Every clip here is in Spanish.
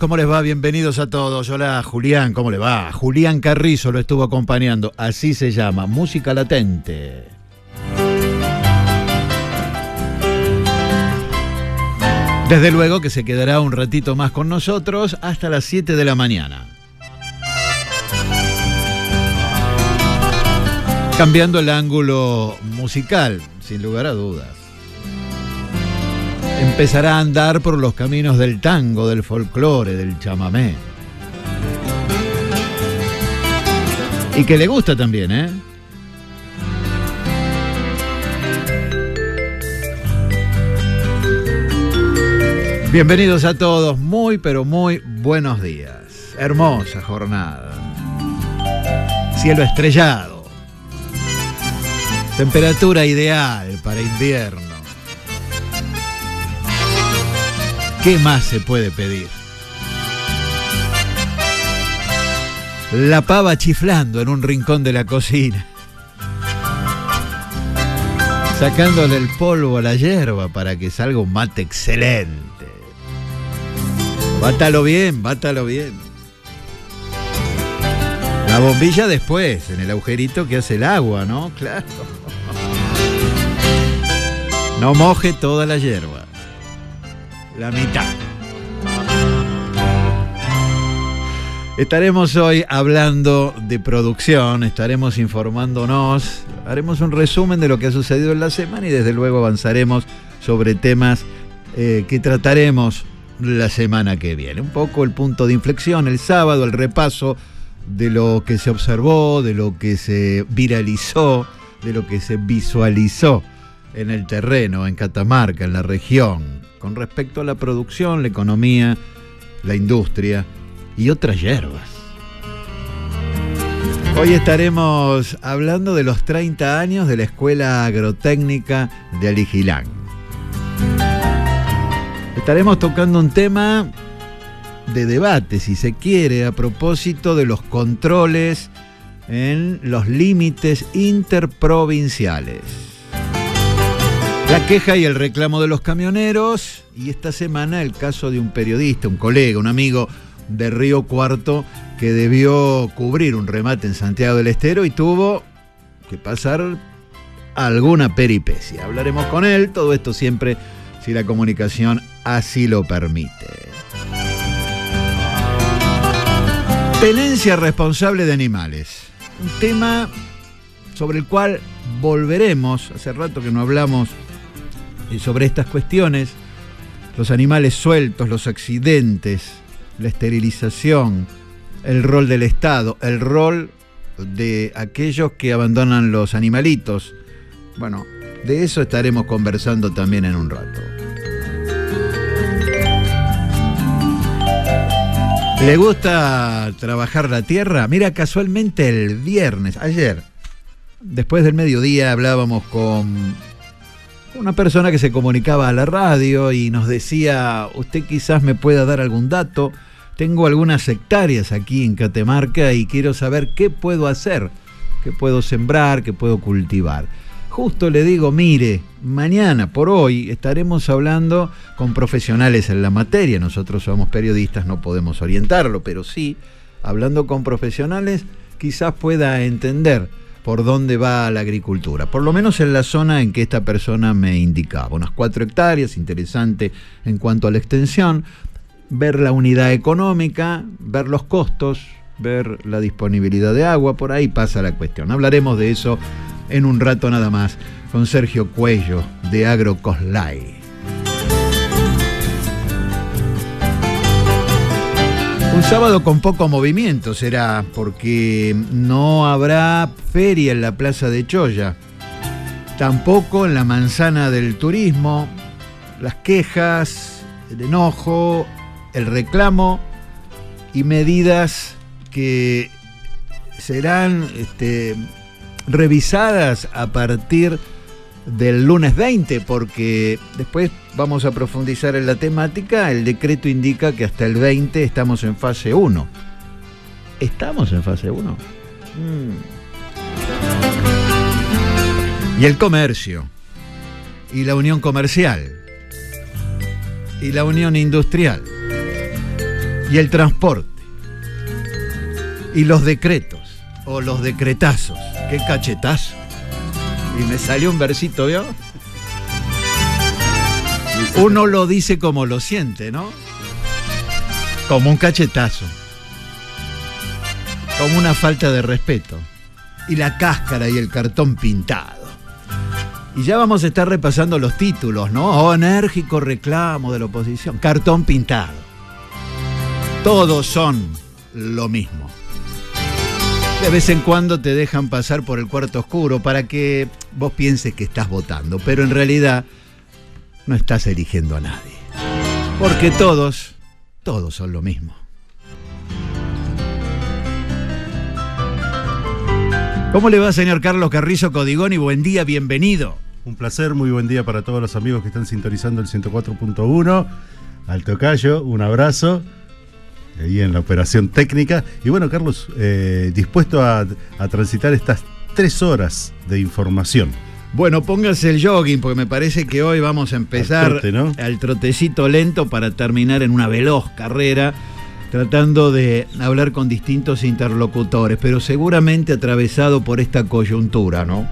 ¿cómo les va? Bienvenidos a todos. Hola Julián, ¿cómo le va? Julián Carrizo lo estuvo acompañando, así se llama, Música Latente. Desde luego que se quedará un ratito más con nosotros hasta las 7 de la mañana. Cambiando el ángulo musical, sin lugar a dudas. Empezará a andar por los caminos del tango, del folclore, del chamamé. Y que le gusta también, ¿eh? Bienvenidos a todos, muy pero muy buenos días. Hermosa jornada. Cielo estrellado. Temperatura ideal para invierno. ¿Qué más se puede pedir? La pava chiflando en un rincón de la cocina. Sacándole el polvo a la hierba para que salga un mate excelente. Bátalo bien, bátalo bien. La bombilla después, en el agujerito que hace el agua, ¿no? Claro. No moje toda la hierba. La mitad. Estaremos hoy hablando de producción, estaremos informándonos, haremos un resumen de lo que ha sucedido en la semana y desde luego avanzaremos sobre temas eh, que trataremos la semana que viene. Un poco el punto de inflexión, el sábado, el repaso de lo que se observó, de lo que se viralizó, de lo que se visualizó en el terreno, en Catamarca, en la región, con respecto a la producción, la economía, la industria y otras hierbas. Hoy estaremos hablando de los 30 años de la Escuela Agrotécnica de Aligilán. Estaremos tocando un tema de debate, si se quiere, a propósito de los controles en los límites interprovinciales. La queja y el reclamo de los camioneros y esta semana el caso de un periodista, un colega, un amigo de Río Cuarto que debió cubrir un remate en Santiago del Estero y tuvo que pasar alguna peripecia. Hablaremos con él, todo esto siempre si la comunicación así lo permite. Tenencia responsable de animales. Un tema sobre el cual volveremos, hace rato que no hablamos sobre estas cuestiones, los animales sueltos, los accidentes, la esterilización, el rol del Estado, el rol de aquellos que abandonan los animalitos. Bueno, de eso estaremos conversando también en un rato. ¿Le gusta trabajar la tierra? Mira, casualmente el viernes, ayer, después del mediodía, hablábamos con una persona que se comunicaba a la radio y nos decía, usted quizás me pueda dar algún dato, tengo algunas hectáreas aquí en Catamarca y quiero saber qué puedo hacer, qué puedo sembrar, qué puedo cultivar. Justo le digo, mire, mañana por hoy estaremos hablando con profesionales en la materia. Nosotros somos periodistas, no podemos orientarlo, pero sí, hablando con profesionales, quizás pueda entender por dónde va la agricultura, por lo menos en la zona en que esta persona me indicaba, unas cuatro hectáreas, interesante en cuanto a la extensión, ver la unidad económica, ver los costos, ver la disponibilidad de agua, por ahí pasa la cuestión. Hablaremos de eso en un rato nada más con Sergio Cuello de Agrocoslay. Un sábado con poco movimiento será, porque no habrá feria en la Plaza de Choya, tampoco en la Manzana del Turismo, las quejas, el enojo, el reclamo y medidas que serán este, revisadas a partir del lunes 20, porque después vamos a profundizar en la temática. El decreto indica que hasta el 20 estamos en fase 1. ¿Estamos en fase 1? Mm. Y el comercio, y la unión comercial, y la unión industrial. y el transporte y los decretos o los decretazos. Qué cachetazo. Y me salió un versito, ¿vio? Uno lo dice como lo siente, ¿no? Como un cachetazo. Como una falta de respeto. Y la cáscara y el cartón pintado. Y ya vamos a estar repasando los títulos, ¿no? Oh, enérgico reclamo de la oposición. Cartón pintado. Todos son lo mismo. De vez en cuando te dejan pasar por el cuarto oscuro para que vos pienses que estás votando, pero en realidad no estás eligiendo a nadie. Porque todos, todos son lo mismo. ¿Cómo le va, señor Carlos Carrizo Codigón? Y buen día, bienvenido. Un placer, muy buen día para todos los amigos que están sintonizando el 104.1. Al tocayo, un abrazo. Ahí en la operación técnica. Y bueno, Carlos, eh, dispuesto a, a transitar estas tres horas de información. Bueno, póngase el jogging porque me parece que hoy vamos a empezar Al trote, ¿no? al trotecito lento para terminar en una veloz carrera tratando de hablar con distintos interlocutores, pero seguramente atravesado por esta coyuntura, ¿no?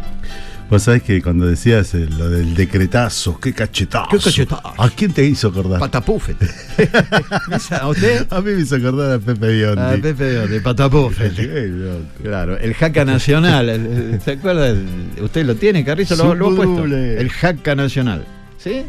Vos sabés que cuando decías eh, lo del decretazo, qué cachetazo. Qué cachetazo. ¿A quién te hizo acordar? Patapufet. ¿A usted? A mí me hizo acordar a Pepe Biondi. A Pepe Patapufet. Loco. Claro, el jaca nacional. el- ¿Se acuerda? El- ¿Usted lo tiene, Carrizo? ¿Lo, lo ha puesto? El jaca nacional. ¿Sí? ¿Eh?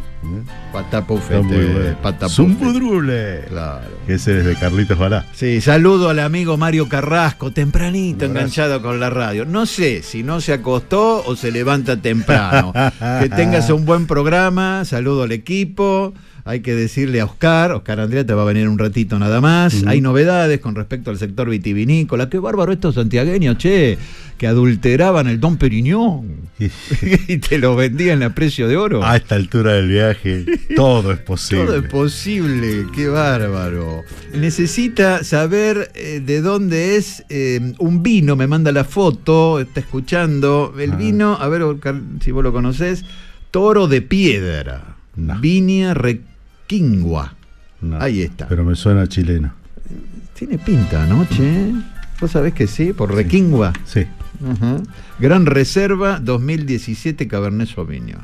Patapufet. Está muy bueno. Patapufet. Zumbudrule. Claro. Ese es de Carlitos Balá. Sí, saludo al amigo Mario Carrasco, tempranito enganchado con la radio. No sé si no se acostó o se levanta temprano. que tengas un buen programa, saludo al equipo. Hay que decirle a Oscar, Oscar Andrea te va a venir un ratito nada más. Hay novedades con respecto al sector vitivinícola. Qué bárbaro estos santiagueños, che, que adulteraban el Don Periñón y te lo vendían a precio de oro. A esta altura del viaje, todo es posible. Todo es posible, qué bárbaro. Necesita saber eh, de dónde es eh, un vino, me manda la foto, está escuchando. El Ah. vino, a ver Oscar, si vos lo conocés, Toro de Piedra, No. Viña Requingua. No, Ahí está. Pero me suena chileno. Tiene pinta, ¿no, che? ¿Vos sabés que sí? Por Requingua. Sí. Ajá. Gran Reserva 2017 Cabernet Sauvignon.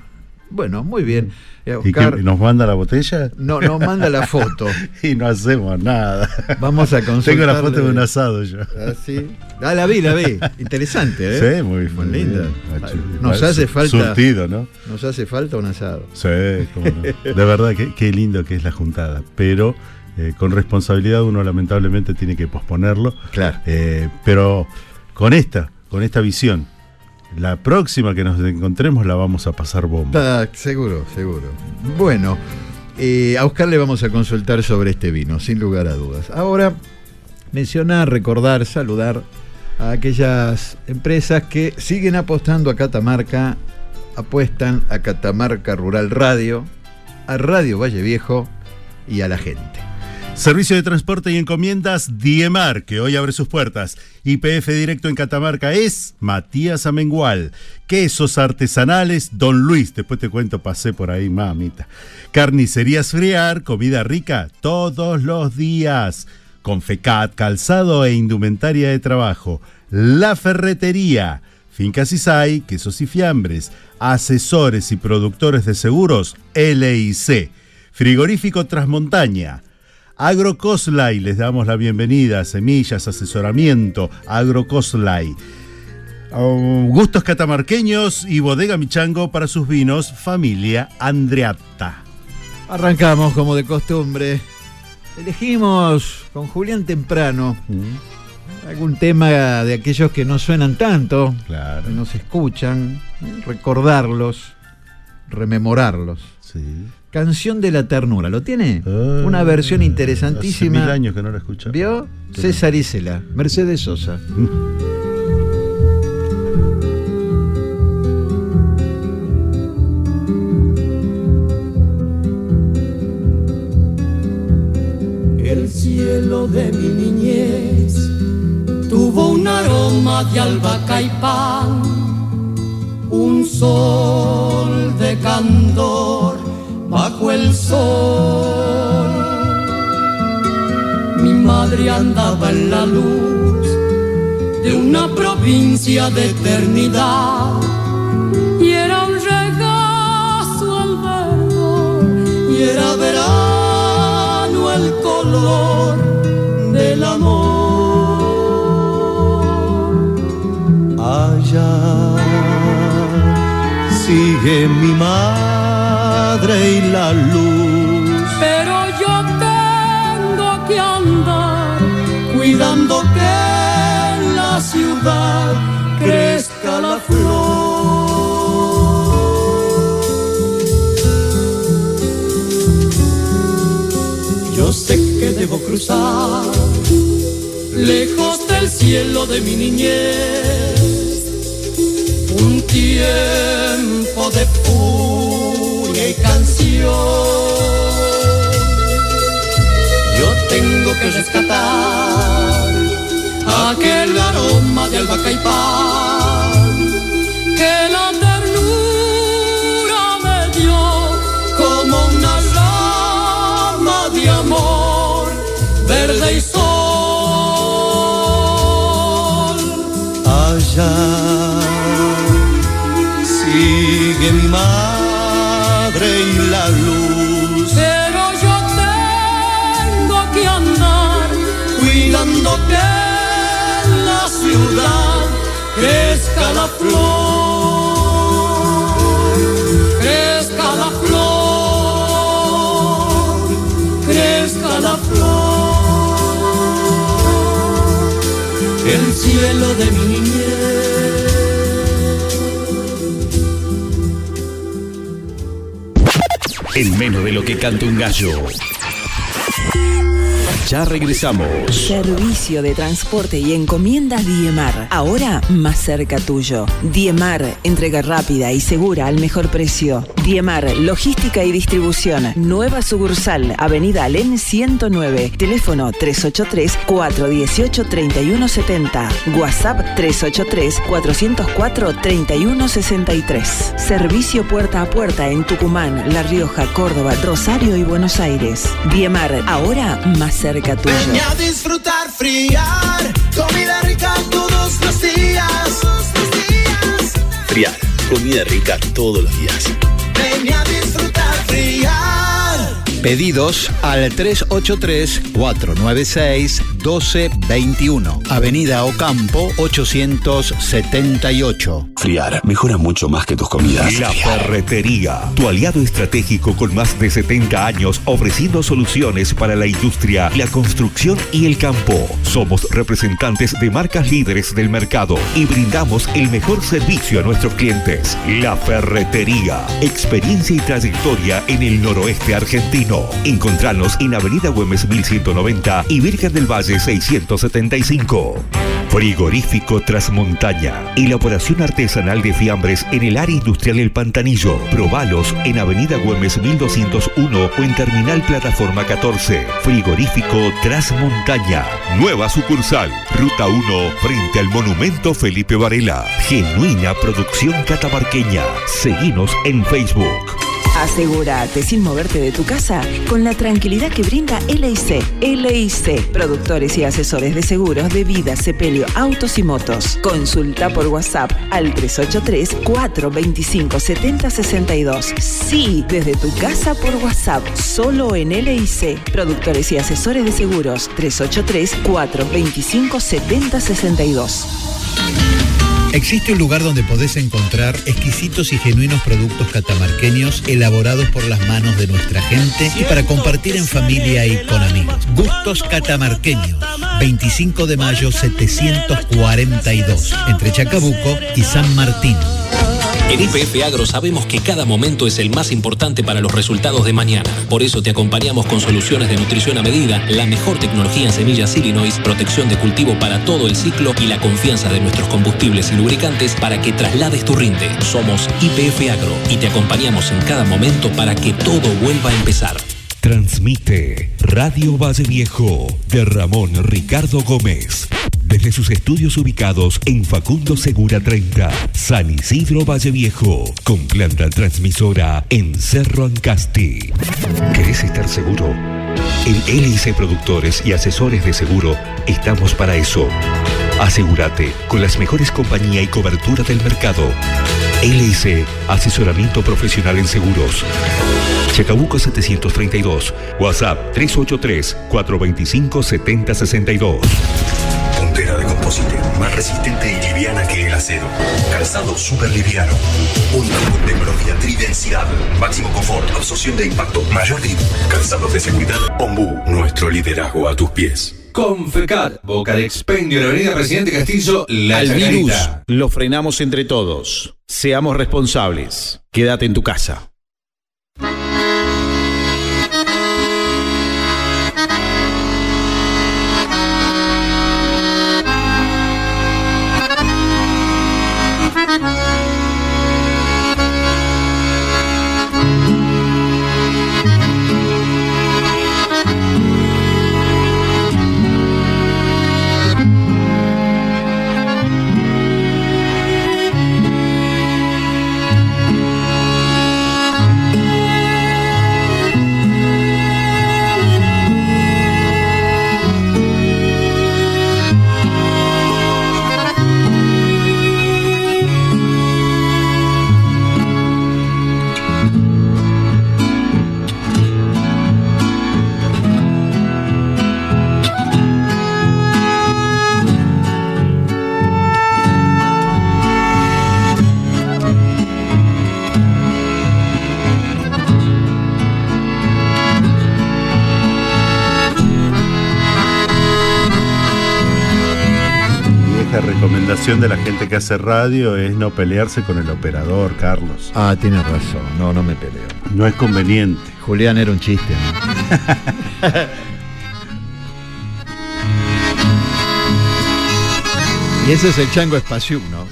Bueno, muy bien. Eh, ¿Y nos manda la botella? no, no manda la foto. Y no hacemos nada. Vamos a consultar. Tengo la foto de un asado yo. Ah, sí. Ah, la vi, la vi. Interesante, ¿eh? Sí, muy, Muy linda. bien. Ah, Nos hace falta. Surtido, ¿no? Nos hace falta un asado. Sí, cómo no. De verdad, qué, qué lindo que es la juntada. Pero eh, con responsabilidad uno lamentablemente tiene que posponerlo. Claro. Eh, pero con esta, con esta visión, la próxima que nos encontremos la vamos a pasar bomba. Seguro, seguro. Bueno, eh, a Oscar le vamos a consultar sobre este vino, sin lugar a dudas. Ahora, mencionar, recordar, saludar a aquellas empresas que siguen apostando a Catamarca, apuestan a Catamarca Rural Radio, a Radio Valle Viejo y a la gente. Servicio de transporte y encomiendas Diemar, que hoy abre sus puertas. IPF directo en Catamarca es Matías Amengual. Quesos artesanales Don Luis. Después te cuento, pasé por ahí, mamita. Carnicerías Friar, comida rica todos los días. Confecat, calzado e indumentaria de trabajo. La Ferretería. Fincas Isai, quesos y fiambres. Asesores y productores de seguros LIC. Frigorífico Trasmontaña. Agrocoslay, les damos la bienvenida, semillas, asesoramiento, Agrocoslay. Oh, gustos catamarqueños y bodega Michango para sus vinos, familia Andreatta. Arrancamos como de costumbre. Elegimos con Julián Temprano algún tema de aquellos que no suenan tanto, Claro. que no se escuchan, recordarlos, rememorarlos. Sí. Canción de la ternura, ¿lo tiene? Ah, Una versión Hace interesantísima. mil años que no la escuchaba. ¿Vio? Qué César Isela, Mercedes Sosa. El cielo de mi niñez tuvo un aroma de albahaca y pan, un sol de candor bajo el sol. Mi madre andaba en la luz de una provincia de eternidad y era un regazo al verlo y era verano el color del amor allá sigue mi madre y la luz pero yo tengo que andar cuidando que en la ciudad crezca la flor. Yo sé que debo cruzar lejos del cielo de mi niñez un tiempo de furia y canción. Yo tengo que rescatar aquel aroma de albahaca y pan que la ternura me dio como una rama de amor verde y ciudad crezca la flor, crezca la flor, crezca la flor, el cielo de mi niñez. En menos de lo que canta un gallo. Ya regresamos. Servicio de transporte y encomiendas Diemar. Ahora más cerca tuyo. Diemar, entrega rápida y segura al mejor precio. Diemar, logística y distribución. Nueva sucursal, Avenida Alén 109. Teléfono 383-418-3170. WhatsApp 383-404-3163. Servicio puerta a puerta en Tucumán, La Rioja, Córdoba, Rosario y Buenos Aires. Diemar, ahora más cerca tuyo. Ven a disfrutar, friar, comida rica todos los días. Friar, comida rica todos los días. Pedidos al 383-496-1221. Avenida Ocampo 878. Friar mejora mucho más que tus comidas. La Ferretería, tu aliado estratégico con más de 70 años ofreciendo soluciones para la industria, la construcción y el campo. Somos representantes de marcas líderes del mercado y brindamos el mejor servicio a nuestros clientes. La Ferretería, experiencia y trayectoria en el noroeste argentino. Encontranos en Avenida Güemes 1190 y Virgen del Valle 675. Frigorífico Trasmontaña. Elaboración artesanal de fiambres en el área industrial El Pantanillo. Probalos en Avenida Güemes 1201 o en Terminal Plataforma 14. Frigorífico Trasmontaña. Nueva sucursal. Ruta 1 frente al Monumento Felipe Varela. Genuina producción catamarqueña. Seguinos en Facebook. Asegúrate sin moverte de tu casa con la tranquilidad que brinda LIC. LIC, productores y asesores de seguros de vida, sepelio, autos y motos. Consulta por WhatsApp al 383-425-7062. Sí, desde tu casa por WhatsApp, solo en LIC. Productores y asesores de seguros 383-425-7062. Existe un lugar donde podés encontrar exquisitos y genuinos productos catamarqueños elaborados por las manos de nuestra gente y para compartir en familia y con amigos. Gustos catamarqueños, 25 de mayo 742, entre Chacabuco y San Martín. En IPF Agro sabemos que cada momento es el más importante para los resultados de mañana. Por eso te acompañamos con soluciones de nutrición a medida, la mejor tecnología en semillas Illinois, protección de cultivo para todo el ciclo y la confianza de nuestros combustibles y lubricantes para que traslades tu rinde. Somos IPF Agro y te acompañamos en cada momento para que todo vuelva a empezar. Transmite Radio Valle Viejo de Ramón Ricardo Gómez. Desde sus estudios ubicados en Facundo Segura 30, San Isidro Valle Viejo, con planta transmisora en Cerro Ancasti. ¿Querés estar seguro? En LIC Productores y Asesores de Seguro estamos para eso. Asegúrate con las mejores compañías y cobertura del mercado. LIC Asesoramiento Profesional en Seguros. Chacabuco 732. WhatsApp 383-425-7062. Puntera de composite, más resistente y liviana que el acero. Calzado super liviano. Único con tecnología tridensidad. Máximo confort, absorción de impacto, mayor grip. Calzados de seguridad. Ombú, nuestro liderazgo a tus pies. Confecar, Boca de Expendio en la Avenida Presidente Castillo, La Al virus lo frenamos entre todos. Seamos responsables. Quédate en tu casa. Recomendación de la gente que hace radio es no pelearse con el operador, Carlos. Ah, tienes razón. No, no me peleo. No es conveniente. Julián era un chiste. ¿no? y ese es el chango espacio, ¿no?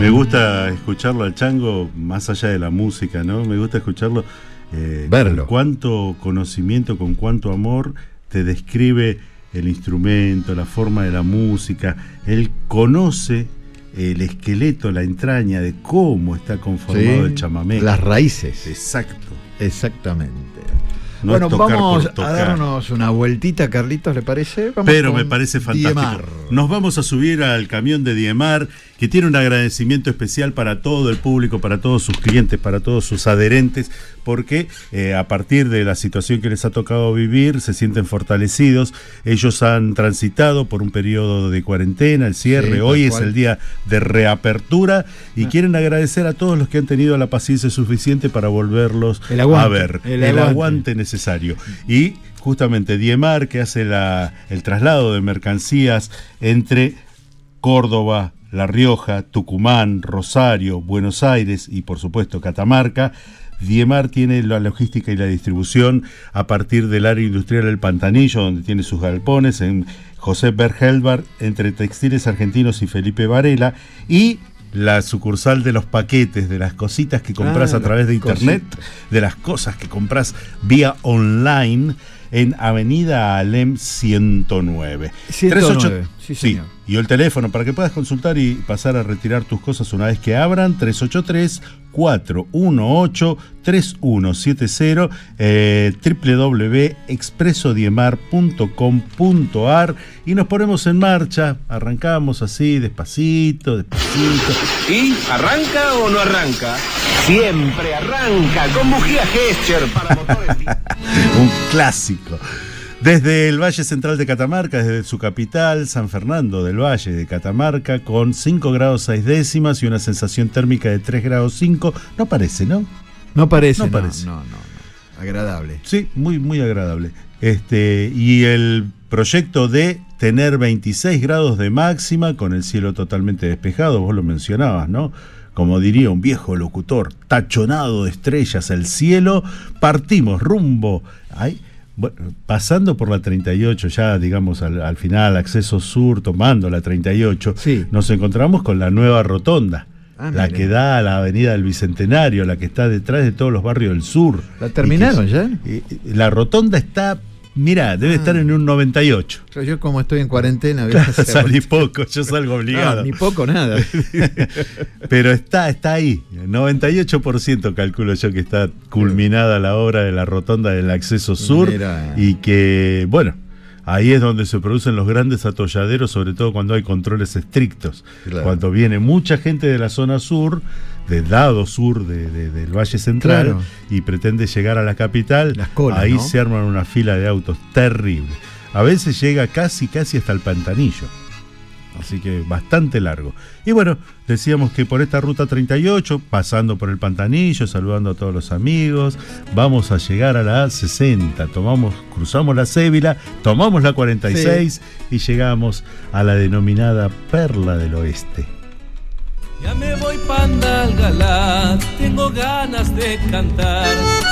Me gusta escucharlo al chango más allá de la música, ¿no? Me gusta escucharlo. eh, Verlo. Con cuánto conocimiento, con cuánto amor te describe el instrumento, la forma de la música. Él conoce el esqueleto, la entraña de cómo está conformado Sí, el chamamé. Las raíces. Exacto. Exactamente. No bueno, vamos a darnos una vueltita, Carlitos, ¿le parece? Vamos Pero me parece fantástico. Diemar. Nos vamos a subir al camión de Diemar, que tiene un agradecimiento especial para todo el público, para todos sus clientes, para todos sus adherentes, porque eh, a partir de la situación que les ha tocado vivir, se sienten fortalecidos. Ellos han transitado por un periodo de cuarentena, el cierre. Sí, Hoy es el día de reapertura y quieren agradecer a todos los que han tenido la paciencia suficiente para volverlos aguante, a ver. el el aguante. aguante necesario. Y justamente Diemar, que hace la- el traslado de mercancías entre Córdoba, La Rioja, Tucumán, Rosario, Buenos Aires y por supuesto Catamarca. Diemar tiene la logística y la distribución a partir del área industrial del Pantanillo, donde tiene sus galpones, en José Bergelbar, entre Textiles Argentinos y Felipe Varela, y la sucursal de los paquetes, de las cositas que compras Ah, a través de internet, de las cosas que compras vía online en Avenida Alem 109. 109, sí, sí, señor. Y el teléfono para que puedas consultar y pasar a retirar tus cosas una vez que abran, 383 418 3170 eh, www.expresodiemar.com.ar y nos ponemos en marcha, arrancamos así despacito, despacito. ¿Y arranca o no arranca? Siempre arranca con bujía Gescher para motores. un clásico. Desde el Valle Central de Catamarca, desde su capital, San Fernando del Valle de Catamarca, con 5 grados 6 décimas y una sensación térmica de 3 grados 5. No parece, ¿no? No parece, No no, parece. no, no, no. Agradable. Sí, muy, muy agradable. Este, y el proyecto de tener 26 grados de máxima con el cielo totalmente despejado, vos lo mencionabas, ¿no? Como diría un viejo locutor, tachonado de estrellas el cielo, partimos rumbo. ay, bueno, pasando por la 38, ya digamos al, al final, acceso sur, tomando la 38, nos encontramos con la nueva rotonda. Ah, la mire. que da a la avenida del Bicentenario, la que está detrás de todos los barrios del sur. ¿La terminaron que- ya? La rotonda está Mirá, debe estar en un 98. Yo, yo como estoy en cuarentena, voy a hacer- Salí poco, yo salgo obligado. No, ni poco nada. Pero está, está ahí. 98% calculo yo que está culminada la obra de la rotonda del acceso sur. Mira. Y que, bueno, ahí es donde se producen los grandes atolladeros, sobre todo cuando hay controles estrictos. Claro. Cuando viene mucha gente de la zona sur, del lado sur de- de- del Valle Central, Claro. y pretende llegar a la capital, colas, ahí ¿no? se arman una fila de autos terrible. A veces llega casi, casi hasta el pantanillo. Así que bastante largo. Y bueno, decíamos que por esta ruta 38, pasando por el Pantanillo, saludando a todos los amigos, vamos a llegar a la 60. Tomamos, cruzamos la Cébila, tomamos la 46 y llegamos a la denominada Perla del Oeste. Ya me voy panda al galán, tengo ganas de cantar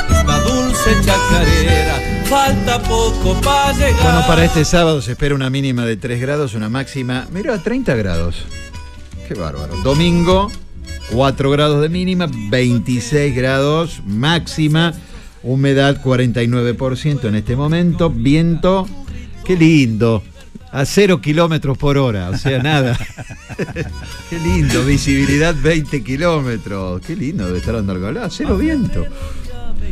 esta dulce chacarera, falta poco para llegar. Bueno, para este sábado se espera una mínima de 3 grados, una máxima, mira, 30 grados. Qué bárbaro. Domingo, 4 grados de mínima, 26 grados máxima, humedad 49% en este momento, viento, qué lindo, a 0 kilómetros por hora, o sea, nada. qué lindo, visibilidad 20 kilómetros, qué lindo debe estar dando Alcalá, cero viento.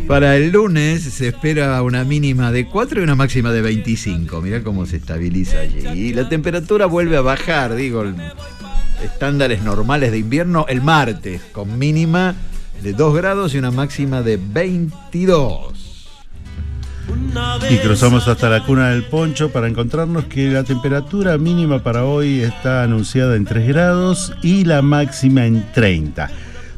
Para el lunes se espera una mínima de 4 y una máxima de 25. Mirá cómo se estabiliza allí. Y la temperatura vuelve a bajar, digo, estándares normales de invierno el martes, con mínima de 2 grados y una máxima de 22. Y cruzamos hasta la cuna del poncho para encontrarnos que la temperatura mínima para hoy está anunciada en 3 grados y la máxima en 30.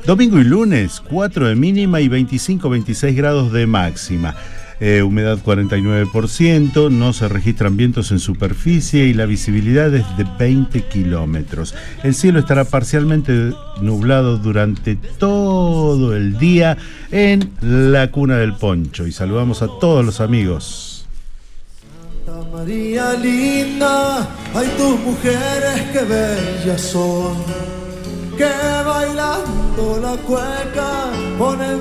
Domingo y lunes, 4 de mínima y 25-26 grados de máxima. Eh, humedad 49%, no se registran vientos en superficie y la visibilidad es de 20 kilómetros. El cielo estará parcialmente nublado durante todo el día en la cuna del poncho. Y saludamos a todos los amigos. María linda, hay tus mujeres que bellas son, que bailando la cueca ponen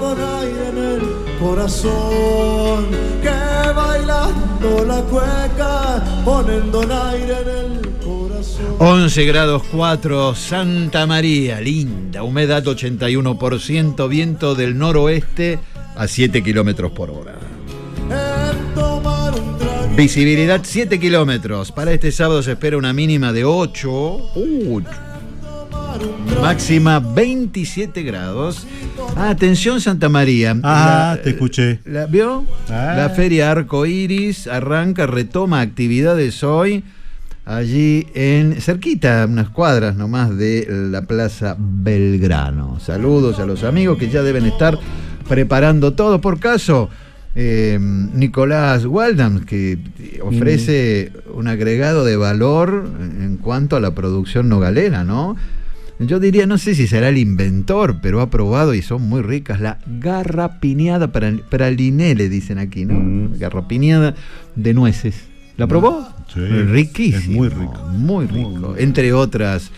en el corazón, que bailando la cueca ponen donaire en el corazón. 11 grados 4, Santa María, linda, humedad 81%, viento del noroeste a 7 kilómetros por hora. Visibilidad 7 kilómetros. Para este sábado se espera una mínima de 8. Máxima 27 grados. Ah, atención Santa María. Ah, La- te escuché. ¿La vio? Ah. La feria Arco Iris arranca, retoma actividades hoy. Allí en cerquita, unas cuadras nomás de la Plaza Belgrano. Saludos a los amigos que ya deben estar preparando todo. Por caso, eh, Nicolás Waldam, que ofrece un agregado de valor en cuanto a la producción nogalera, ¿no? Yo diría, no sé si será el inventor, pero ha probado y son muy ricas. La garrapiñada para, praliné, le dicen aquí, ¿no? Garrapiñada de nueces. ¿La probó? Sí, Riquísimo. es muy rico. Muy rico. Entre otras.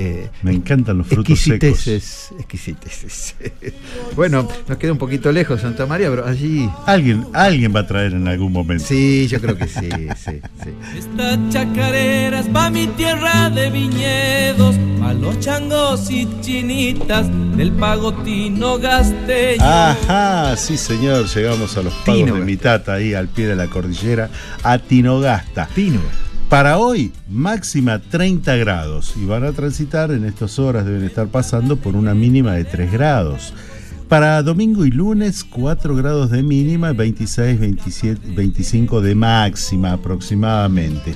Eh, Me encantan los frutos secos. exquisiteces. Exquisiteces. bueno, nos queda un poquito lejos Santa María, pero allí. Alguien, alguien va a traer en algún momento. Sí, yo creo que sí, sí, sí. Esta chacarera es pa' mi tierra de viñedos, pa' los changos y chinitas del pagotino gasteño. Ajá, sí señor, llegamos a los pagos Tino. de mi tata ahí al pie de la cordillera, a Tinogasta. Tino. Para hoy, máxima 30 grados y van a transitar en estas horas, deben estar pasando por una mínima de 3 grados. Para domingo y lunes, 4 grados de mínima, 26, 27, 25 de máxima aproximadamente.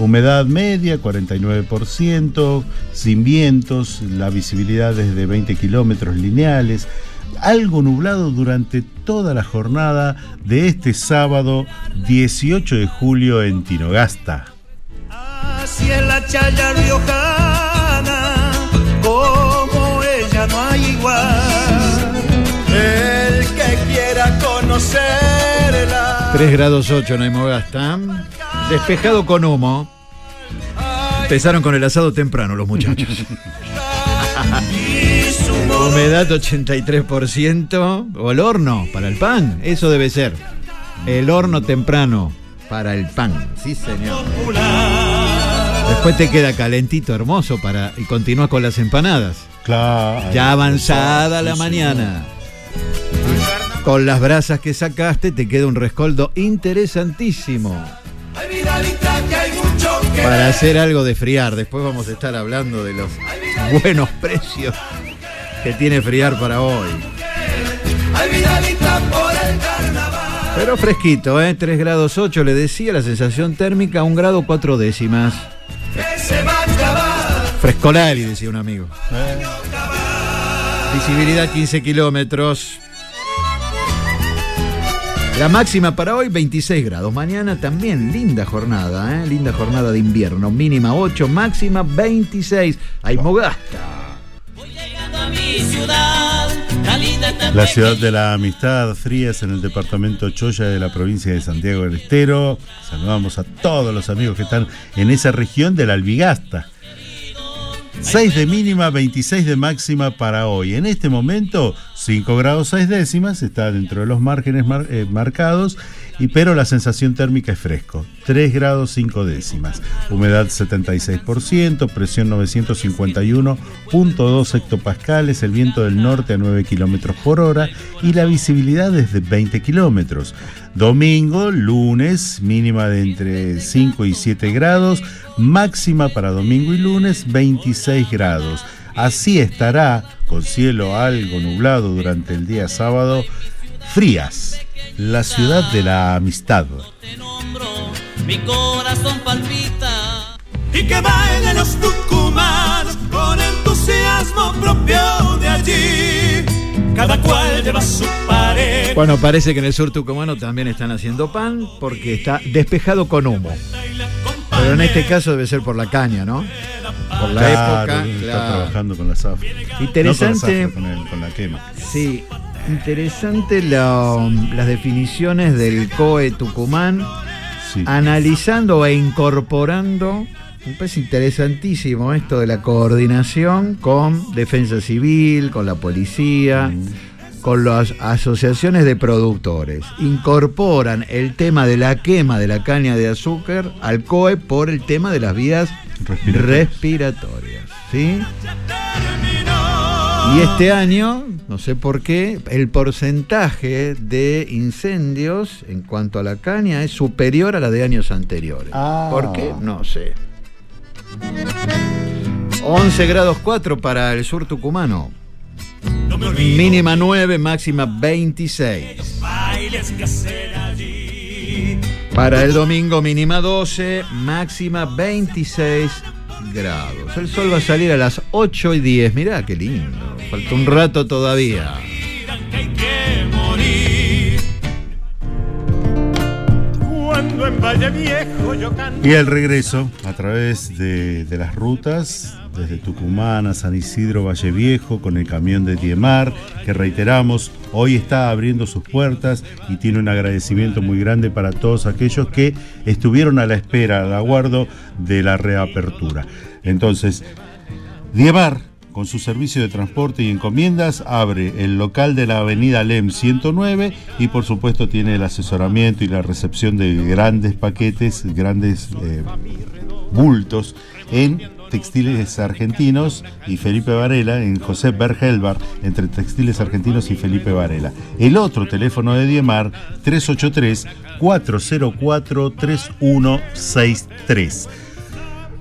Humedad media, 49%, sin vientos, la visibilidad es de 20 kilómetros lineales. Algo nublado durante toda la jornada de este sábado 18 de julio en Tinogasta. Así es la chaya riojana, como ella no hay igual. El que quiera conocerla. 3 grados 8 en Aymogasta. Despejado con humo. Empezaron con el asado temprano los muchachos. Humedad 83%. O el horno para el pan. Eso debe ser. El horno temprano para el pan. Sí, señor. Después te queda calentito, hermoso para y continúas con las empanadas. Claro. Ya avanzada la mañana. Con las brasas que sacaste te queda un rescoldo interesantísimo. Para hacer algo de friar. Después vamos a estar hablando de los buenos precios que tiene friar para hoy. Pero fresquito, ¿eh? 3 grados 8 le decía, la sensación térmica 1 grado 4 décimas. Frescolari, decía un amigo. Visibilidad 15 kilómetros. La máxima para hoy 26 grados. Mañana también linda jornada, ¿eh? linda jornada de invierno. Mínima 8, máxima 26. Hay mogasta. La ciudad de la amistad, Frías, en el departamento Choya de la provincia de Santiago del Estero. Saludamos a todos los amigos que están en esa región de la Albigasta. 6 de mínima, 26 de máxima para hoy. En este momento, 5 grados 6 décimas, está dentro de los márgenes eh, marcados, y, pero la sensación térmica es fresco, 3 grados 5 décimas. Humedad 76%, presión 951.2 hectopascales, el viento del norte a 9 kilómetros por hora y la visibilidad es de 20 kilómetros. Domingo, lunes, mínima de entre 5 y 7 grados, máxima para domingo y lunes 26 grados. Así estará, con cielo algo nublado durante el día sábado, Frías, la ciudad de la amistad. Mi corazón palpita. y que bailen los tucumanos con entusiasmo propio de allí. Cada cual lleva su pared. Bueno, parece que en el sur tucumano también están haciendo pan porque está despejado con humo. Pero en este caso debe ser por la caña, ¿no? Por la Claro, época. Está claro. trabajando con la zafra. Interesante. No con la, zafra, con, el- con la quema. Sí, interesante la- las definiciones del COE Tucumán, analizando e incorporando, me parece interesantísimo esto de la coordinación con Defensa Civil, con la policía, con las asociaciones de productores. Incorporan el tema de la quema de la caña de azúcar al COE por el tema de las vías respiratorias. ¿sí? Y este año, no sé por qué, el porcentaje de incendios en cuanto a la caña es superior a la de años anteriores. ¿Por qué? No sé. 11 grados 4 para el sur tucumano. Mínima 9, máxima 26. Para el domingo mínima 12, máxima 26 grados. El sol va a salir a las 8 y 10. Mirá qué lindo. Falta un rato todavía. Y el regreso a través de, de las rutas, desde Tucumán a San Isidro, Valle Viejo, con el camión de Diemar, que reiteramos, hoy está abriendo sus puertas y tiene un agradecimiento muy grande para todos aquellos que estuvieron a la espera, al aguardo de la reapertura. Entonces, Diemar, con su servicio de transporte y encomiendas, abre el local de la avenida LEM 109 y por supuesto tiene el asesoramiento y la recepción de grandes paquetes, grandes eh, bultos en Textiles Argentinos y Felipe Varela, en José Bergelbar, entre Textiles Argentinos y Felipe Varela. El otro teléfono de Diemar, 383-404-3163.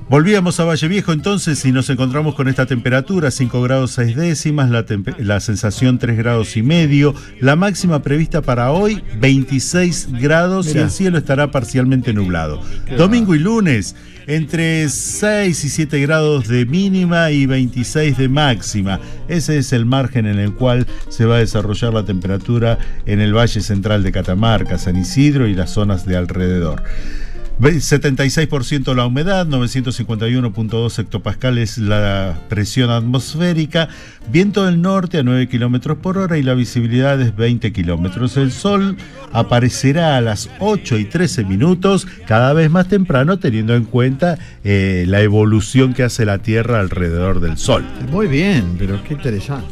Volvíamos a Valle Viejo entonces y nos encontramos con esta temperatura, 5 grados 6 décimas, la, la sensación 3 grados y medio, la máxima prevista para hoy 26 grados y el cielo estará parcialmente nublado. Qué Domingo y lunes entre 6 y 7 grados de mínima y 26 de máxima. Ese es el margen en el cual se va a desarrollar la temperatura en el Valle Central de Catamarca, San Isidro y las zonas de alrededor. Ve- 76% la humedad, 951.2 hectopascales la presión atmosférica, viento del norte a 9 kilómetros por hora y la visibilidad es 20 kilómetros. El sol aparecerá a las 8 y 13 minutos, cada vez más temprano, teniendo en cuenta eh, la evolución que hace la Tierra alrededor del sol. Muy bien, pero qué interesante.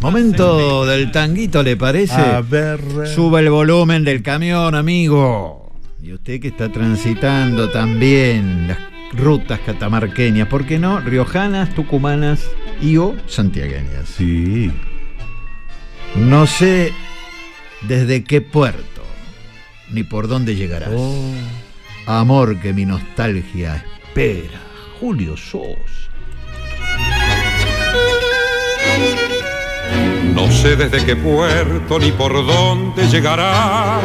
Momento del tanguito, ¿le parece? A ver. Suba el volumen del camión, amigo. Y usted que está transitando también las rutas catamarqueñas, ¿por qué no? Riojanas, tucumanas y o santiagueñas. Sí. No sé desde qué puerto ni por dónde llegarás. Oh. Amor que mi nostalgia espera. Julio Sos. No sé desde qué puerto ni por dónde llegarás,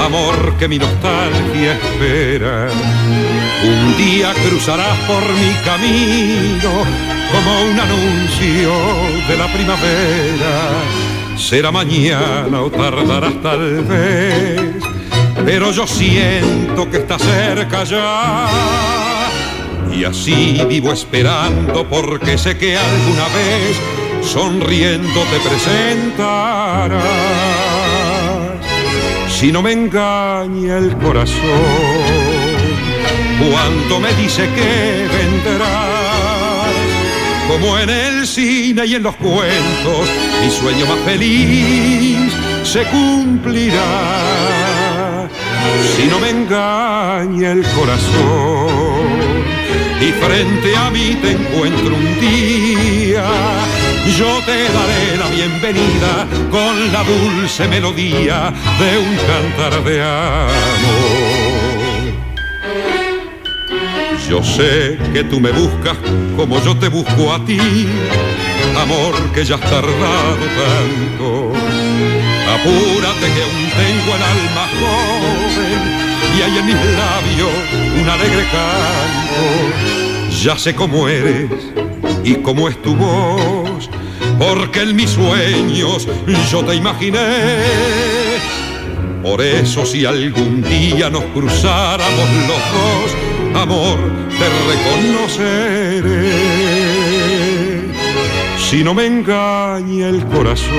amor que mi nostalgia espera. Un día cruzarás por mi camino como un anuncio de la primavera. Será mañana o tardarás tal vez, pero yo siento que está cerca ya. Y así vivo esperando porque sé que alguna vez sonriendo te presentarás. Si no me engaña el corazón, cuando me dice que vendrás, como en el cine y en los cuentos, mi sueño más feliz se cumplirá. Si no me engaña el corazón, y frente a mí te encuentro un día yo te daré la bienvenida con la dulce melodía de un cantar de amor. Yo sé que tú me buscas como yo te busco a ti, amor que ya has tardado tanto. Apúrate que aún tengo el alma joven y hay en mis labios un alegre canto. Ya sé cómo eres y cómo es tu voz, porque en mis sueños yo te imaginé. Por eso si algún día nos cruzáramos los dos, amor, te reconoceré. Si no me engaña el corazón,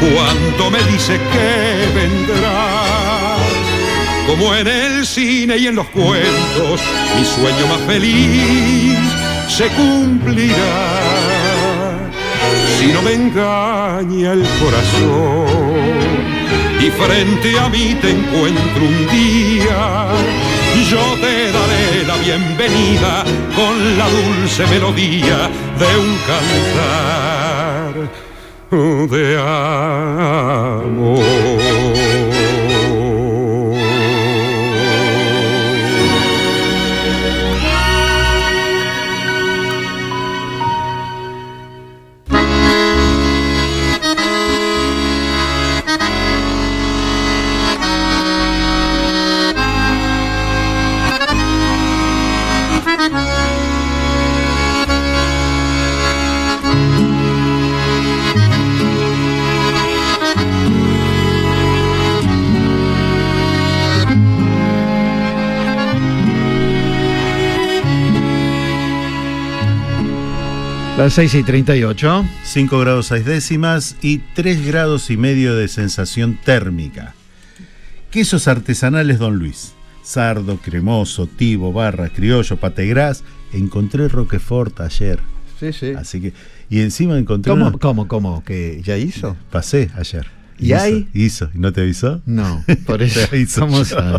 cuando me dice que vendrás, como en el cine y en los cuentos, mi sueño más feliz se cumplirá. Si no me engaña el corazón y frente a mí te encuentro un día, yo te daré la bienvenida con la dulce melodía de un cantar de amor. Las 6 y 38. 5 grados 6 décimas y 3 grados y medio de sensación térmica. Quesos artesanales Don Luis. Sardo, cremoso, tibo, barra, criollo, pategras. Encontré Roquefort ayer. Sí, sí. Así que. Y encima encontré. ¿Cómo, una- cómo, cómo? ¿Que ya hizo? Pasé ayer. ¿Y Hizo, hay? Hizo. ¿Y no te avisó? No, por eso. Te aviso ¿Cómo yo. sabe?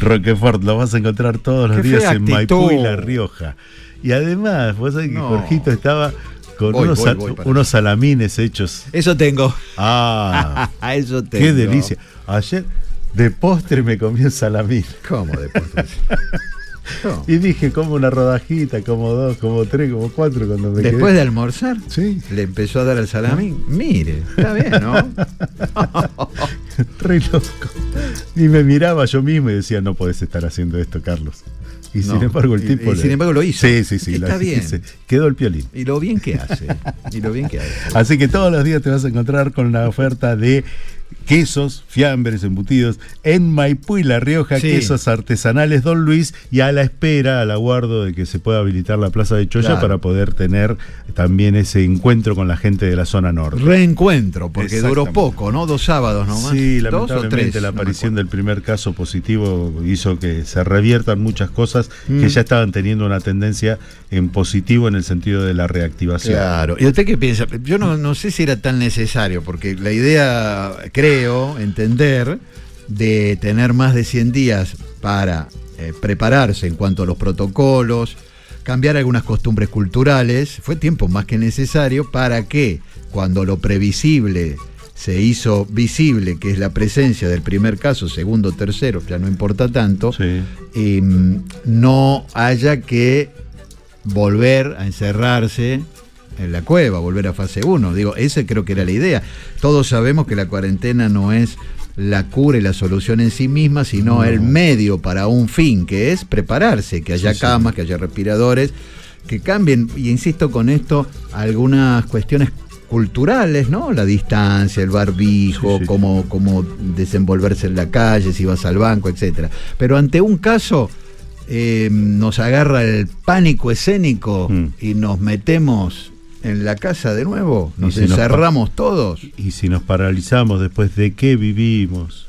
Roquefort, lo vas a encontrar todos los Qué días en Maipú y. La Rioja. Y además, vos sabés que No. Jorgito estaba con Voy, unos, voy, voy unos salamines hechos. Eso tengo. Ah, Eso tengo. qué delicia. Ayer de postre me comí un salamín. ¿Cómo de postre? No. Y dije, como una rodajita, como dos, como tres, como cuatro cuando me Después quedé. de almorzar, Sí. le empezó a dar al salamín. Mire, está bien, ¿no? Re loco. Y me miraba yo mismo y decía, no podés estar haciendo esto, Carlos. Y No. sin embargo el tipo... y sin embargo lo hizo. Sí, sí, sí. Está la- bien. se- Quedó el piolín. Y lo bien que hace. Y lo bien que hace. Así que todos los días te vas a encontrar con la oferta de quesos, fiambres, embutidos en Maipú y La Rioja, Sí. quesos artesanales Don Luis y a la espera, al aguardo de que se pueda habilitar la Plaza de Choya Claro. para poder tener también ese encuentro con la gente de la zona norte. Reencuentro, porque duró poco, ¿no? Dos sábados nomás. Sí, Dos o lamentablemente tres. la no aparición del primer caso positivo hizo que se reviertan muchas cosas Mm. que ya estaban teniendo una tendencia en positivo en el sentido de la reactivación. Claro. ¿Y usted qué piensa? Yo no, no sé si era tan necesario, porque la idea, creo, entender, de tener más de 100 días para eh, prepararse en cuanto a los protocolos, cambiar algunas costumbres culturales, fue tiempo más que necesario para que cuando lo previsible se hizo visible, que es la presencia del primer caso, segundo, tercero, ya no importa tanto, em, no haya que volver a encerrarse en la cueva, volver a fase 1. Digo, esa creo que era la idea. Todos sabemos que la cuarentena no es la cura y la solución en sí misma, sino el medio para un fin, que es prepararse, que haya camas, que haya respiradores, que cambien, y insisto con esto, algunas cuestiones culturales, ¿no? La distancia, el barbijo, cómo, cómo desenvolverse en la calle, si vas al banco, etcétera. Pero ante un caso eh, nos agarra el pánico escénico Mm. y nos metemos en la casa de nuevo, nos si nos pa- encerramos todos. Y si nos paralizamos después de qué vivimos.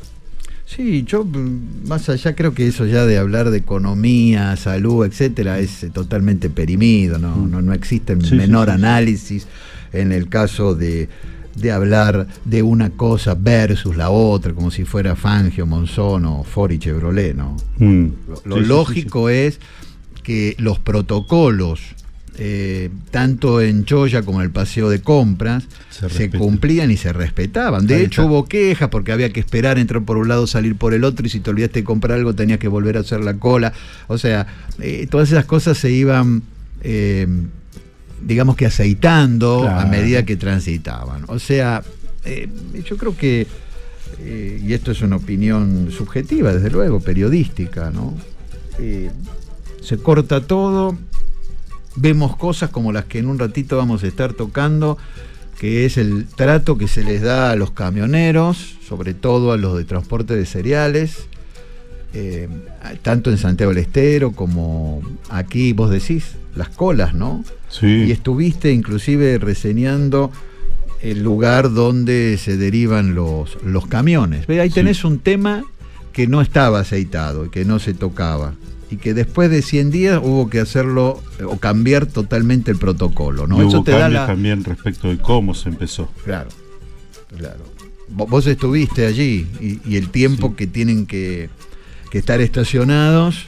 Sí, yo mm, más allá creo que eso ya de hablar de economía, salud, etcétera, es eh, totalmente perimido, no, no, no existe el Mm. Sí, menor sí, sí. análisis en el caso de, de hablar de una cosa versus la otra, como si fuera Fangio, Monzón o Ford y Chevrolet, ¿no? Mm. Lo, lógico es que los protocolos, eh, tanto en Choya como en el paseo de compras, se, cumplían y se respetaban. De Ahí hecho, está. hubo quejas porque había que esperar entrar por un lado, salir por el otro, y si te olvidaste de comprar algo tenías que volver a hacer la cola. O sea, eh, todas esas cosas se iban, eh, digamos que aceitando a medida que transitaban. O sea, yo creo que, y esto es una opinión subjetiva, desde luego, periodística, ¿no? Se corta todo, vemos cosas como las que en un ratito vamos a estar tocando, que es el trato que se les da a los camioneros, sobre todo a los de transporte de cereales, eh, tanto en Santiago del Estero como aquí, vos decís, las colas, ¿no? Sí. Y estuviste inclusive reseñando el lugar donde se derivan los, los camiones. Ve, ahí tenés un tema que no estaba aceitado y que no se tocaba. Y que después de 100 días hubo que hacerlo eh, o cambiar totalmente el protocolo, ¿no? Y Eso hubo te da cambios la. también respecto de cómo se empezó. Claro, claro. Vo- Vos estuviste allí y, y el tiempo que tienen que, que estar estacionados,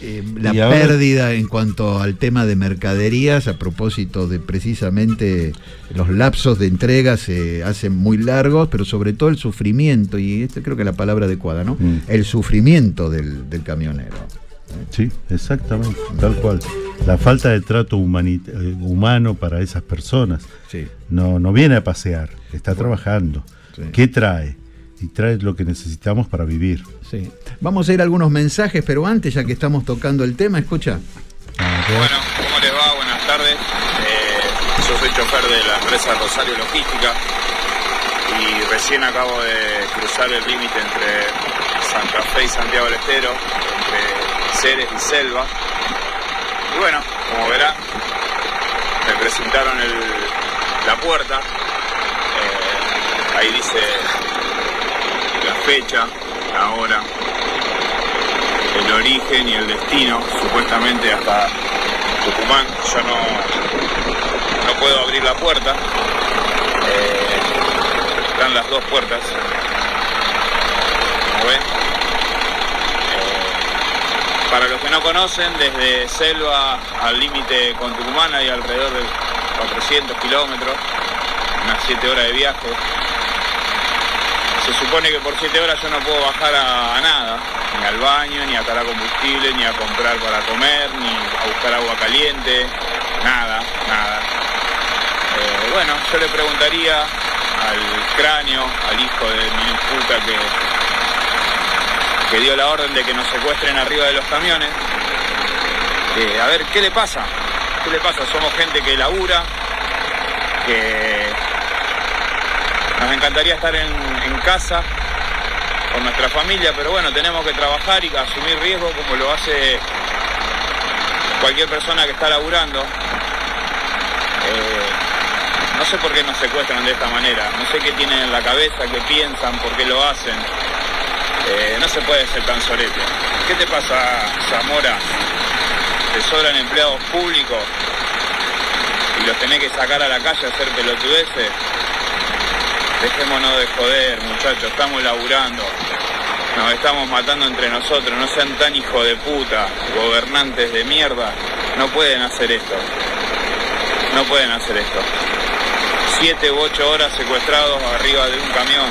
eh, la ahora- pérdida en cuanto al tema de mercaderías, a propósito de precisamente los lapsos de entrega se hacen muy largos, pero sobre todo el sufrimiento, y esta creo que es la palabra adecuada, ¿no? Mm. El sufrimiento del, del camionero. Sí, exactamente, tal cual. La falta de trato eh, humano para esas personas. Sí. No, no viene a pasear, está trabajando. Sí. ¿Qué trae? Y trae lo que necesitamos para vivir. Sí. Vamos a ir a algunos mensajes, pero antes, ya que estamos tocando el tema, escucha. Bueno, ¿cómo les va? Buenas tardes. Eh, yo soy chofer de la empresa Rosario Logística y recién acabo de cruzar el límite entre Santa Fe y Santiago del Estero, entre Ceres y Selva. Y bueno, como verán, me presentaron el- la puerta. Eh, ahí dice la fecha, la hora, el origen y el destino, supuestamente hasta Tucumán. Yo no, no puedo abrir la puerta. Eh, están las dos puertas. Como ven. Para los que no conocen, desde Selva al límite con Tucumán hay alrededor de 400 kilómetros, unas 7 horas de viaje. Se supone que por 7 horas yo no puedo bajar a, a nada, ni al baño, ni a cargar combustible, ni a comprar para comer, ni a buscar agua caliente, nada, nada. Eh, bueno, yo le preguntaría al cráneo, al hijo de mi puta que, que dio la orden de que nos secuestren arriba de los camiones, eh, a ver, ¿qué le pasa? ¿Qué le pasa? Somos gente que labura, que nos encantaría estar en, casa con nuestra familia, pero bueno, tenemos que trabajar y asumir riesgos como lo hace cualquier persona que está laburando. Eh, no sé por qué nos secuestran de esta manera, no sé qué tienen en la cabeza, qué piensan, por qué lo hacen. Eh, no se puede ser tan sorete. ¿Qué te pasa, Zamora? ¿Te sobran empleados públicos y los tenés que sacar a la calle a hacer pelotudeces? Dejémonos de joder, muchachos, estamos laburando. Nos estamos matando entre nosotros, no sean tan hijo de puta, gobernantes de mierda. No pueden hacer esto. No pueden hacer esto. Siete u ocho horas secuestrados arriba de un camión.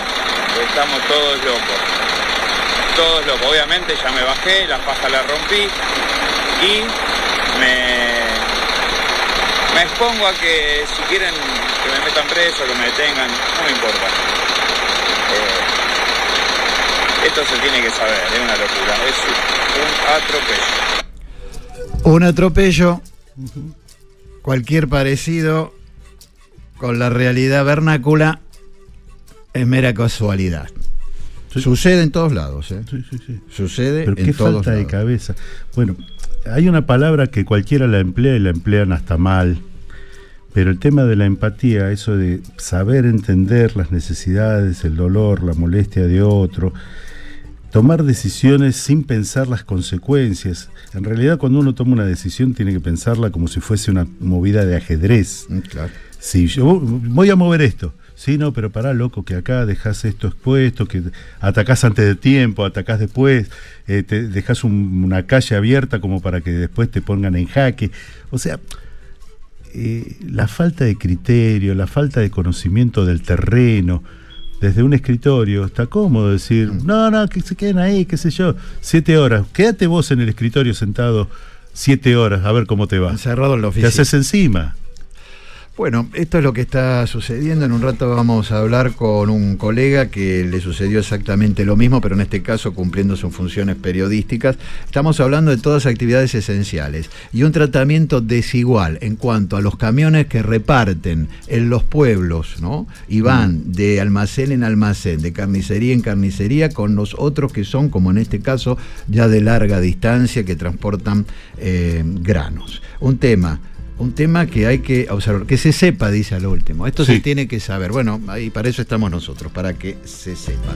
Estamos todos locos. Todos locos. Obviamente ya me bajé, la faja la rompí y me, me expongo a que si quieren que me metan preso, que me detengan, no me importa. Eh, esto se tiene que saber, es una locura, es un atropello. Un atropello, cualquier parecido con la realidad vernácula es mera casualidad. Sucede en todos lados, ¿eh? Sucede Pero en qué todos falta de cabeza. Bueno, hay una palabra que cualquiera la emplea y la emplean hasta mal. Pero el tema de la empatía, eso de saber entender las necesidades, el dolor, la molestia de otro, tomar decisiones sin pensar las consecuencias. En realidad cuando uno toma una decisión tiene que pensarla como si fuese una movida de ajedrez. Claro. Si yo voy a mover esto. Sí, no, pero pará, loco, que acá dejas esto expuesto, que atacás antes de tiempo, atacás después, eh, te dejas un- una calle abierta como para que después te pongan en jaque. O sea, eh, la falta de criterio, la falta de conocimiento del terreno, desde un escritorio, está cómodo decir, no, no, que se queden ahí, qué sé yo, siete horas. Quédate vos en el escritorio sentado siete horas, a ver cómo te va. Encerrado en la Te oficina. haces encima. Bueno, esto es lo que está sucediendo. En un rato vamos a hablar con un colega que le sucedió exactamente lo mismo, pero en este caso cumpliendo sus funciones periodísticas. Estamos hablando de todas actividades esenciales y un tratamiento desigual en cuanto a los camiones que reparten en los pueblos, ¿no? Y van de almacén en almacén, de carnicería en carnicería, con los otros que son, como en este caso, ya de larga distancia, que transportan eh, granos. Un tema un tema que hay que observar, que se sepa, dice al último. Esto se tiene que saber. Bueno, ahí para eso estamos nosotros, para que se sepa.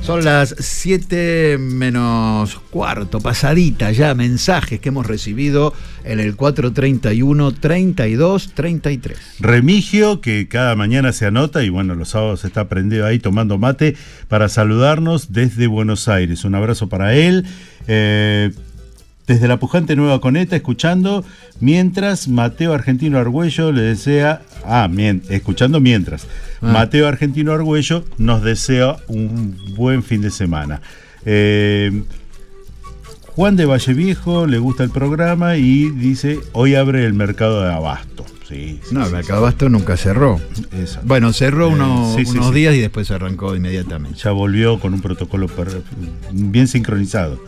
Son las 7 menos cuarto, pasadita ya, mensajes que hemos recibido en el 431 32 33. Remigio, que cada mañana se anota y bueno, los sábados está prendido ahí tomando mate para saludarnos desde Buenos Aires. Un abrazo para él. Eh, desde la pujante Nueva Coneta, escuchando, mientras Mateo Argentino Argüello le desea, ah, mien- escuchando mientras, Ah. Mateo Argentino Argüello nos desea un buen fin de semana. Eh, Juan de Valle Viejo le gusta el programa y dice, hoy abre el mercado de abasto. Sí, sí, No, sí, el Mercabasto nunca cerró. Bueno, cerró Eh, unos, días y después se arrancó inmediatamente. Ya volvió con un protocolo bien sincronizado.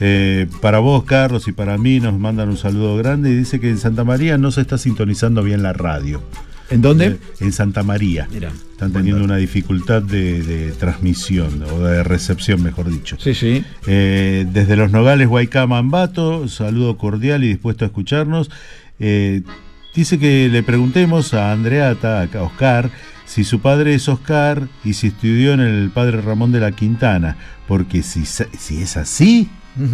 Eh, para vos, Carlos, y para mí nos mandan un saludo grande y dice que en Santa María no se está sintonizando bien la radio. ¿En dónde? Eh, en Santa María. Mira, Están teniendo una dificultad de, de transmisión o de recepción, mejor dicho. Sí, sí. Eh, desde los Nogales, Guaycama, Ambato, saludo cordial y dispuesto a escucharnos. Eh, dice que le preguntemos a Andreata, a Oscar, si su padre es Oscar y si estudió en el padre Ramón de la Quintana, porque si, si es así,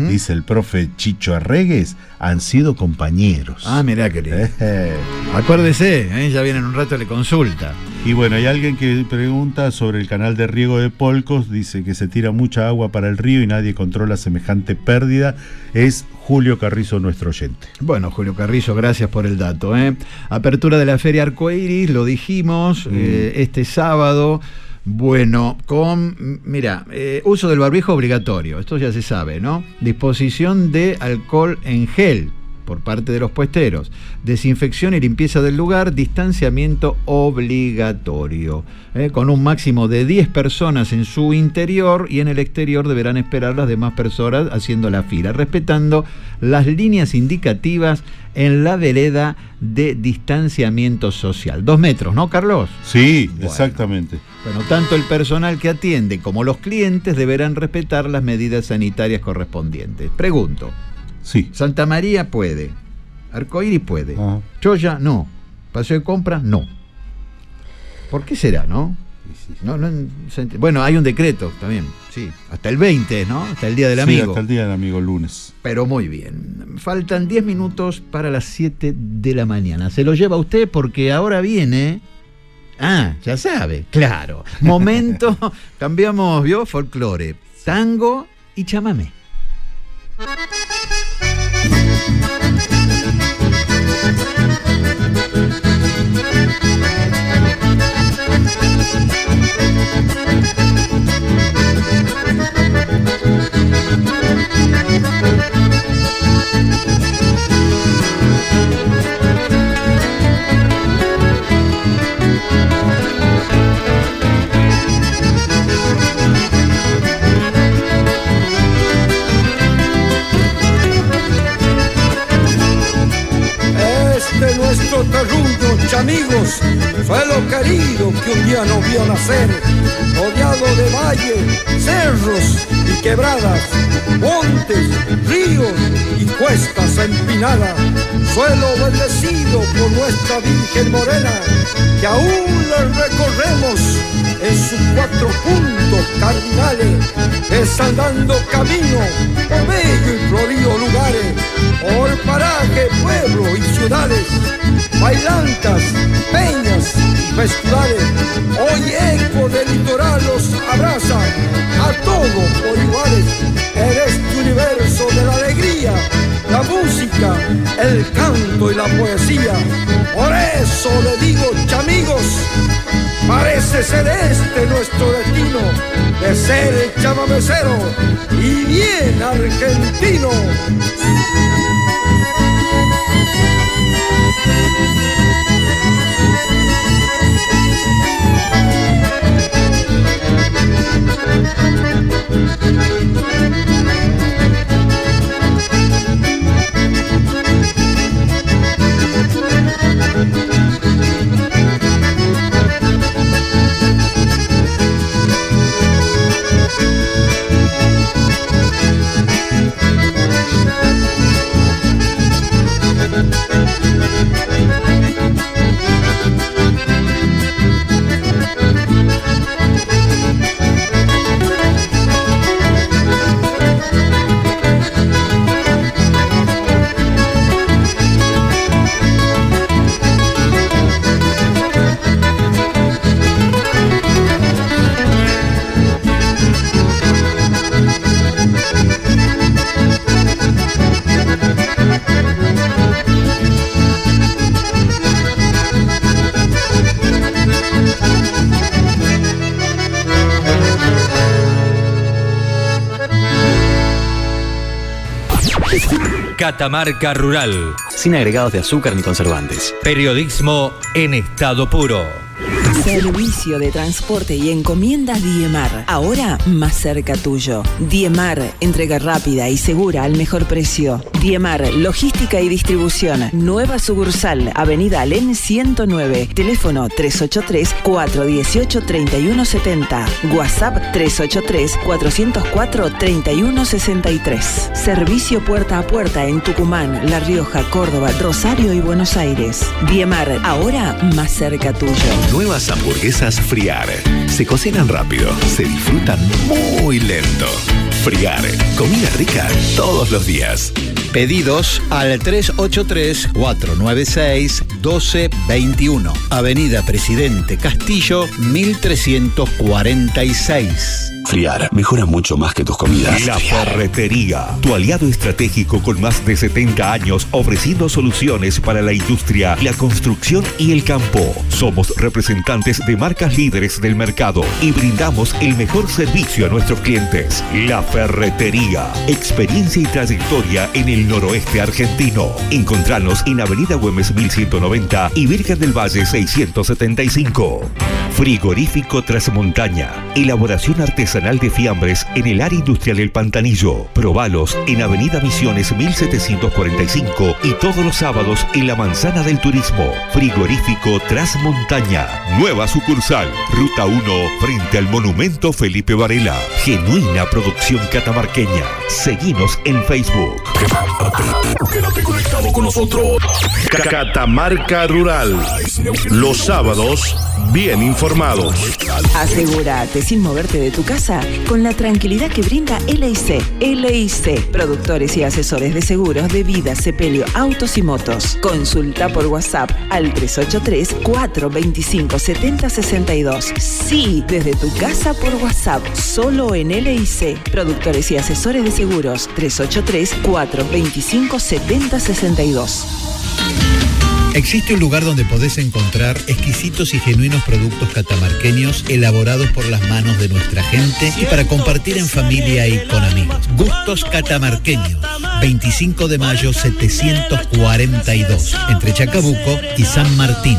Dice el profe Chicho Arregues, han sido compañeros. Ah, mirá, querido. Eh. Acuérdese, ¿eh? ya viene en un rato le consulta. Y bueno, hay alguien que pregunta sobre el canal de riego de Polcos, dice que se tira mucha agua para el río y nadie controla semejante pérdida. Es Julio Carrizo nuestro oyente. Bueno, Julio Carrizo, gracias por el dato. ¿eh? Apertura de la Feria Arcoiris, lo dijimos, eh, este sábado. Bueno, con, mira, eh, uso del barbijo obligatorio, esto ya se sabe, ¿no? Disposición de alcohol en gel por parte de los puesteros, desinfección y limpieza del lugar, distanciamiento obligatorio, ¿eh? con un máximo de 10 personas en su interior y en el exterior deberán esperar las demás personas haciendo la fila, respetando las líneas indicativas en la vereda de distanciamiento social. Dos metros, ¿no, Carlos? Sí, Bueno. exactamente. Bueno, tanto el personal que atiende como los clientes deberán respetar las medidas sanitarias correspondientes. Pregunto. Sí. Santa María puede. Arcoíris puede. Choya, no. Paseo de compras, no. ¿Por qué será, no? No, bueno, hay un decreto también, sí. Hasta el 20, ¿no? Hasta el Día del Sí, Amigo. hasta el día del amigo lunes. Pero muy bien. Faltan 10 minutos para las 7 de la mañana. Se lo lleva usted porque ahora viene. Ah, ya sabe, claro. Momento, cambiamos, ¿vio? Folclore. tango y chamamé. Este nuestro terruño, chamigos, fue lo querido que un día nos vio nacer, rodeado de valles, cerros y quebradas, montes, ríos y cuestas empinadas, suelo bendecido por nuestra Virgen Morena, que aún le recorremos en sus cuatro puntos cardinales, desandando camino por bello y florido lugares, por paraje, pueblo y ciudades, bailantas, peñas festivales. Hoy eco del litoral los abraza a todos por iguales. En este universo de la alegría, la música, el canto y la poesía. Por eso le digo, chamigos, Parece ser este nuestro destino, de ser el chamamecero y bien argentino. Catamarca Rural. Sin agregados de azúcar ni conservantes. Periodismo en estado puro. Servicio de transporte y encomiendas Diemar. Ahora más cerca tuyo. Diemar, entrega rápida y segura al mejor precio. Diemar, logística y distribución. Nueva sucursal, Avenida Alén 109. Teléfono 383-418-3170. WhatsApp 383-404-3163. Servicio puerta a puerta en Tucumán, La Rioja, Córdoba, Rosario y Buenos Aires. Diemar, ahora más cerca tuyo. Nuevas hamburguesas Friar. Se cocinan rápido, se disfrutan muy lento. Friar, comida rica todos los días. Pedidos al 383-496-1221. Avenida Presidente Castillo, 1346. Friar mejora mucho más que tus comidas. La Ferretería, tu aliado estratégico con más de 70 años ofreciendo soluciones para la industria, la construcción y el campo. Somos representantes de marcas líderes del mercado y brindamos el mejor servicio a nuestros clientes. La Ferretería, experiencia y trayectoria en el noroeste argentino. Encontranos en Avenida Güemes 1190 y Virgen del Valle 675. Frigorífico Trasmontaña, elaboración artesanal de fiambres en el área industrial del Pantanillo. Probalos en Avenida Misiones 1745 y todos los sábados en la Manzana del Turismo. Frigorífico Trasmontaña, nueva sucursal, Ruta 1, frente al Monumento Felipe Varela. Genuina producción catamarqueña. Seguinos en Facebook. Quédate conectado con nosotros. Catamarca Rural. Los sábados, bien informados. Asegúrate sin moverte de tu casa con la tranquilidad que brinda LIC. LIC, productores y asesores de seguros de vida, sepelio, autos y motos. Consulta por WhatsApp al 383-425-7062. Sí, desde tu casa por WhatsApp, solo en LIC. Productores y asesores de seguros 383-425-7062. Existe un lugar donde podés encontrar exquisitos y genuinos productos catamarqueños elaborados por las manos de nuestra gente y para compartir en familia y con amigos. Gustos catamarqueños. 25 de mayo 742, entre Chacabuco y San Martín.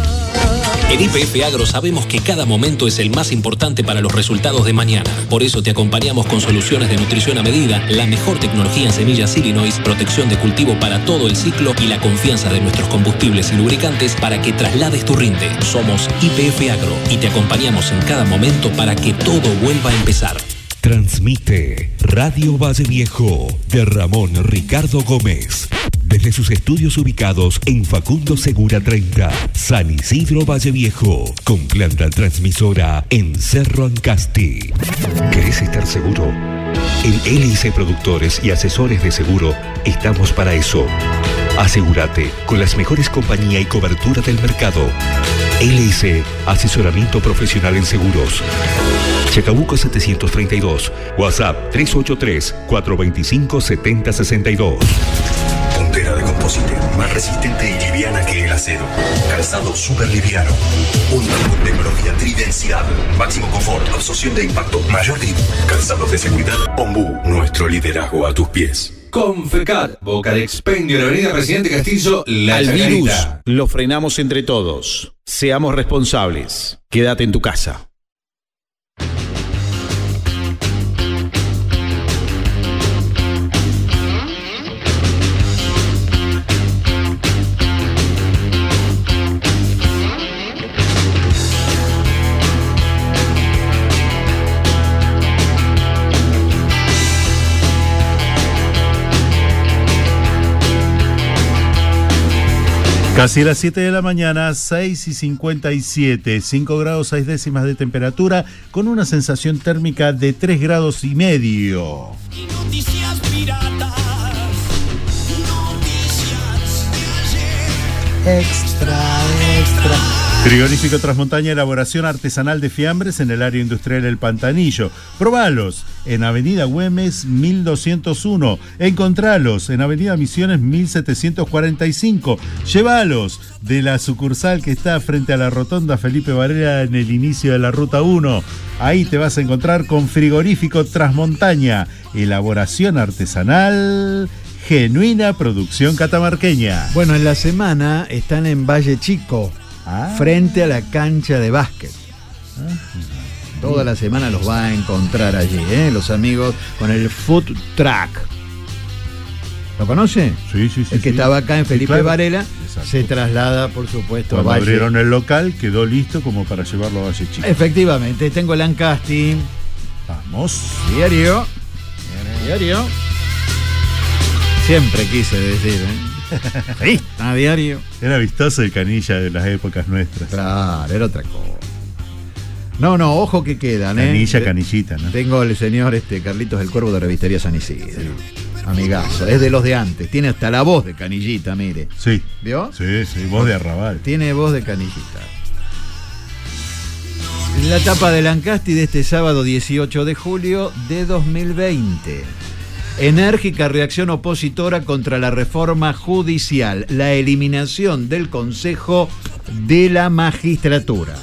En IPF Agro sabemos que cada momento es el más importante para los resultados de mañana. Por eso te acompañamos con soluciones de nutrición a medida, la mejor tecnología en semillas Illinois, protección de cultivo para todo el ciclo y la confianza de nuestros combustibles y lubricantes para que traslades tu rinde. Somos IPF Agro y te acompañamos en cada momento para que todo vuelva a empezar. Transmite Radio Valle Viejo de Ramón Ricardo Gómez. Desde sus estudios ubicados en Facundo Segura 30, San Isidro Valle Viejo, con planta transmisora en Cerro Ancasti. ¿Querés estar seguro? En LIC Productores y Asesores de Seguro estamos para eso. Asegúrate con las mejores compañía y cobertura del mercado. LIC Asesoramiento Profesional en Seguros. Chacabuco 732, WhatsApp 383-425-7062. Composite, más resistente y liviana que el acero. Calzado super liviano. Único con tecnología tridensidad. Máximo confort, absorción de impacto, mayor grip. Calzados de seguridad. Ombú, nuestro liderazgo a tus pies. Con FECAT, Boca de Expendio en la Avenida Presidente Castillo, La Al virus lo frenamos entre todos. Seamos responsables. Quédate en tu casa. Casi las 7 de la mañana, 6 y 57, 5 grados 6 décimas de temperatura, con una sensación térmica de 3 grados y medio. Noticias piratas. Noticias de ayer. Extra, extra. Frigorífico Transmontaña, elaboración artesanal de fiambres en el área industrial El Pantanillo. Probalos en Avenida Güemes 1201. Encontralos en Avenida Misiones 1745. Llévalos de la sucursal que está frente a la rotonda Felipe Varela en el inicio de la Ruta 1. Ahí te vas a encontrar con Frigorífico Transmontaña, elaboración artesanal, genuina producción catamarqueña. Bueno, en la semana están en Valle Chico, frente a la cancha de básquet. Toda la semana los va a encontrar allí, ¿eh? los amigos con el Food Truck. ¿Lo conoce? Sí, sí, sí. El que sí. estaba acá en Sí, Felipe claro. Varela Exacto. se traslada, por supuesto, Cuando a Valle. abrieron el local, quedó listo como para llevarlo a Valle Chico. Efectivamente, tengo el Ancasti. Vamos. Diario. Diario. Siempre quise decir, ¿eh? Sí, a diario. Era vistoso el canilla de las épocas nuestras. Claro, era otra cosa. No, no, ojo que quedan, ¿eh? Canilla, canillita, ¿no? Tengo el señor este, Carlitos del Cuervo de Revistería San Isidro. Amigazo, es de los de antes. Tiene hasta la voz de canillita, mire. Sí. ¿Vio? Sí, sí, voz de arrabal. Tiene voz de canillita. La tapa del Ancasti de este sábado 18 de julio de 2020. Enérgica reacción opositora contra la reforma judicial, la eliminación del Consejo de la Magistratura.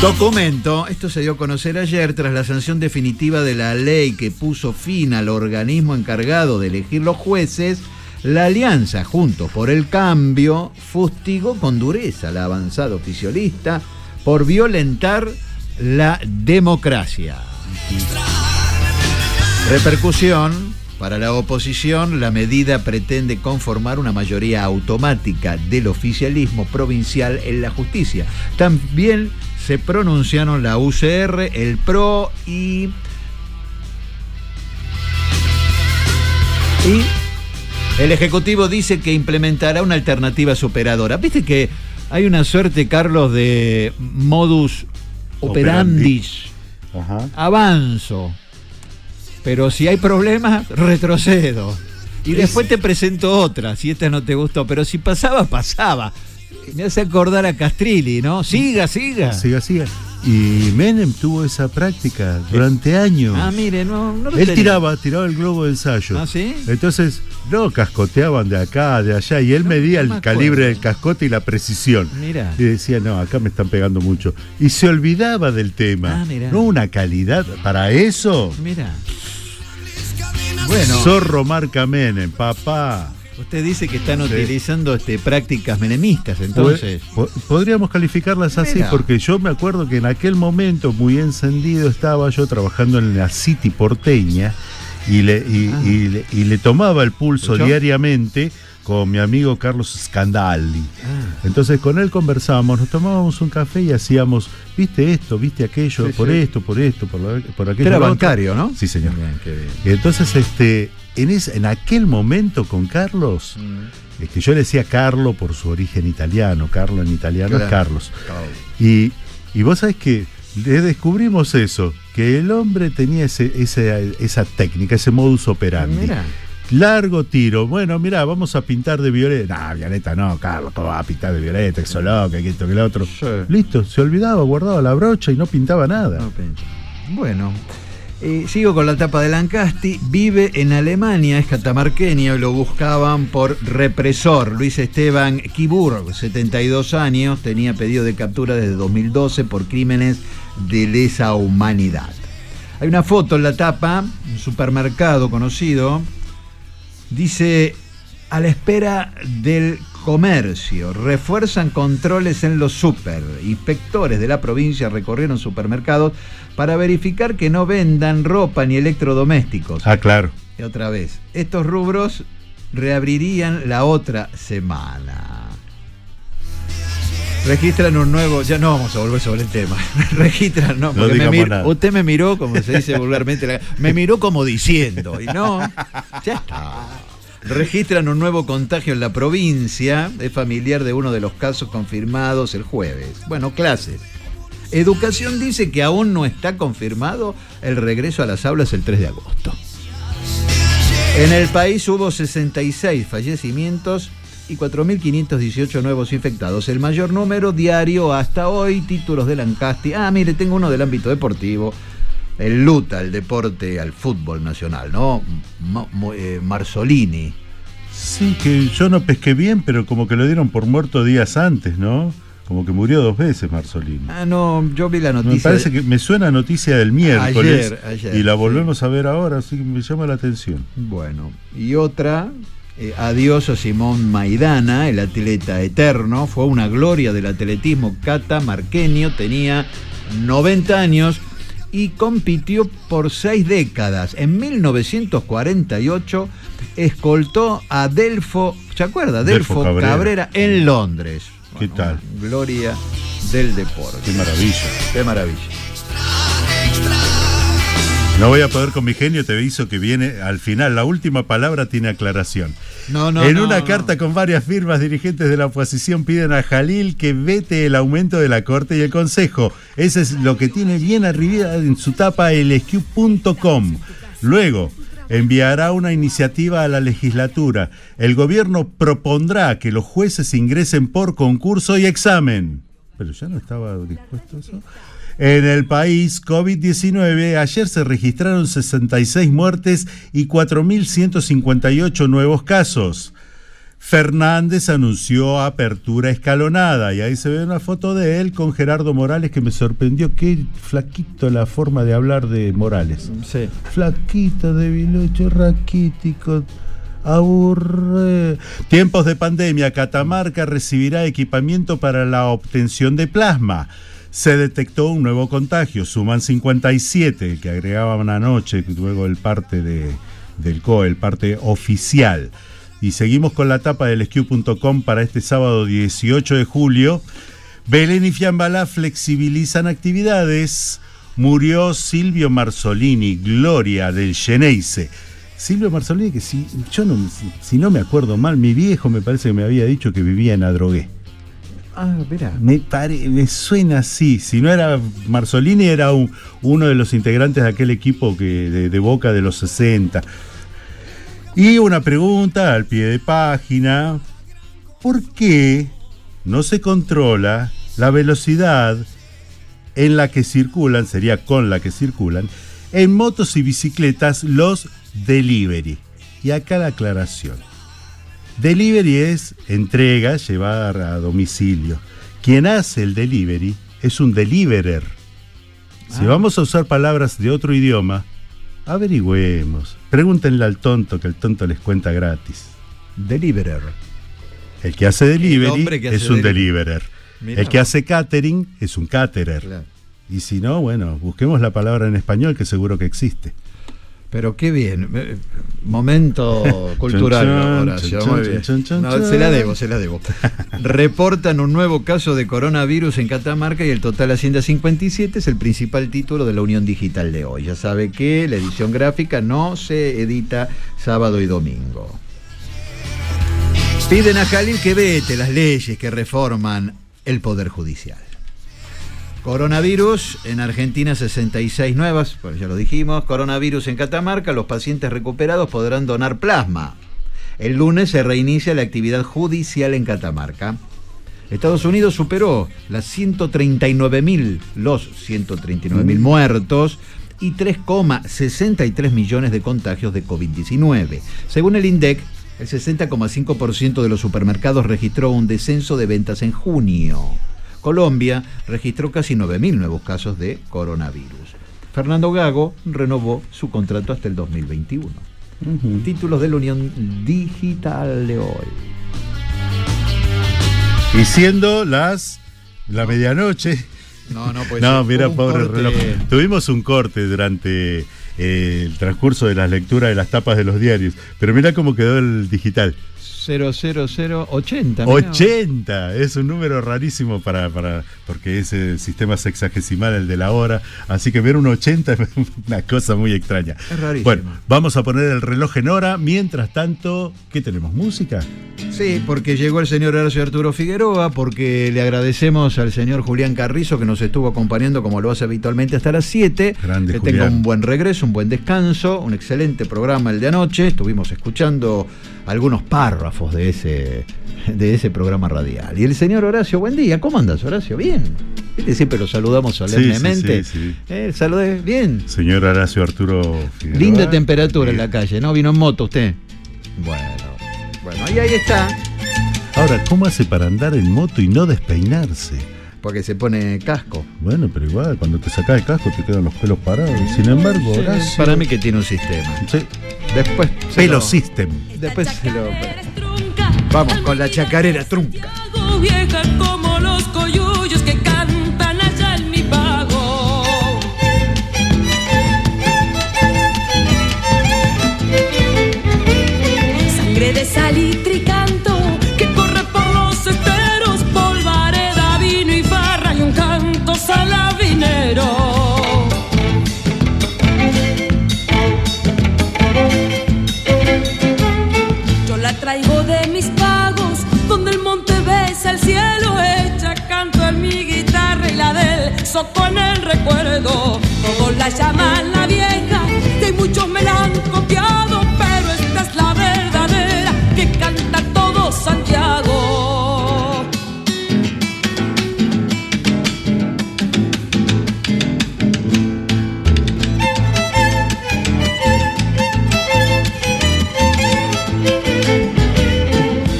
Documento, esto se dio a conocer ayer tras la sanción definitiva de la ley que puso fin al organismo encargado de elegir los jueces, la alianza Juntos por el Cambio fustigó con dureza la avanzada oficialista por violentar la democracia. Repercusión. Para la oposición, la medida pretende conformar una mayoría automática del oficialismo provincial en la justicia. También se pronunciaron la UCR, el PRO y. y El Ejecutivo dice que implementará una alternativa superadora. Viste que hay una suerte, Carlos, de modus operandis. Ajá. Avanzo. Pero si hay problemas, retrocedo. Y después te presento otra, si esta no te gustó. Pero si pasaba, pasaba. Me hace acordar a Castrilli, ¿no? Siga, siga. Siga, siga. Y Menem tuvo esa práctica durante años. Ah, mire, no, no lo Él tenía. tiraba, tiraba el globo de ensayo. ¿Ah, sí? Entonces, no, cascoteaban de acá, de allá, y él medía no me el calibre acuerdo. del cascote y la precisión. Mira. Y decía, no, acá me están pegando mucho. Y se olvidaba del tema. Ah, mirá. no una calidad para eso. Mira. Bueno. Zorro marca Menem, papá. Usted dice que están utilizando este, prácticas menemistas, entonces. Po- Podríamos calificarlas así Mira. porque yo me acuerdo que en aquel momento muy encendido estaba yo trabajando en la City porteña y le, y, Ah. y le, y le tomaba el pulso ¿Escuchó? diariamente con mi amigo Carlos Scandalli. Ah. Entonces con él conversábamos, nos tomábamos un café y hacíamos, viste esto, viste aquello, Sí, por sí. esto, por esto, por, lo- por aquello. Era bancario, ¿no? Sí, señor. Bien, qué bien. Y entonces, este, en, ese- en aquel momento con Carlos, Mm. es que yo le decía Carlo por su origen italiano, Carlo en italiano es. Carlos. Y, y vos sabés que le descubrimos eso, que el hombre tenía ese, ese- esa técnica, ese modus operandi. Mira. Largo tiro. Bueno, mirá, vamos a pintar de violeta. No, violeta no, Carlos, ¿cómo va a pintar de violeta? Que loco, que esto, que lo otro. Listo, se olvidaba, guardaba la brocha y no pintaba nada. Bueno, eh, sigo con la tapa de Lancasti. Vive en Alemania, es catamarqueño, lo buscaban por represor. Luis Esteban Kiburg, 72 años, tenía pedido de captura desde 2012 por crímenes de lesa humanidad. Hay una foto en la tapa, un supermercado conocido. Dice, a la espera del comercio, refuerzan controles en los super. Inspectores de la provincia recorrieron supermercados para verificar que no vendan ropa ni electrodomésticos. Ah, claro. Y otra vez, estos rubros reabrirían la otra semana. Registran un nuevo, ya no vamos a volver sobre el tema. Registran, no, No porque me mir- usted me miró, como se dice vulgarmente, la- me miró como diciendo, y no, ya está. Registran un nuevo contagio en la provincia, es familiar de uno de los casos confirmados el jueves. Bueno, clases. Educación dice que aún no está confirmado el regreso a las aulas el 3 de agosto. En el país hubo 66 fallecimientos y 4.518 nuevos infectados. El mayor número diario hasta hoy, títulos de Lancasti. Ah, mire, tengo uno del ámbito deportivo. El luta, el deporte al fútbol nacional, ¿no? Ma- eh, Marzolini. Sí, que yo no pesqué bien, pero como que lo dieron por muerto días antes, ¿no? Como que murió dos veces Marzolini. Ah, no, yo vi la Me noticia. parece que me suena noticia del miércoles Ayer, ayer, y la sí. volvemos a ver ahora, así que me llama la atención. Bueno, y otra, eh, adiós a Simón Maidana, el atleta eterno, fue una gloria del atletismo catamarqueño, tenía 90 años y compitió por seis décadas. En 1948 escoltó a Delfo, ¿se acuerda? Delfo Delfo, Cabrera. Cabrera. en Londres. ¿Qué tal? Gloria del deporte. Qué maravilla. Qué maravilla. No voy a poder con mi genio, te aviso que viene al final. La última palabra tiene aclaración. No, no, en no, una carta con varias firmas, dirigentes de la oposición piden a Jalil que vete el aumento de la Corte y el Consejo. Ese es lo que tiene bien arriba en su tapa elesq.com. Luego, enviará una iniciativa a la legislatura. El gobierno propondrá que los jueces ingresen por concurso y examen. Pero ya no estaba dispuesto eso. En el país, COVID-19, ayer se registraron 66 muertes y 4.158 nuevos casos. Fernández anunció apertura escalonada y ahí se ve una foto de él con Gerardo Morales que me sorprendió. Qué flaquito la forma de hablar de Morales. Sí. Flaquito, debilucho, raquítico. Aburre. Tiempos de pandemia, Catamarca recibirá equipamiento para la obtención de plasma. Se detectó un nuevo contagio, suman 57, el que agregaban anoche, luego el parte de, del COE, el parte oficial. Y seguimos con la tapa del esquiu.com para este sábado 18 de julio. Belén y Fiambalá flexibilizan actividades. Murió Silvio Marzolini, gloria del Geneise. Silvio Marzolini, que si yo no, si, no me acuerdo mal, mi viejo me parece que me había dicho que vivía en Adrogué. Ah, mira. Me, suena así. Si no era Marzolini, era un- uno de los integrantes de aquel equipo que, de, de Boca de los 60. Y una pregunta al pie de página. ¿Por qué no se controla la velocidad en la que circulan, sería con la que circulan, en motos y bicicletas los delivery? Y acá la aclaración. Delivery es entrega, llevar a domicilio. Quien hace el delivery es un deliverer. Si Ah. vamos a usar palabras de otro idioma, averigüemos. Pregúntenle al tonto que el tonto les cuenta gratis. Deliverer. El que hace delivery hombre que hace es un delivery. deliverer. Mirá El que hace catering es un caterer. Claro. Y si no, bueno, busquemos la palabra en español que seguro que existe. Pero qué bien. Momento cultural, Horacio. Muy bien. No, se la debo, se la debo. Reportan un nuevo caso de coronavirus en Catamarca y el total asciende a 57. Es el principal título de la Unión Digital de hoy. Ya sabe que la edición gráfica no se edita sábado y domingo. Piden a Jalil que vete las leyes que reforman el Poder Judicial. Coronavirus en Argentina 66 nuevas, pues ya lo dijimos. Coronavirus en Catamarca, los pacientes recuperados podrán donar plasma. El lunes se reinicia la actividad judicial en Catamarca. Estados Unidos superó las 139.000, los 139.000 muertos y 3,63 millones de contagios de COVID-19. Según el INDEC, el 60,5% de los supermercados registró un descenso de ventas en junio. Colombia registró casi 9.000 nuevos casos de coronavirus. Fernando Gago renovó su contrato hasta el 2021. Títulos de la Unión Digital de hoy. Y siendo las la medianoche. No, no, pues No, mira, pobre corte. reloj. Tuvimos un corte durante eh, el transcurso de las lecturas de las tapas de los diarios. Pero mira cómo quedó el digital. 00080. mirá. 80, es un número rarísimo para, para porque es el sistema sexagesimal el de la hora, así que ver un 80 es una cosa muy extraña. Es rarísimo. Bueno, vamos a poner el reloj en hora, mientras tanto, ¿qué tenemos? ¿Música? Sí, porque llegó el señor Horacio Arturo Figueroa, porque le agradecemos al señor Julián Carrizo que nos estuvo acompañando como lo hace habitualmente hasta las 7. Grande, que tenga Julián. un buen regreso, un buen descanso, un excelente programa el de anoche. Estuvimos escuchando algunos párrafos de ese, de ese programa radial. Y el señor Horacio, buen día. ¿Cómo andas, Horacio? Bien. Siempre lo saludamos Sí, sí, solemnemente. sí, sí. Eh, saludé bien. Señor Horacio Arturo Figueroa. Linda temperatura en la calle, ¿no? Vino en moto usted. Bueno, bueno, y ahí está. Ahora, ¿cómo hace para andar en moto y no despeinarse? Porque se pone casco. Bueno, pero igual, cuando te sacas el casco te quedan los pelos parados. Sin embargo, Sí, Horacio... para mí que tiene un sistema. Sí. Después. Pelo lo- System. Después se lo. Vamos con la chacarera trunca. vieja como los en el recuerdo. Todos la llaman la vieja, y muchos me la han copiado, pero esta es la verdadera que canta todo Santiago.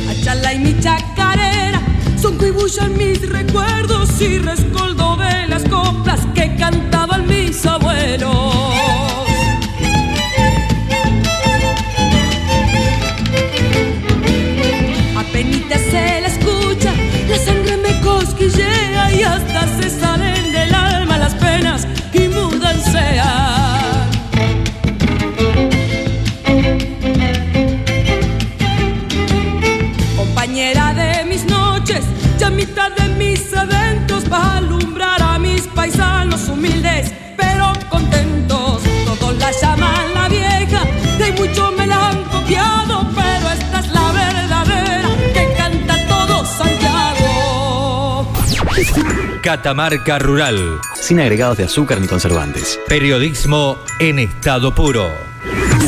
Achala y mi chacarera son cuibullan mis recuerdos y rescoldo contentos, todos la llaman la vieja, de mucho me la han copiado, pero esta es la verdadera que canta todo Santiago. Catamarca Rural. Sin agregados de azúcar ni conservantes. Periodismo en estado puro.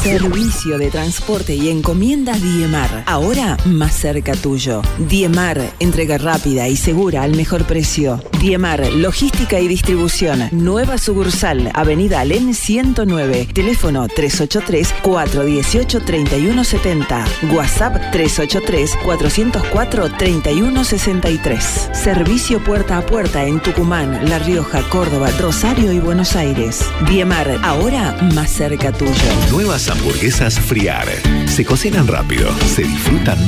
Servicio de transporte y encomiendas Diemar. Ahora más cerca tuyo. Diemar, entrega rápida y segura al mejor precio. Diemar, logística y distribución. Nueva sucursal, Avenida Alén 109. Teléfono 383-418-3170. WhatsApp 383-404-3163. Servicio puerta a puerta en Tucumán, La Rioja, Córdoba, Rosario y Buenos Aires. Diemar, ahora más cerca tuyo. Nuevas hamburguesas Friar. Se cocinan rápido, se disfrutan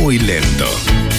muy lento.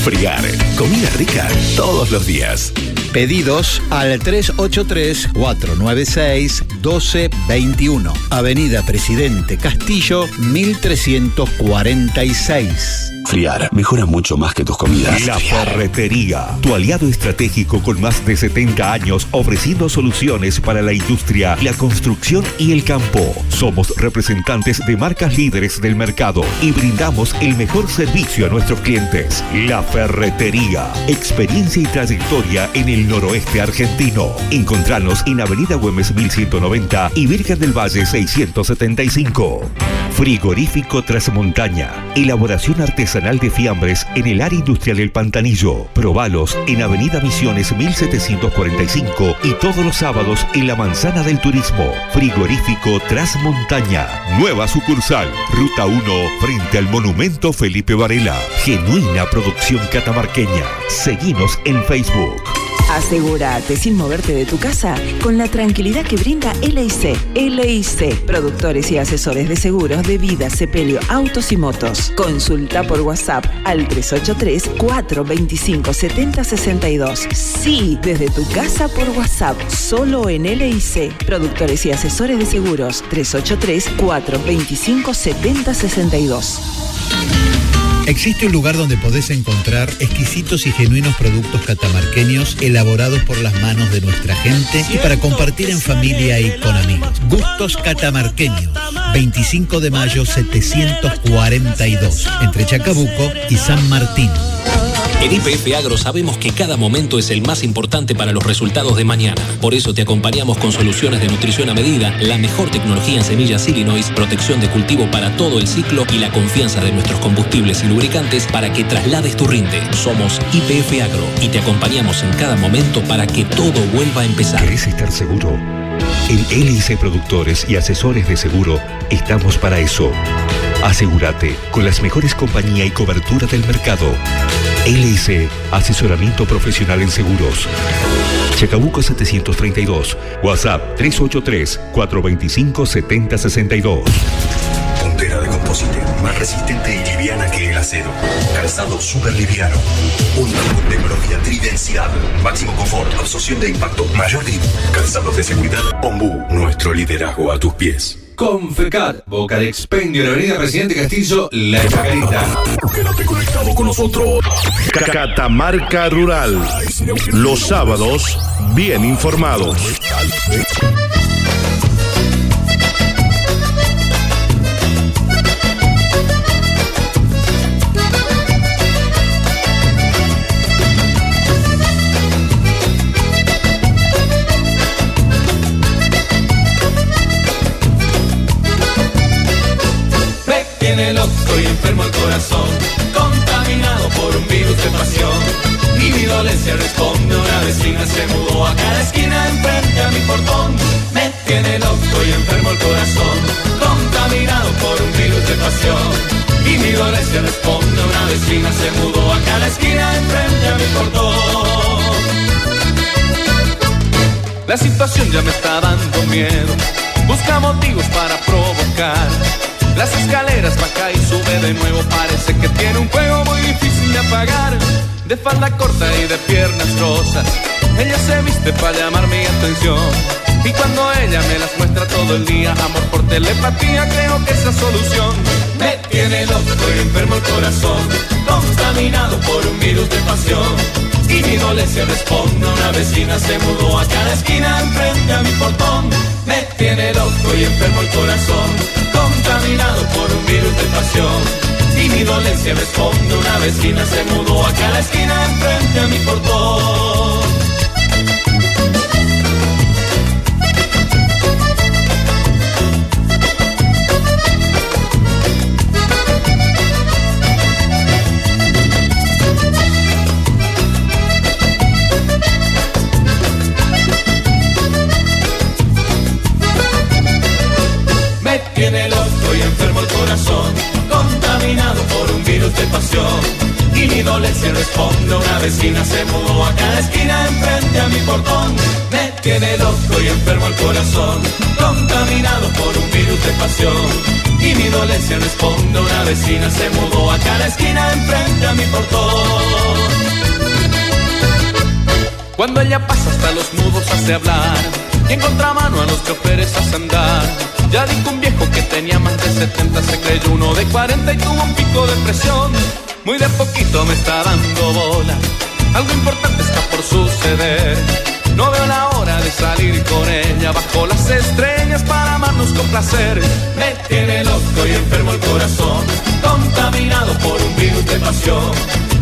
Friar, comida rica todos los días. Pedidos al 383-496-1221. Avenida Presidente Castillo, 1346. Friar mejora mucho más que tus comidas. La Ferretería, tu aliado estratégico con más de 70 años ofreciendo soluciones para la industria, la construcción y el campo. Somos representantes de marcas líderes del mercado y brindamos el mejor servicio a nuestros clientes. La Ferretería, experiencia y trayectoria en el noroeste argentino. Encontranos en Avenida Güemes 1190 y Virgen del Valle 675. Frigorífico Trasmontaña, elaboración artesanal de fiambres en el área industrial del Pantanillo. Probalos en Avenida Misiones 1745 y todos los sábados en la Manzana del Turismo. Frigorífico Trasmontaña. Nueva sucursal. Ruta 1 frente al Monumento Felipe Varela. Genuina producción catamarqueña. Seguinos en Facebook. Asegúrate sin moverte de tu casa con la tranquilidad que brinda LIC. LIC, productores y asesores de seguros de vida, sepelio, autos y motos. Consulta por WhatsApp al 383-425-7062. Sí, desde tu casa por WhatsApp, solo en LIC. Productores y asesores de seguros 383-425-7062. Existe un lugar donde podés encontrar exquisitos y genuinos productos catamarqueños elaborados por las manos de nuestra gente y para compartir en familia y con amigos. Gustos catamarqueños. 25 de mayo 742, entre Chacabuco y San Martín. En IPF Agro sabemos que cada momento es el más importante para los resultados de mañana. Por eso te acompañamos con soluciones de nutrición a medida, la mejor tecnología en semillas Illinois, protección de cultivo para todo el ciclo y la confianza de nuestros combustibles y lubricantes para que traslades tu rinde. Somos IPF Agro y te acompañamos en cada momento para que todo vuelva a empezar. ¿Querés estar seguro? En LIC Productores y Asesores de Seguro estamos para eso. Asegúrate con las mejores compañía y cobertura del mercado. LIC, asesoramiento profesional en seguros. Chacabuco 732, WhatsApp 383-425-7062. Puntera de composite, más resistente y liviana que el acero. Calzado super liviano. Único tecnología tridensidad. Máximo confort, absorción de impacto, mayor grip. Calzados de seguridad. Ombú, nuestro liderazgo a tus pies. Confecat, Boca de Expendio en la Avenida Presidente Castillo, La Chacarita. Quédate conectado con nosotros. Catamarca Rural. Los sábados, bien informados. Dolencia responde, una vecina se mudó a cada esquina enfrente a mi portón. La situación ya me está dando miedo, busca motivos para provocar. Las escaleras baja y sube de nuevo, parece que tiene un juego muy difícil de apagar. De falda corta y de piernas rosas, ella se viste para llamar mi atención. Y cuando ella me las muestra todo el día, amor por telepatía, creo que esa solución me tiene loco y enfermo el corazón, contaminado por un virus de pasión. Y mi dolencia responde, una vecina se mudó a cada esquina enfrente a mi portón. Me tiene loco y enfermo el corazón, contaminado por un virus de pasión. Y mi dolencia responde, una vecina se mudó a cada esquina enfrente a mi portón. Le responde una vecina se mudó a cada esquina enfrente a mi portón. Me tiene loco y enfermo el corazón, contaminado por un virus de pasión. Y mi dolencia responde una vecina se mudó a cada esquina enfrente a mi portón. Cuando ella pasa hasta los mudos hace hablar y en contramano a los choferes hace andar. Ya dijo un viejo que tenía más de 70, se creyó uno de 40 y tuvo un pico de presión. Muy de poquito me está dando bola, algo importante está por suceder. No veo la hora de salir con ella bajo las estrellas para amarnos con placer. Me tiene loco y enfermo el corazón, contaminado por un virus de pasión.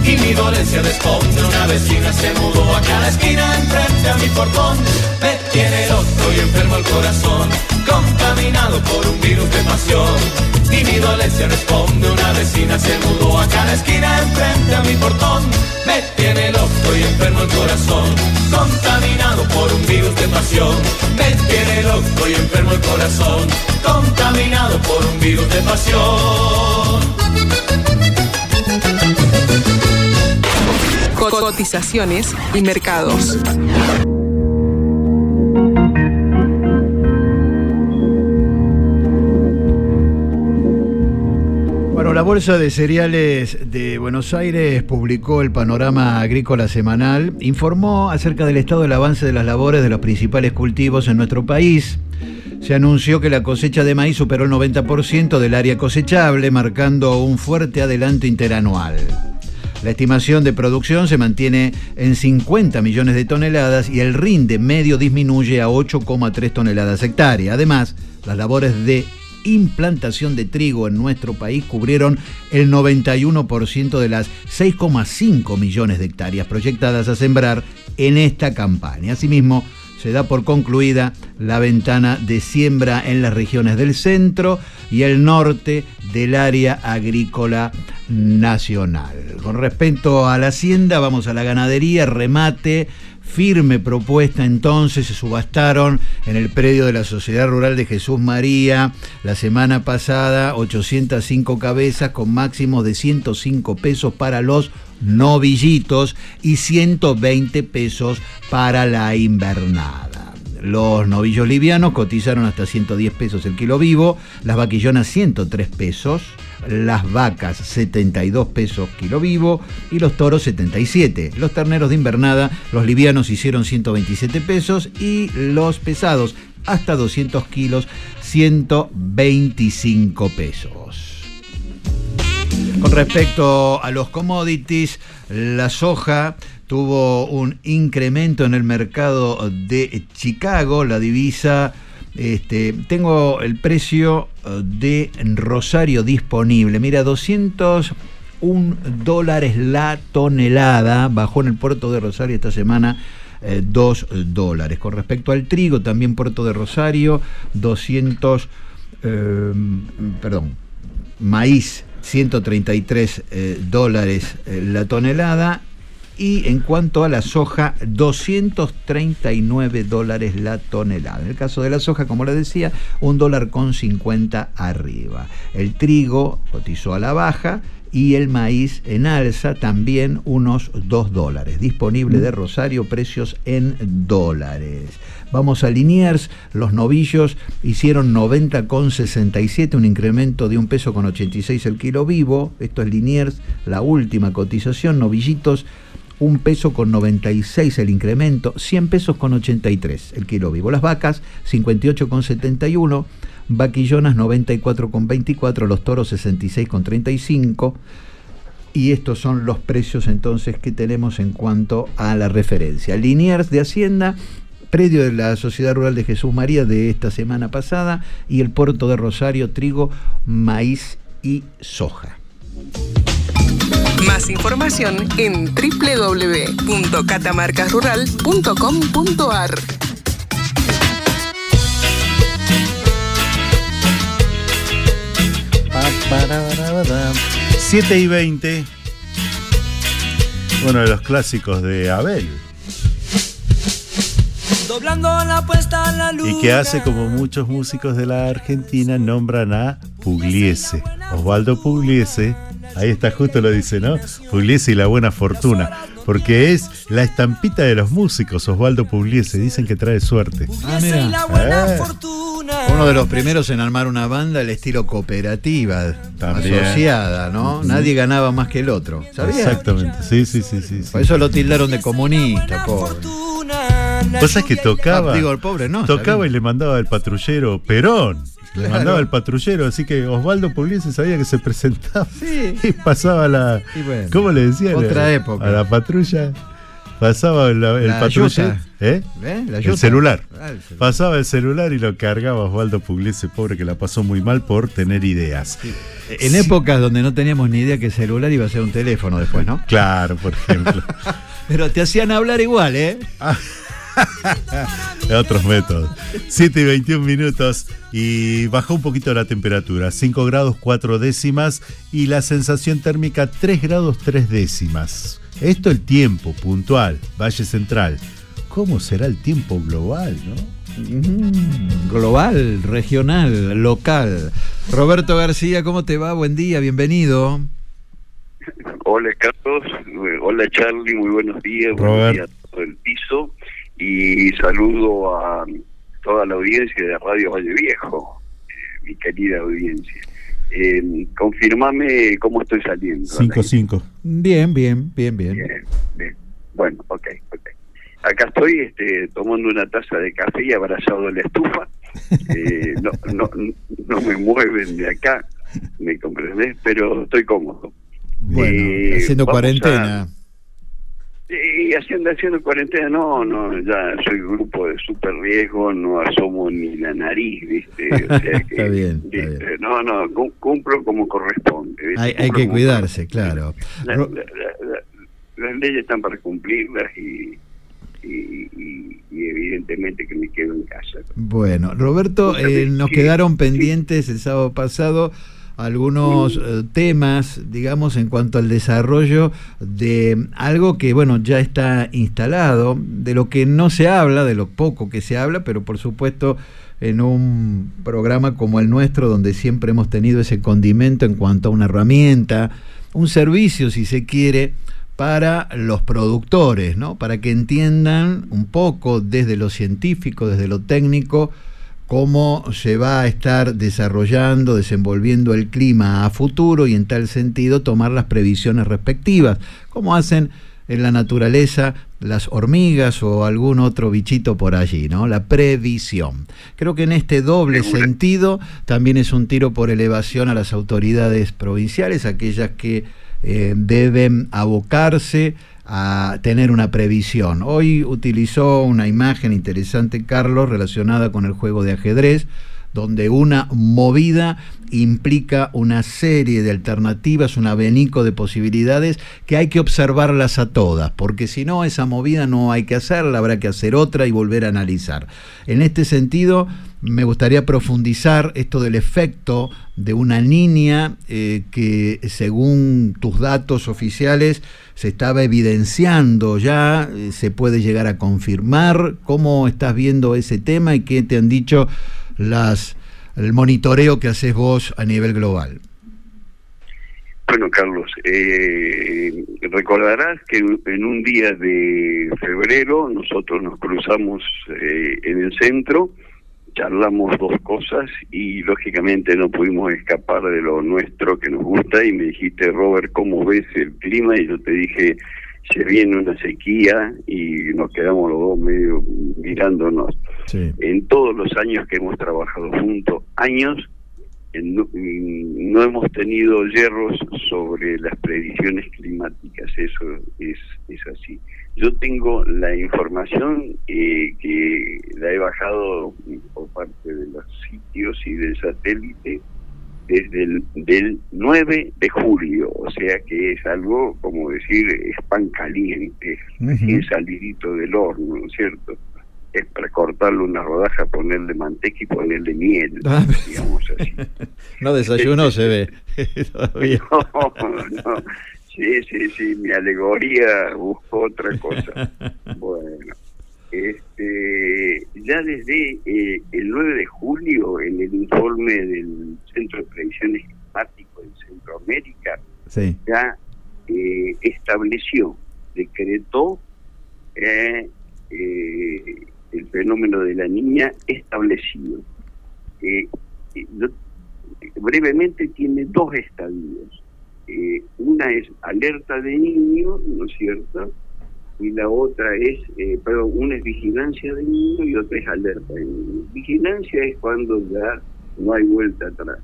Y mi dolencia responde, una vecina se mudó a cada esquina enfrente a mi portón. Me tiene loco y enfermo el corazón, contaminado por un virus de pasión. Y mi dolencia responde, una vecina se mudó a cada esquina enfrente a mi portón. Me tiene loco y enfermo el corazón, contaminado por un virus de pasión. Me tiene loco y enfermo el corazón, contaminado por un virus de pasión. Cotizaciones y mercados. Bolsa de Cereales de Buenos Aires publicó el panorama agrícola semanal, informó acerca del estado del avance de las labores de los principales cultivos en nuestro país. Se anunció que la cosecha de maíz superó el 90% del área cosechable, marcando un fuerte adelanto interanual. La estimación de producción se mantiene en 50 millones de toneladas y el rinde medio disminuye a 8,3 toneladas hectárea. Además, las labores de implantación de trigo en nuestro país cubrieron el 91% de las 6,5 millones de hectáreas proyectadas a sembrar en esta campaña. Asimismo, se da por concluida la ventana de siembra en las regiones del centro y el norte del área agrícola nacional. Con respecto a la hacienda, vamos a la ganadería, remate, firme propuesta entonces, se subastaron en el predio de la Sociedad Rural de Jesús María la semana pasada 805 cabezas con máximos de 105 pesos para los novillitos y 120 pesos para la invernada. Los novillos livianos cotizaron hasta 110 pesos el kilo vivo, las vaquillonas 103 pesos, las vacas 72 pesos kilo vivo y los toros 77. Los terneros de invernada, los livianos hicieron 127 pesos y los pesados hasta 200 kilos 125 pesos. Con respecto a los commodities, la soja tuvo un incremento en el mercado de Chicago, la divisa. Este, tengo el precio de Rosario disponible. Mira, 201 dólares la tonelada. Bajó en el puerto de Rosario esta semana. 2 dólares. Con respecto al trigo, también Puerto de Rosario, 200, eh, perdón, maíz 133 eh, dólares eh, la tonelada y en cuanto a la soja 239 dólares la tonelada. En el caso de la soja, como le decía, un dólar con 50 arriba. El trigo cotizó a la baja y el maíz en alza también unos 2 dólares. Disponible de Rosario, precios en dólares. Vamos a Liniers, los novillos hicieron 90,67, un incremento de un peso con 86 el kilo vivo. Esto es Liniers, la última cotización. Novillitos, un peso con 96 el incremento, 100 pesos con 83 el kilo vivo. Las vacas, 58,71 vaquillonas 94,24, los toros 66,35. Y estos son los precios entonces que tenemos en cuanto a la referencia. Liniers de Hacienda, predio de la Sociedad Rural de Jesús María de esta semana pasada y el puerto de Rosario, trigo, maíz y soja. Más información en www.catamarcasrural.com.ar 7 y 20. Uno de los clásicos de Abel. Doblando la puesta a la luz. Y que hace como muchos músicos de la Argentina nombran a Pugliese. Osvaldo Pugliese Ahí está, justo lo dice, ¿no? Pugliese y la buena fortuna. Porque es la estampita de los músicos, Osvaldo Pugliese. Dicen que trae suerte. Ah, mira. Eh, Uno de los primeros en armar una banda al estilo cooperativa, También. asociada, ¿no? Nadie ganaba más que el otro. ¿Sabía? Exactamente, sí, sí, sí, sí. Por eso lo tildaron de comunista, pobre. Vos sabés que tocaba. Ah, digo, el pobre no, Tocaba y le mandaba al patrullero Perón. Le mandaba al patrullero, así que Osvaldo Pugliese sabía que se presentaba Sí. y pasaba la. Y bueno, ¿Cómo le decía? otra A- época. A la patrulla. Pasaba la- el La patrullero. ¿Eh? ¿Eh? La el celular. Ah, el celular. Pasaba el celular y lo cargaba Osvaldo Pugliese, pobre que la pasó muy mal por tener ideas. En épocas donde no teníamos ni idea que celular iba a ser un teléfono después, ¿no? Claro, por ejemplo. Pero te hacían hablar igual, ¿eh? Otros métodos. 7 y 21 minutos y bajó un poquito la temperatura. 5 grados 4 décimas y la sensación térmica 3 grados 3 décimas. Esto el tiempo puntual, Valle Central. ¿Cómo será el tiempo global, no? Mm, global, regional, local. Roberto García, ¿cómo te va? Buen día, bienvenido. Hola Carlos, hola Charlie, muy buenos días, buenos Robert. días a todo el piso y saludo a toda la audiencia de Radio Valle Viejo, eh, mi querida audiencia. Eh, confirmame cómo estoy saliendo. 5-5. Bien, bien, bien, bien. Bien, bien. Bueno, ok, ok. Acá estoy este, tomando una taza de café y abrazado de la estufa. Eh, no, no, no me mueven de acá, ¿me comprendés? Pero estoy cómodo. Bueno, Eh, haciendo cuarentena. a- Sí, haciendo, haciendo cuarentena, no, no, ya soy grupo de super riesgo, no asomo ni la nariz, ¿viste? O sea que, Está bien. No, no, cum- cumplo como corresponde. ¿viste? Hay, hay que cuidarse, claro. la- Ro- la- la- la- las leyes están para cumplirlas y, y, y- y evidentemente que me quedo en casa. Bueno, Roberto, eh, nos quedaron pendientes el sábado pasado algunos eh, temas, digamos, en cuanto al desarrollo de algo que, bueno, ya está instalado, de lo que no se habla, de lo poco que se habla, pero por supuesto en un programa como el nuestro, donde siempre hemos tenido ese condimento en cuanto a una herramienta, un servicio, si se quiere, para los productores, ¿no? Para que entiendan un poco desde lo científico, desde lo técnico, cómo se va a estar desarrollando, desenvolviendo el clima a futuro y en tal sentido tomar las previsiones respectivas, como hacen en la naturaleza las hormigas o algún otro bichito por allí, ¿no? La previsión. Creo que en este doble sentido también es un tiro por elevación a las autoridades provinciales, aquellas que eh, deben abocarse a tener una previsión. Hoy utilizó una imagen interesante, Carlos, relacionada con el juego de ajedrez, donde una movida implica una serie de alternativas, un abanico de posibilidades que hay que observarlas a todas, porque si no, esa movida no hay que hacerla, habrá que hacer otra y volver a analizar. En este sentido, me gustaría profundizar esto del efecto de una niña eh, que según tus datos oficiales se estaba evidenciando ya, eh, se puede llegar a confirmar. ¿Cómo estás viendo ese tema y qué te han dicho las el monitoreo que haces vos a nivel global? Bueno, Carlos, eh, recordarás que en un día de febrero nosotros nos cruzamos eh, en el centro, charlamos dos cosas y lógicamente no pudimos escapar de lo nuestro que nos gusta y me dijiste, Robert, ¿cómo ves el clima? Y yo te dije, se viene una sequía y nos quedamos los dos medio mirándonos. En todos los años que hemos trabajado juntos, años, no, no hemos tenido hierros sobre las predicciones climáticas, eso es, es así. Yo tengo la información eh, que la he bajado por parte de los sitios y del satélite desde el del 9 de julio, o sea que es algo como decir es pan caliente, recién salidito del horno, ¿no es cierto? Es para cortarle una rodaja, ponerle manteca y ponerle miel, Ah, digamos así. No desayunó, se ve. Todavía. No, no. Sí, sí, sí, mi alegoría buscó otra cosa. Bueno, este, ya desde eh, el 9 de julio, en el informe del Centro de Predicciones Climáticas de Centroamérica, Sí. ya eh, estableció, decretó eh, eh, el fenómeno de la niña establecido. Eh, eh, yo- brevemente tiene dos estadios. Eh, una es alerta de niño, ¿no es cierto? Y la otra es, eh, perdón, una es vigilancia de niño y otra es alerta de niño. Vigilancia es cuando ya no hay vuelta atrás.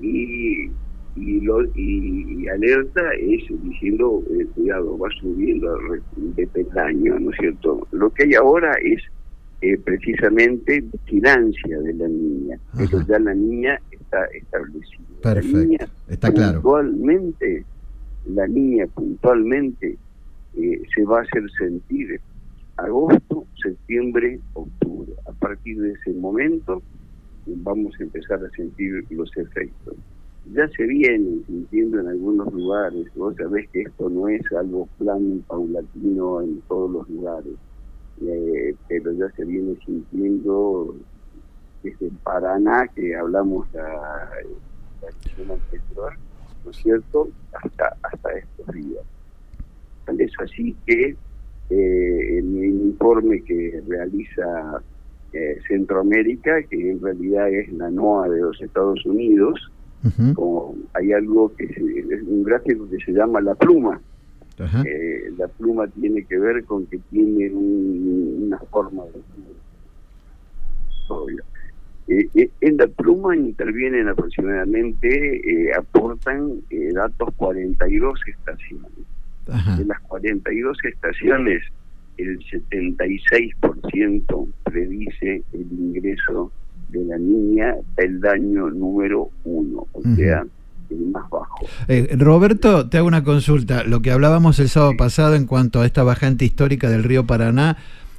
Y, y, lo, y, y alerta es diciendo, eh, cuidado, va subiendo de peldaño, ¿no es cierto? Lo que hay ahora es eh, precisamente vigilancia de la niña, pero ya la niña está establecida. La Perfecto. niña Está claro. puntualmente, la niña puntualmente se va a hacer sentir agosto, septiembre, octubre. A partir de ese momento vamos a empezar a sentir los efectos. Ya se vienen sintiendo en algunos lugares, vos sabés que esto no es algo plano paulatino en todos los lugares, eh, pero ya se viene sintiendo desde Paraná, que hablamos la, ¿no es cierto?, hasta, hasta estos días. Tal Es así que eh, en el informe que realiza eh, Centroamérica, que en realidad es la NOAA de los Estados Unidos, como hay algo que se- es un gráfico que se llama la pluma. Eh, la pluma tiene que ver con que tiene un- una forma de obvio. Eh, eh, en la pluma intervienen aproximadamente, eh, aportan eh, datos 42 estaciones. De las 42 estaciones, el 76% predice el ingreso de la niña el daño número uno, o sea, el más bajo. Eh, Roberto, te hago una consulta. Lo que hablábamos el sábado pasado en cuanto a esta bajante histórica del río Paraná,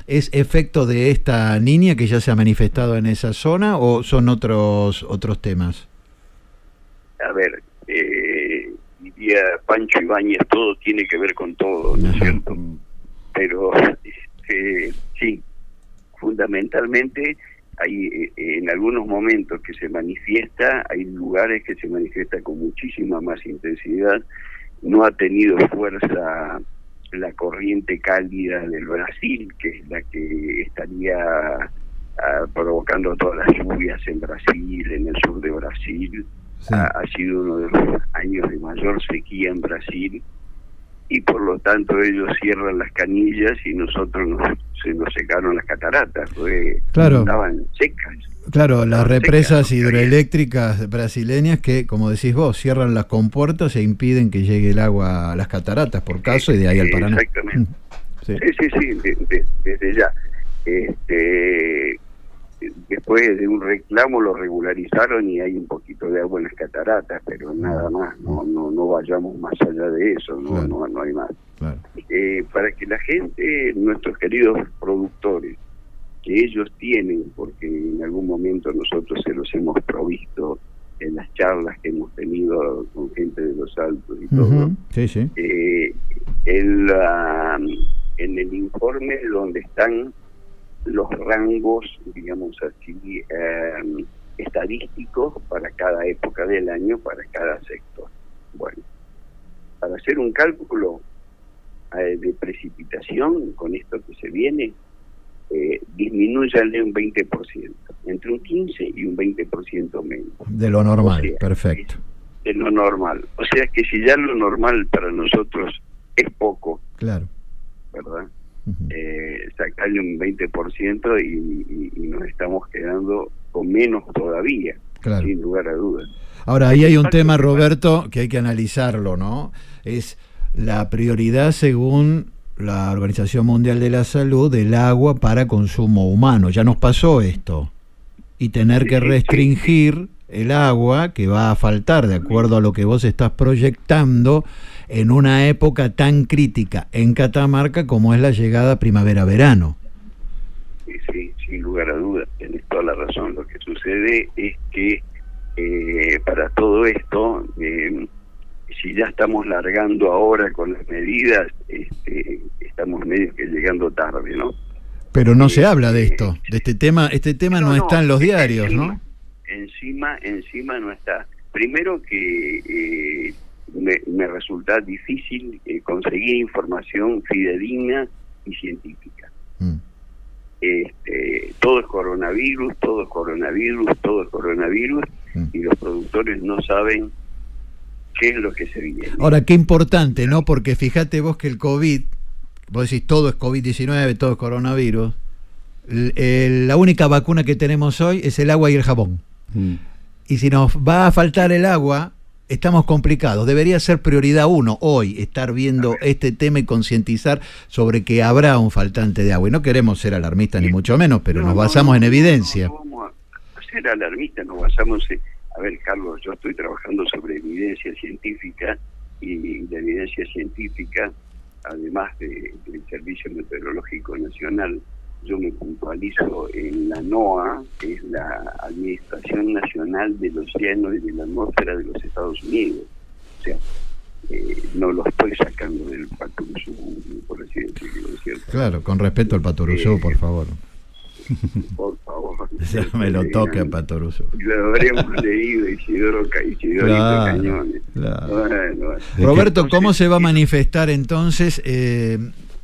¿es efecto de esta niña que ya se ha manifestado en esa zona o son otros otros temas? A ver, eh, diría Pancho Ibáñez, todo tiene que ver con todo, ¿no es cierto? Pero este, sí, fundamentalmente hay eh, en algunos momentos que se manifiesta, hay lugares que se manifiesta con muchísima más intensidad, no ha tenido fuerza la corriente cálida del Brasil, que es la que estaría ah, provocando todas las lluvias en Brasil, en el sur de Brasil. Ha, ha sido uno de los años de mayor sequía en Brasil y por lo tanto ellos cierran las canillas y nosotros nos, se nos secaron las cataratas, fue, Claro. estaban secas. Claro, las represas secas, hidroeléctricas brasileñas que, como decís vos, cierran las compuertas e impiden que llegue el agua a las cataratas por caso y de ahí al Paraná. Exactamente. Sí. Sí, sí, sí, de- de- desde ya. Este, después de un reclamo lo regularizaron y hay un poquito de agua en las cataratas, pero nada más, no no no vayamos más allá de eso, no no, no hay más. Eh, para que la gente, nuestros queridos productores, que ellos tienen, porque en algún momento nosotros se los hemos provisto en las charlas que hemos tenido con gente de los altos y todo, Sí, sí. eh, el, ah, en el informe donde están los rangos, digamos así, eh, estadísticos para cada época del año, para cada sector. Bueno, para hacer un cálculo eh, de precipitación con esto que se viene, eh, disminúyale un 20%, entre un 15 y un 20% menos De lo normal, O sea, perfecto. de lo normal. O sea que si ya lo normal para nosotros es poco, Claro. ¿verdad? Eh, sacarle un 20% y, y- y nos estamos quedando con menos todavía, Claro. sin lugar a dudas. Ahora, ahí hay un tema, Roberto, que hay que analizarlo, ¿no? Es la prioridad según la Organización Mundial de la Salud del agua para consumo humano. Ya nos pasó esto. Y tener que restringir el agua que va a faltar, de acuerdo a lo que vos estás proyectando, en una época tan crítica en Catamarca como es la llegada primavera-verano. Sí, sí, sin lugar a dudas, tenés toda la razón. Lo que sucede es que eh, para todo esto, eh, si ya estamos largando ahora con las medidas, este, estamos medio que llegando tarde, ¿no? Pero no se habla de esto, de este tema, este tema no, está en los diarios, ¿no? encima encima no está primero que eh, me, me resulta difícil eh, conseguir información fidedigna y científica. Mm. Este, todo es coronavirus, todo es coronavirus, todo es coronavirus, Mm. y los productores no saben qué es lo que se viene. Ahora, qué importante, ¿no? Porque fíjate vos que el COVID, vos decís todo es COVID-19, todo es coronavirus. el- el- la única vacuna que tenemos hoy es el agua y el jabón. Y si nos va a faltar el agua, estamos complicados. Debería ser prioridad uno hoy estar viendo este tema y concientizar sobre que habrá un faltante de agua. Y no queremos ser alarmistas ni mucho menos, pero nos basamos en evidencia. No vamos a ser alarmistas, nos basamos en... A ver, Carlos, yo estoy trabajando sobre evidencia científica y la evidencia científica, además de- del Servicio Meteorológico Nacional, yo me puntualizo en la NOAA, que es la Administración Nacional del Océano y de la Atmósfera de los Estados Unidos. O sea, eh, no lo estoy sacando del Patrusú, por así decirlo, ¿no es cierto? Claro, con respeto al Patoruzú, por favor. Por favor. Ya me lo toque a Patoruzú. Lo habremos leído Isidoro, Isidorito Claro, Cañones. claro. Bueno, Roberto, ¿cómo se va a manifestar entonces eh,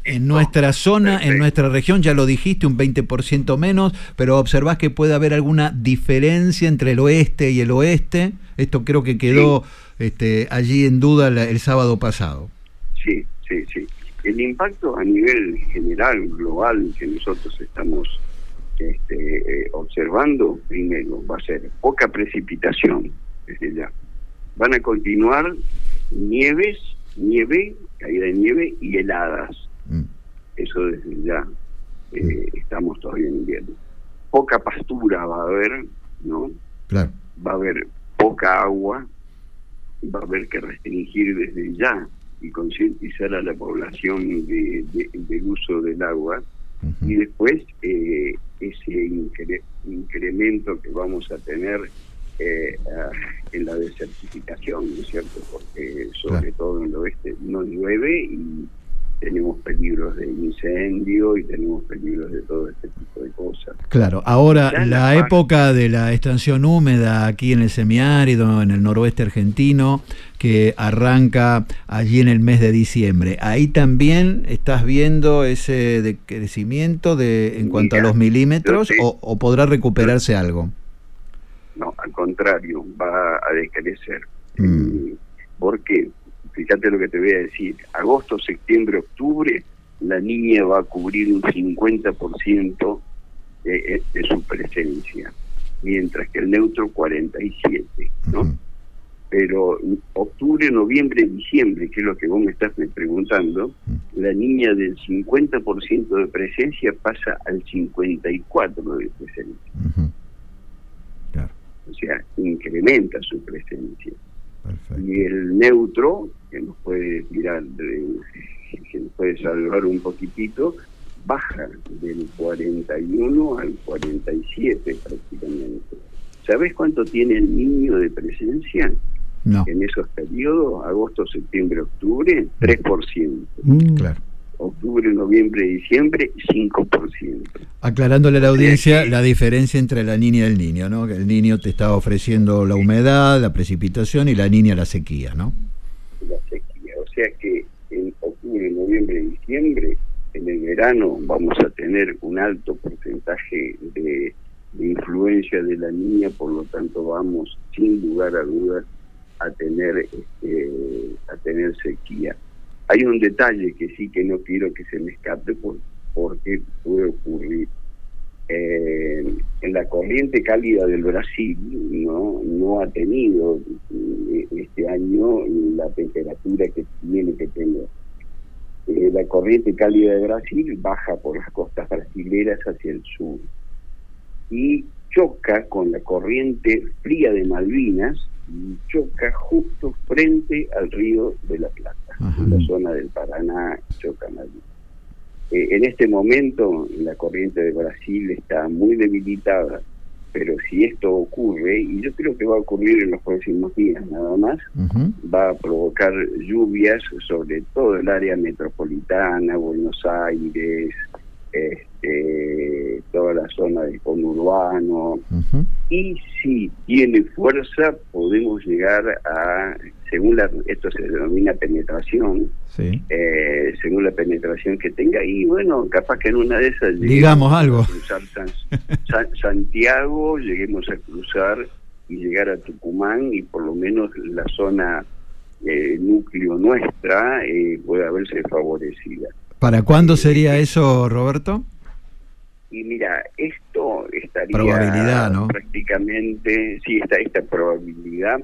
en nuestra zona, en nuestra región? Ya lo dijiste, un 20% menos, pero observás que puede haber alguna diferencia entre el oeste y el oeste. Esto creo que quedó este, allí en duda la- el sábado pasado. Sí, sí, sí. El impacto a nivel general, global, que nosotros estamos este, eh, observando, primero, va a ser poca precipitación desde ya. Van a continuar nieves, nieve, caída de nieve y heladas. Eso desde ya. Eh, Estamos todavía en invierno. Poca pastura va a haber, ¿no? Claro. va a haber poca agua, va a haber que restringir desde ya y concientizar a la población de- de- del uso del agua y después eh, ese incre- incremento que vamos a tener eh, ah, en la desertificación, ¿no es cierto? Porque sobre todo en el oeste no llueve y tenemos peligros de incendio y tenemos peligros de todo este tipo de cosas. Claro, ahora la época de la estación húmeda aquí en el semiárido, en el noroeste argentino, que arranca allí en el mes de diciembre. Ahí también estás viendo ese decrecimiento de, en cuanto a los milímetros te- o, o podrá recuperarse algo. No, al contrario, va a decrecer. Mm. Porque, fíjate lo que te voy a decir, agosto, septiembre, octubre, la niña va a cubrir un 50% de, de su presencia, mientras que el neutro 47%, ¿no? Pero octubre, noviembre, diciembre, que es lo que vos me estás preguntando, la niña del 50% de presencia pasa al 54% de presencia. O sea, incrementa su presencia. Y el neutro, que nos puede tirar, que nos puede salvar un poquitito, baja del 41 al 47 prácticamente. ¿Sabes cuánto tiene el niño de presencia? No. En esos periodos, agosto, septiembre, octubre, 3%. Claro. Octubre, noviembre, diciembre, 5%. Aclarándole a la audiencia la diferencia entre la niña y el niño, ¿no? Que el niño te está ofreciendo la humedad, la precipitación y la niña la sequía, ¿no? la sequía. O sea que en octubre, noviembre y diciembre, en el verano, vamos a tener un alto porcentaje de, de influencia de la niña, por lo tanto vamos sin lugar a dudas a tener este, a tener sequía. Hay un detalle que sí que no quiero que se me escape por, porque puede ocurrir. Eh, en la corriente cálida del Brasil no ha tenido eh, este año la temperatura que tiene que tener. Eh, la corriente cálida de Brasil baja por las costas brasileras hacia el sur y choca con la corriente fría de Malvinas choca justo frente al río de la Plata, en la zona del Paraná, choca Malvinas. Eh, en este momento la corriente de Brasil está muy debilitada, pero si esto ocurre, y yo creo que va a ocurrir en los próximos días nada más, va a provocar lluvias sobre todo el área metropolitana, Buenos Aires, este, toda la zona del conurbano, y si tiene fuerza podemos llegar a según la, esto se denomina penetración, Sí. eh, según la penetración que tenga, y bueno, capaz que en una de esas Digamos algo. a cruzar San- San- Santiago, lleguemos a cruzar y llegar a Tucumán y por lo menos la zona eh, núcleo nuestra eh, pueda verse favorecida. ¿Para cuándo sería eso, Roberto? Y mira, esto estaría Probabilidad, ¿no? prácticamente, sí, esta, esta probabilidad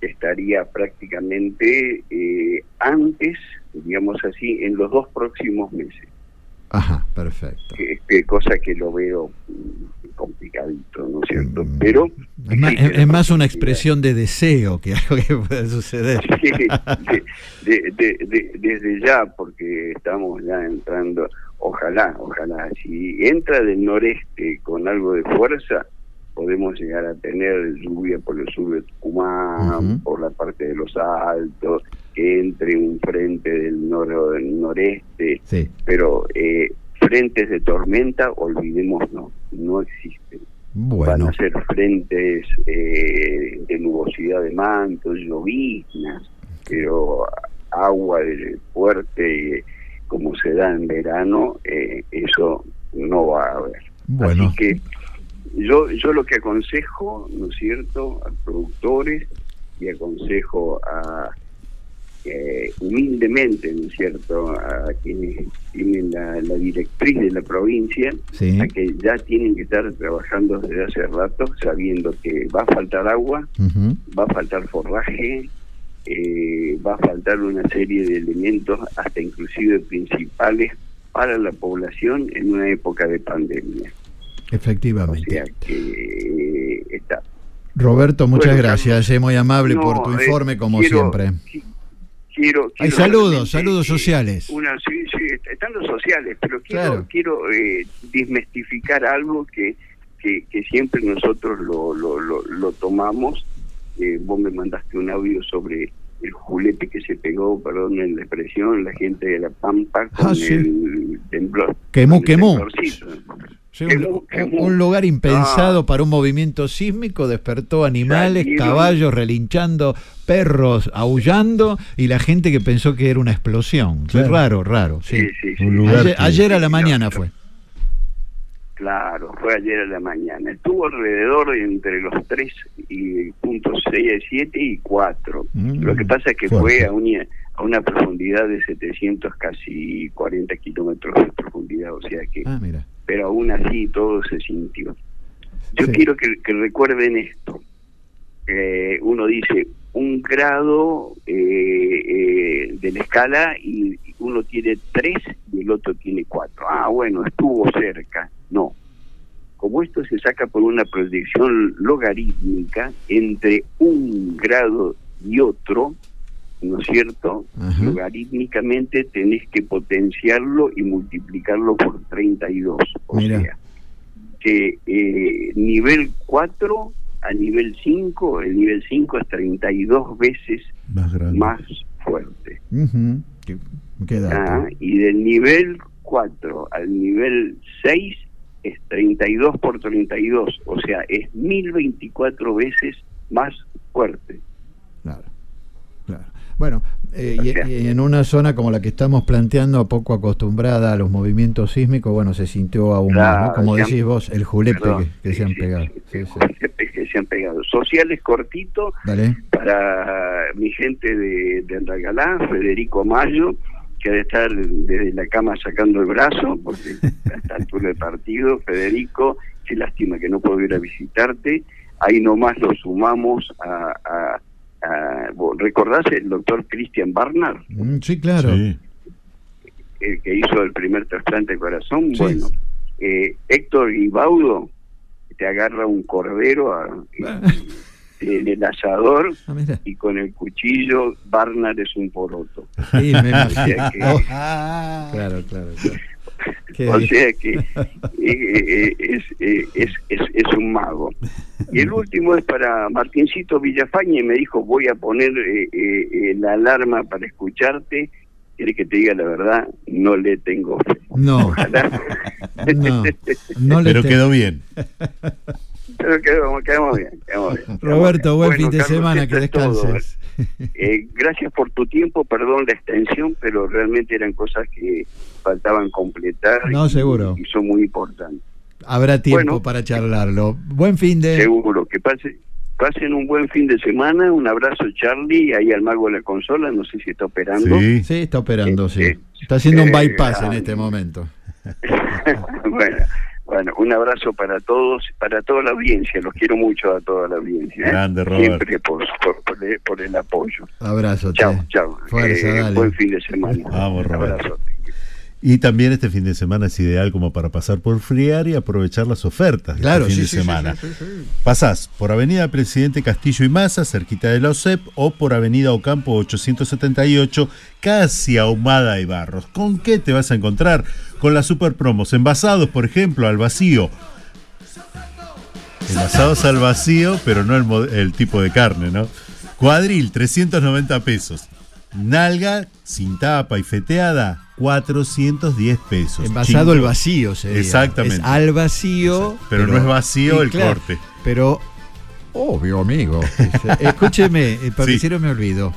estaría prácticamente eh, antes, digamos así, en los dos próximos meses. Ajá, perfecto. Que cosa que lo veo mm, complicadito, ¿no es cierto? Pero Es más, existe es- la es más una expresión de deseo que algo que pueda suceder. Sí, de- de- de- de- desde ya, porque estamos ya entrando, ojalá, ojalá, si entra del noreste con algo de fuerza, podemos llegar a tener lluvia por el sur de Tucumán, por la parte de los altos, que entre un frente del, nor- del noreste, Sí. pero eh, frentes de tormenta, olvidemos, no, existen. Van a ser frentes eh, de nubosidad de mantos, lloviznas, pero agua fuerte como se da en verano, eh, eso no va a haber. Bueno. Así que yo, yo lo que aconsejo, ¿no es cierto?, a productores y aconsejo a eh, humildemente, ¿no es cierto?, a quienes tienen la, la directriz de la provincia, Sí. a que ya tienen que estar trabajando desde hace rato, sabiendo que va a faltar agua, va a faltar forraje, eh, va a faltar una serie de elementos, hasta inclusive principales, para la población en una época de pandemia. O Efectivamente. sea que eh, está. Roberto, muchas Bueno, gracias. Es muy amable No, por tu eh, informe, como quiero- siempre. Quiero, Hay quiero saludos, realmente, saludos eh, sociales. Una, sí, sí, están los sociales, pero quiero, Claro. quiero eh, desmistificar algo que, que, que siempre nosotros lo, lo, lo, lo tomamos. Eh, vos me mandaste un audio sobre el julepe que se pegó, perdón en la expresión, la gente de La Pampa con Ah, sí. el temblor. Quemó, el quemó. temblorcito. Sí, un, lugar impensado Ah. para un movimiento sísmico, despertó animales, caballos relinchando, perros aullando y la gente que pensó que era una explosión. Claro. raro, raro. Sí. Sí, sí, ayer, que- ayer a la mañana fue. Claro, fue ayer a la mañana. Estuvo alrededor entre los 3 y punto 6, 7 y 4. Mm, Lo que pasa es que fuerte. fue a una, a una profundidad de 700, casi 40 kilómetros de profundidad, o sea que, Ah, mira. Pero aún así todo se sintió. Yo Sí. quiero que, que recuerden esto. Eh, uno dice un grado eh, eh, de la escala y uno tiene 3 y el otro tiene 4. Ah, bueno, estuvo cerca. No. Como esto se saca por una proyección logarítmica entre un grado y otro, ¿no es cierto? Logarítmicamente tenés que potenciarlo y multiplicarlo por 32. O Mira. sea, que eh, nivel 4 a nivel 5, el nivel 5 es 32 veces Más más fuerte. Ujú. Qué, qué dato. Ah, y del nivel 4 al nivel 6 es 32 por 32, o sea, es 1024 veces más fuerte. Bueno, eh, y, y en una zona como la que estamos planteando, poco acostumbrada a los movimientos sísmicos, bueno, se sintió aún más, ¿no? Como han- decís vos, el julepe Perdón, que, que se han pegado. Sí, sí. que se han pegado. Sociales cortito Dale. para mi gente de, de Andagalá, Federico Mayo, que ha de estar desde la cama sacando el brazo, porque a esta altura del partido, Federico, qué lástima que no puedo ir a visitarte, ahí nomás lo sumamos a... a- ¿vos ¿Recordás el doctor Christian Barnard? Mm, sí, claro. el que hizo el primer trasplante de corazón, bueno, eh, Héctor Ibaudo te agarra un cordero a- en el asador Ah, y con el cuchillo Barnard es un poroto. Sí, me O sea Claro, claro, claro. Qué o sea que eh, eh, es, eh, es, es, es un mago. Y el último es para Martincito Villafañe, me dijo, voy a poner eh, eh, eh, la alarma para escucharte. ¿Quieres que te diga la verdad? No le tengo fe. No. Ojalá. No, no le Pero quedó bien. Pero quedamos, quedamos bien, quedamos bien. Roberto, buen Bueno, fin de semana, que descanses. Eh, gracias por tu tiempo, perdón la extensión, pero realmente eran cosas que faltaban completar. No, y- seguro. Y son muy importantes. Habrá tiempo Bueno. para charlarlo. Buen fin de. Seguro, que pase, pasen un buen fin de semana. Un abrazo, Charlie, ahí al mago de la consola. No sé si está operando. Sí, está operando, sí. Eh, Está haciendo un eh, bypass en este momento. bueno, bueno, un abrazo para todos, para toda la audiencia. Los quiero mucho a toda la audiencia. ¿eh? Grande, Robert. Siempre por, por, por el, por el apoyo. Abrazo. Chao, chao. Fuerza, Eh, dale. buen fin de semana. Vamos, Robert. Abrazo. Y también este fin de semana es ideal como para pasar por Friar y aprovechar las ofertas de Claro, este fin sí, de sí, semana. sí, sí, sí. Pasás por Avenida Presidente Castillo y Maza, cerquita de la OSEP, o por Avenida Ocampo 878, casi ahumada de barros. ¿Con qué te vas a encontrar? Con las super promos. Envasados, por ejemplo, al vacío. Envasados al vacío, pero no el, el tipo de carne, ¿no? Cuadril, 390 pesos. Nalga, sin tapa y feteada, 410 pesos. Envasado al vacío sería. Exactamente. Es al vacío. Pero no es vacío el corte. Pero, obvio, amigo. Escúcheme, eh, porque Sí. me olvido.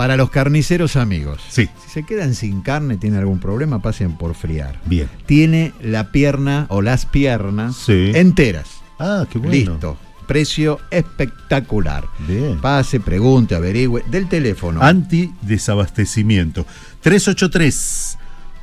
Para los carniceros amigos. Sí. Si se quedan sin carne, tienen algún problema, pasen por friar. Bien. Tiene la pierna o las piernas Sí. enteras. Ah, qué bueno. Listo. Precio espectacular. Bien. Pase, pregunte, averigüe. Del teléfono. Antidesabastecimiento. 383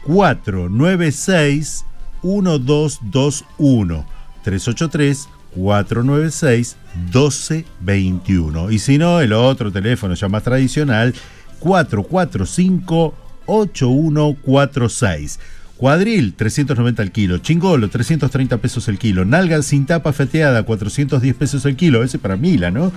496 1221. 383 496 1221. Y si no, el otro teléfono ya más tradicional, 445 8146. Cuadril, 390 el kilo. Chingolo, 330 pesos el kilo. Nalga sin tapa feteada, 410 pesos el kilo. Ese para Mila, ¿no?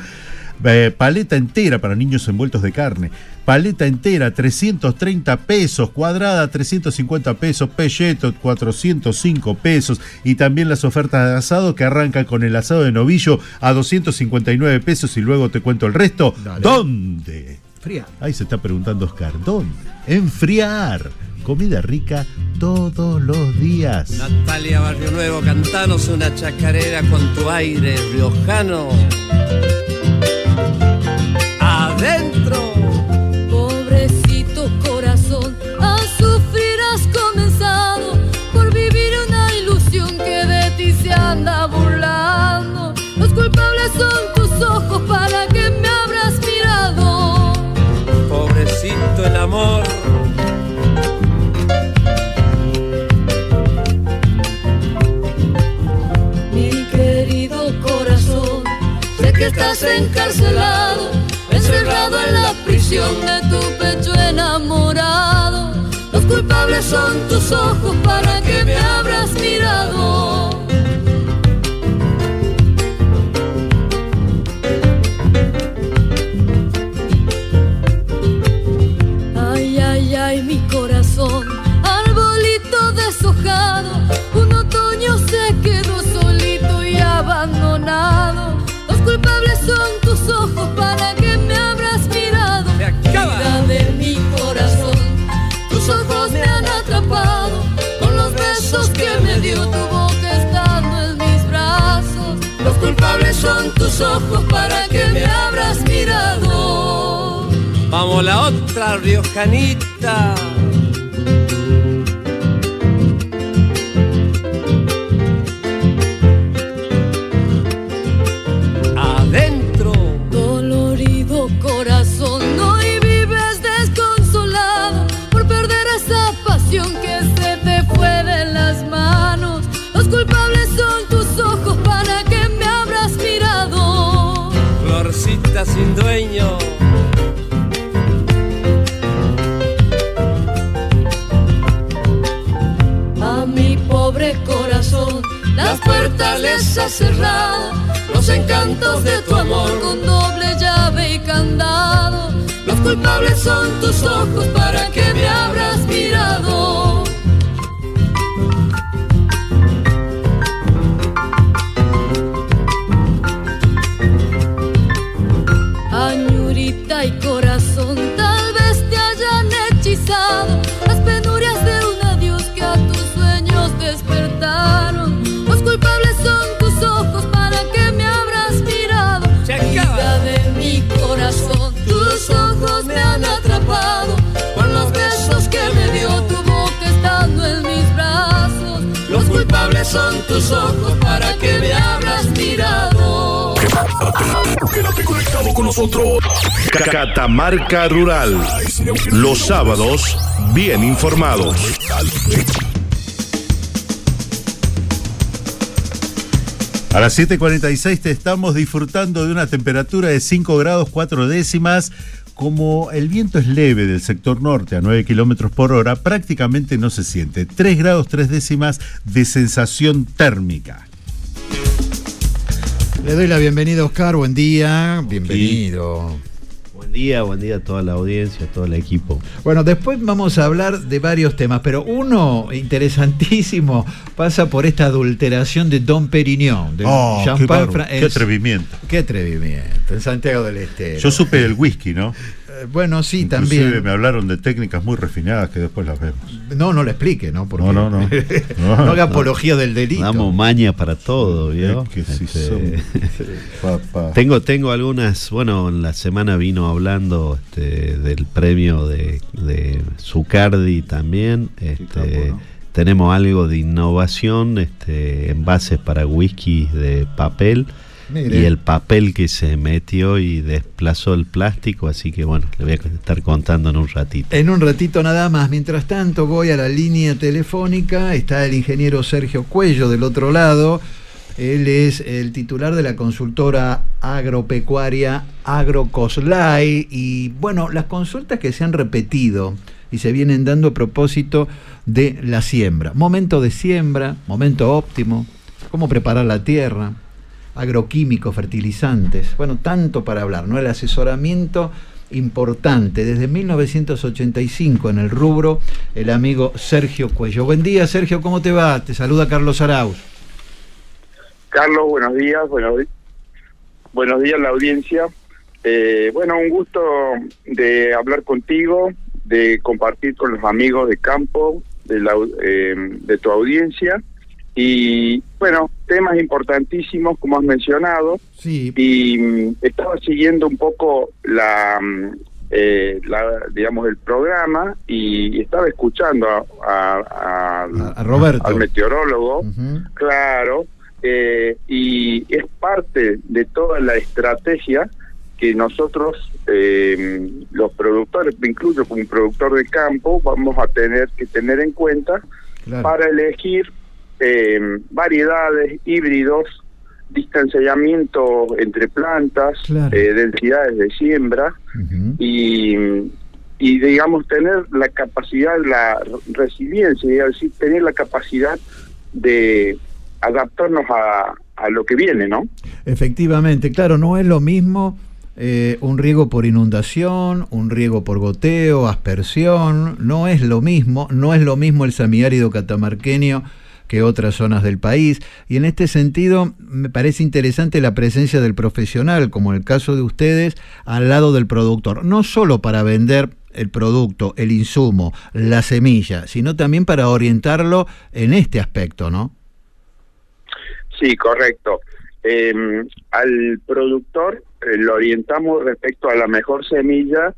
Eh, paleta entera para niños envueltos de carne. Paleta entera, 330 pesos. Cuadrada, 350 pesos. Pelleto, 405 pesos. Y también las ofertas de asado que arrancan con el asado de novillo a 259 pesos. Y luego te cuento el resto. Dale. ¿Dónde? Fría. Ahí se está preguntando Oscar. ¿Dónde? Enfriar. Comida rica todos los días. Natalia Barrio Nuevo, cantanos una chacarera con tu aire riojano. Adentro. Pobrecito corazón, a sufrir has comenzado por vivir una ilusión que de ti se anda estás encarcelado, encerrado en la prisión de tu pecho enamorado. Los culpables son tus ojos para que me habrás mirado. Besos que me dio tu boca estando en mis brazos. Los culpables son tus ojos para que me habrás mirado. Vamos la otra riojanita. Has cerrado. Los encantos de tu amor con doble llave y candado. Los culpables son tus ojos para que me habrás mirado. Quédate conectado con nosotros. Catamarca Rural. Los sábados, bien informados. A las 7.46 te estamos disfrutando de una temperatura de 5 grados 4 décimas. Como el viento es leve del sector norte a 9 kilómetros por hora, prácticamente no se siente. 3 grados 3 décimas de sensación térmica. Le doy la bienvenida, Oscar. Buen día. Bienvenido. Buen día, buen día a toda la audiencia, a todo el equipo. Bueno, después vamos a hablar de varios temas, pero uno interesantísimo pasa por esta adulteración de Don Perignon, de Oh, qué qué atrevimiento. Qué atrevimiento, en Santiago del Estero. Yo supe del whisky, ¿no? Bueno, sí, Inclusive también. me hablaron de técnicas muy refinadas que después las vemos. No, no lo explique, ¿no? Porque No, no, no. no haga apología del delito. Damos maña para todo, ¿vio? Es que sí Este, son- Papá. Tengo, tengo algunas, bueno, en la semana vino hablando este, del premio de, de Zucardi también. Este, Tenemos algo de innovación, este, envases para whisky de papel. Mire. Y el papel que se metió y desplazó el plástico, así que bueno, le voy a estar contando en un ratito. En un ratito nada más. Mientras tanto, voy a la línea telefónica. Está el ingeniero Sergio Cuello del otro lado. Él es el titular de la consultora agropecuaria Agrocoslay. Y bueno, las consultas que se han repetido y se vienen dando a propósito de la siembra. Momento de siembra, momento óptimo, cómo preparar la tierra, agroquímicos, fertilizantes, bueno, tanto para hablar, ¿no? El asesoramiento importante desde 1985 en el rubro, el amigo Sergio Cuello. Buen día, Sergio, ¿cómo te va? Te saluda Carlos Arauz. Carlos, buenos días, buenos, buenos días a la audiencia. Eh, bueno, un gusto de hablar contigo, de compartir con los amigos de campo, de, la, eh, de tu audiencia. Y bueno, temas importantísimos, como has mencionado. Sí. Y mm, estaba siguiendo un poco la, mm, eh, la, digamos, el programa y estaba escuchando a, a- a- A Roberto. al meteorólogo. Claro, eh, y es parte de toda la estrategia que nosotros, eh, los productores, me incluyo como productor de campo, vamos a tener que tener en cuenta Claro. para elegir eh, variedades, híbridos, distanciamiento entre plantas, Claro. eh, densidades de siembra y, y digamos tener la capacidad, la resiliencia, es decir, tener la capacidad de adaptarnos a, a lo que viene, ¿no? Efectivamente, claro, no es lo mismo eh, un riego por inundación, un riego por goteo, aspersión, no es lo mismo, no es lo mismo el semiárido catamarqueño que otras zonas del país. Y en este sentido, me parece interesante la presencia del profesional, como en el caso de ustedes, al lado del productor, no solo para vender el producto, el insumo, la semilla, sino también para orientarlo en este aspecto, ¿no? Sí, correcto. Eh, al productor eh, lo orientamos respecto a la mejor semilla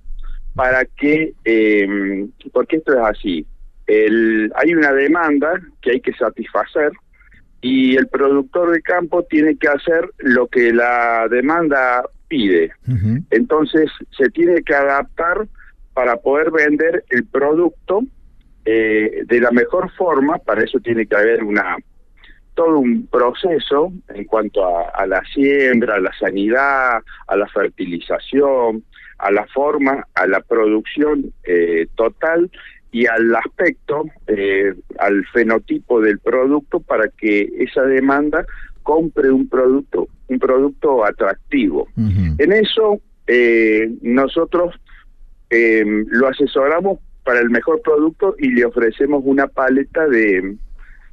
para que, eh, porque esto es así, el, hay una demanda que hay que satisfacer y el productor de campo tiene que hacer lo que la demanda pide. Entonces se tiene que adaptar para poder vender el producto eh, de la mejor forma, para eso tiene que haber una todo un proceso en cuanto a, a la siembra, a la sanidad, a la fertilización, a la forma, a la producción eh, total y al aspecto, eh, al fenotipo del producto para que esa demanda compre un producto, un producto atractivo. En eso eh, nosotros eh, lo asesoramos para el mejor producto y le ofrecemos una paleta de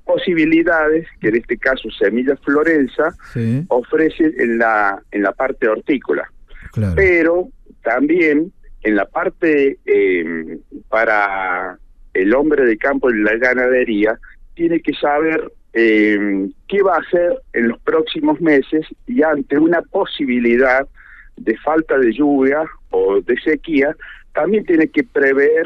posibilidades que en este caso Semillas Florenza Sí. ofrece en la en la parte hortícola Claro. pero también en la parte eh, para el hombre de campo en la ganadería tiene que saber eh, qué va a hacer en los próximos meses y ante una posibilidad de falta de lluvia o de sequía, también tiene que prever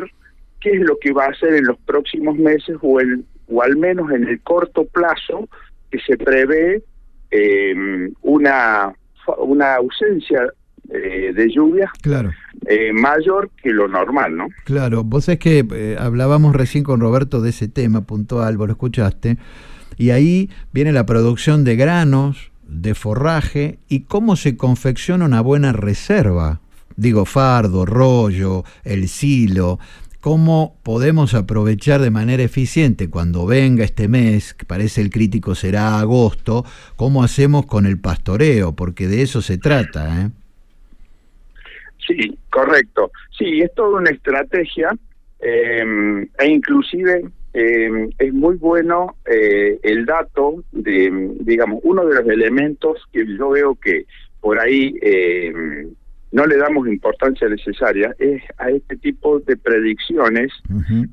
qué es lo que va a hacer en los próximos meses o en o al menos en el corto plazo, que se prevé eh, una, una ausencia eh, de lluvias Claro. eh, mayor que lo normal, ¿no? Claro, vos es que eh, hablábamos recién con Roberto de ese tema puntual, vos lo escuchaste, y ahí viene la producción de granos, de forraje y cómo se confecciona una buena reserva. Digo, fardo, rollo, el silo, cómo podemos aprovechar de manera eficiente cuando venga este mes, que parece el crítico será agosto, cómo hacemos con el pastoreo, porque de eso se trata, ¿eh? Sí, correcto. Sí, es toda una estrategia eh, e inclusive eh, es muy bueno eh, el dato de, digamos, uno de los elementos que yo veo que por ahí eh, no le damos importancia necesaria es a este tipo de predicciones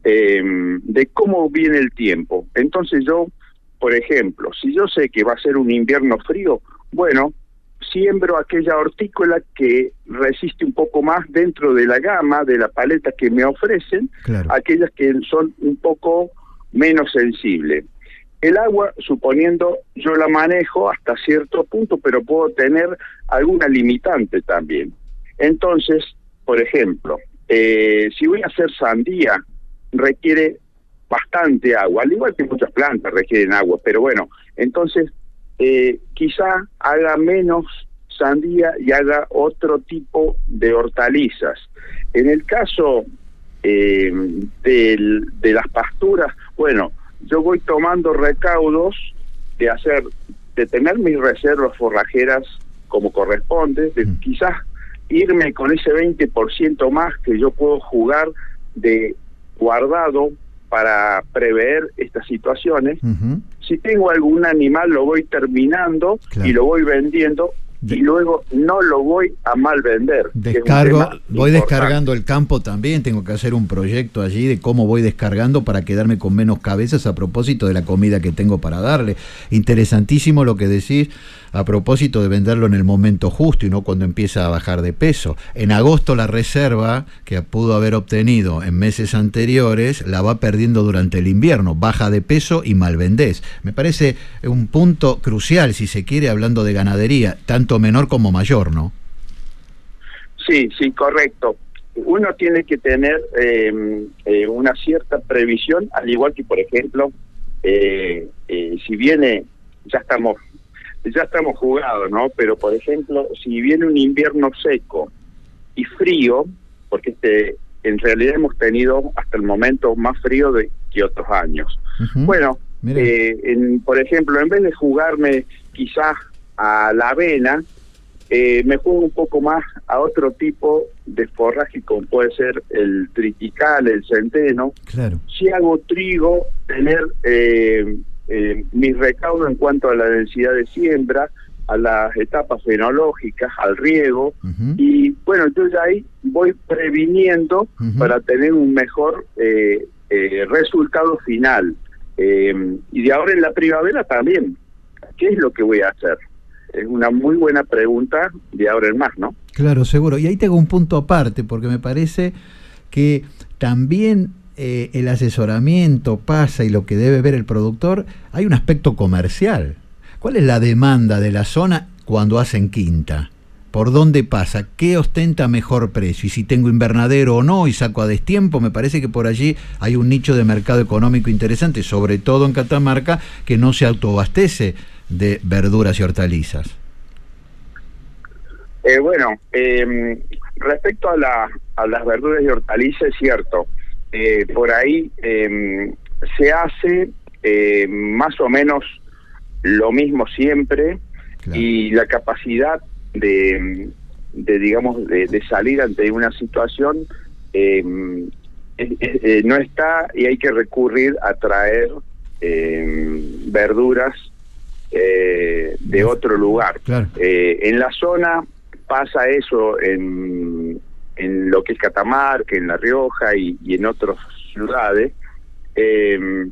eh, de cómo viene el tiempo. Entonces yo, por ejemplo, si yo sé que va a ser un invierno frío, bueno, siembro aquella hortícola que resiste un poco más dentro de la gama, de la paleta que me ofrecen, aquellas que son un poco menos sensibles. El agua, suponiendo, yo la manejo hasta cierto punto, pero puedo tener alguna limitante también. Entonces, por ejemplo, eh, si voy a hacer sandía, requiere bastante agua, al igual que muchas plantas requieren agua, pero bueno, entonces eh, quizá haga menos sandía y haga otro tipo de hortalizas. En el caso eh, del- de las pasturas, bueno, yo voy tomando recaudos de hacer, de tener mis reservas forrajeras como corresponde, de quizás irme con ese 20% más que yo puedo jugar de guardado para prever estas situaciones. Si tengo algún animal lo voy terminando y lo voy vendiendo y luego no lo voy a mal vender. Descargo, voy importante. descargando el campo también, tengo que hacer un proyecto allí de cómo voy descargando para quedarme con menos cabezas a propósito de la comida que tengo para darle. Interesantísimo lo que decís a propósito de venderlo en el momento justo y no cuando empieza a bajar de peso. En agosto la reserva que pudo haber obtenido en meses anteriores la va perdiendo durante el invierno, baja de peso y mal vendés. Me parece un punto crucial, si se quiere, hablando de ganadería, tanto menor como mayor, ¿no? Sí, sí, correcto. Uno tiene que tener eh, eh, una cierta previsión, al igual que, por ejemplo, eh, eh, si viene, ya estamos, ya estamos jugados, ¿no? Pero, por ejemplo, si viene un invierno seco y frío, porque este, en realidad hemos tenido hasta el momento más frío de que otros años. Bueno, eh, en, por ejemplo, en vez de jugarme quizás a la avena, eh, me juego un poco más a otro tipo de forraje como puede ser el tritical, el centeno. Claro. Si hago trigo, tener eh, eh, mis recaudos en cuanto a la densidad de siembra, a las etapas fenológicas, al riego, y bueno, yo ya ahí voy previniendo para tener un mejor eh, eh, resultado final. Y de ahora en la primavera también, ¿qué es lo que voy a hacer? Es una muy buena pregunta de ahora en más, ¿no? Claro, seguro. Y ahí tengo un punto aparte, porque me parece que también eh, el asesoramiento pasa y lo que debe ver el productor, hay un aspecto comercial. ¿Cuál es la demanda de la zona cuando hacen quinta? ¿Por dónde pasa? ¿Qué ostenta mejor precio? Y si tengo invernadero o no y saco a destiempo, me parece que por allí hay un nicho de mercado económico interesante, sobre todo en Catamarca, que no se autoabastece de verduras y hortalizas. Eh, bueno, eh, respecto a, la, a las verduras y hortalizas, es cierto, eh, por ahí eh, se hace eh, más o menos lo mismo siempre y la capacidad de, de digamos, de, de salir ante una situación eh, no está y hay que recurrir a traer verduras eh, de otro lugar. Eh, en la zona pasa eso en, en lo que es Catamarca, en La Rioja y, y en otras ciudades. Eh,